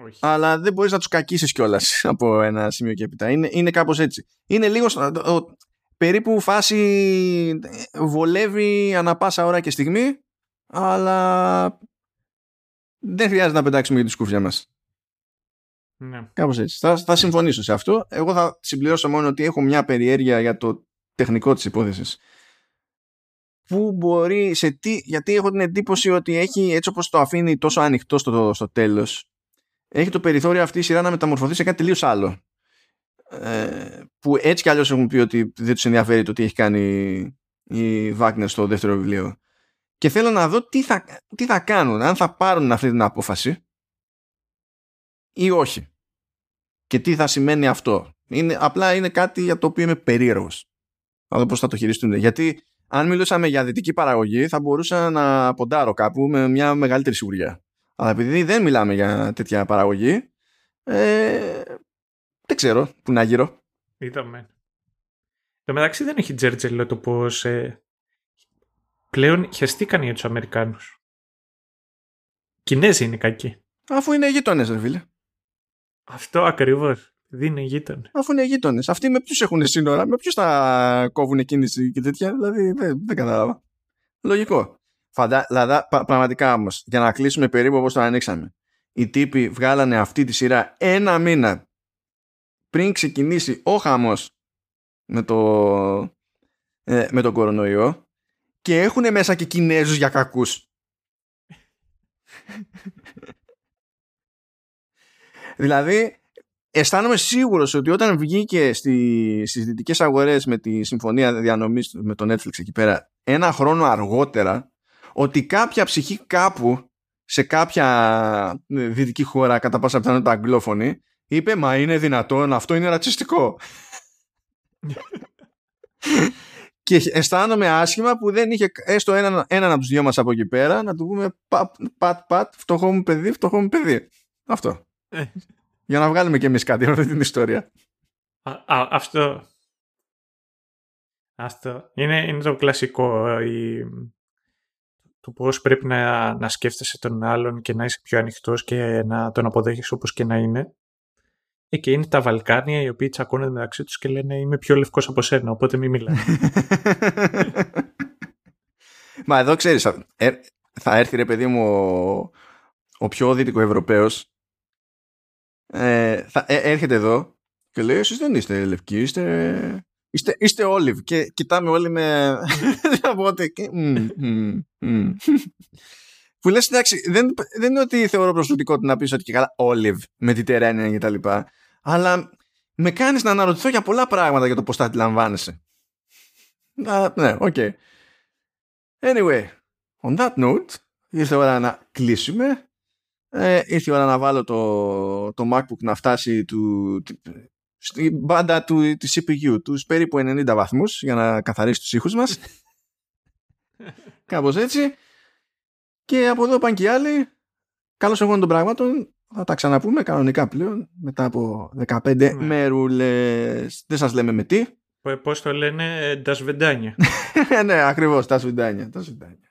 Όχι.
αλλά δεν μπορείς να τους κακίσεις κιόλας από ένα σημείο και έπειτα. Είναι, είναι κάπως έτσι. Είναι λίγο στο- ο- περίπου φάση ε, βολεύει ανά πάσα ώρα και στιγμή, αλλά δεν χρειάζεται να πετάξουμε για τη σκούφια μας.
Ναι.
Κάπως έτσι. Θα, θα συμφωνήσω σε αυτό. Εγώ θα συμπληρώσω μόνο ότι έχω μια περιέργεια για το τεχνικό της υπόθεσης. Πού μπορεί, σε τι, γιατί έχω την εντύπωση ότι έχει έτσι όπως το αφήνει τόσο ανοιχτό στο, στο τέλος έχει το περιθώριο αυτή η σειρά να μεταμορφωθεί σε κάτι τελείως άλλο. Ε, που έτσι κι αλλιώς έχουν πει ότι δεν τους ενδιαφέρει το τι έχει κάνει η Βάγνερ στο δεύτερο βιβλίο. Και θέλω να δω τι θα, τι θα κάνουν, αν θα πάρουν αυτή την απόφαση ή όχι. Και τι θα σημαίνει αυτό. Είναι, απλά είναι κάτι για το οποίο είμαι περίεργος. Να δω πώς θα το χειριστούν. Γιατί αν μιλούσαμε για δυτική παραγωγή θα μπορούσα να ποντάρω κάπου με μια μεγαλύτερη σιγουριά. Αλλά επειδή δεν μιλάμε για τέτοια παραγωγή ε, δεν ξέρω που να γύρω.
Είδαμε. Το μεταξύ δεν έχει τζέρτζελο το πως ε, πλέον χεστήκαν για τους Αμερικάνους. Κινέζοι είναι κακοί.
Αφού είναι γείτονες, ρε φίλε.
Αυτό ακριβώς. Δεν είναι γείτονες.
Αφού είναι γείτονες. Αυτοί με ποιους έχουν σύνορα, με ποιους θα κόβουν κίνηση και τέτοια. Δηλαδή δεν, δεν κατάλαβα. Λογικό. Φαντα... Δηλαδή, πα- πραγματικά όμως, για να κλείσουμε περίπου όπως το ανοίξαμε. Οι τύποι βγάλανε αυτή τη σειρά ένα μήνα πριν ξεκινήσει ο χαμός με το, ε, με τον κορονοϊό και έχουν μέσα και Κινέζους για κακούς. δηλαδή, αισθάνομαι σίγουρος ότι όταν βγήκε στη, στις δυτικές αγορές με τη συμφωνία διανομής με το Netflix εκεί πέρα ένα χρόνο αργότερα ότι κάποια ψυχή κάπου σε κάποια ε, δυτική χώρα κατά πάσα πιθανότητα αγγλόφωνη είπε μα είναι δυνατόν αυτό είναι ρατσιστικό και αισθάνομαι άσχημα που δεν είχε έστω έναν, έναν από τους δυο μας από εκεί πέρα να του πούμε πατ πατ πατ φτωχό μου παιδί φτωχό μου παιδί αυτό
Ε.
για να βγάλουμε και εμείς κάτι από αυτή την ιστορία
Α, α, αυτό. Αυτό. Είναι, είναι το κλασικό. ε, Η, το πώς πρέπει να, να σκέφτεσαι τον άλλον και να είσαι πιο ανοιχτός και να τον αποδέχεις όπως και να είναι. Ε, και είναι τα Βαλκάνια οι οποίοι τσακώνονται μεταξύ τους και λένε είμαι πιο λευκός από σένα, οπότε μην μιλάς.
Μα εδώ ξέρεις, θα, ε, θα έρθει ρε παιδί μου ο, ο πιο δυτικοευρωπαίος ε, θα, ε, έρχεται εδώ και λέει εσείς δεν είστε λευκοί, είστε, είστε, είστε olive και κοιτάμε όλοι με οπότε και, μμ, μμ, μμ. Που λες εντάξει δεν, δεν είναι ότι θεωρώ προσβλητικό να πεις ότι και καλά olive mediterranean και τα λοιπά αλλά με κάνεις να αναρωτηθώ για πολλά πράγματα για το πώς θα αντιλαμβάνεσαι Α, ναι, OK Anyway, on that note, ήρθε η ώρα να κλείσουμε. Ε, ήρθε η ώρα να βάλω το, το MacBook να φτάσει του, στην μπάντα του, της CPU, τους περίπου 90 βαθμούς για να καθαρίσει τους ήχους μας. Κάπως έτσι. Και από εδώ πάνε και οι άλλοι. Καλώς εγώ των πραγμάτων. Θα τα ξαναπούμε κανονικά πλέον μετά από 15
Ναι.
μέρουλες. Δεν σας λέμε με τι.
Πώς το λένε, ντασβεντάνια.
ναι, ακριβώς, τα σουντάνια. Τα σουντάνια.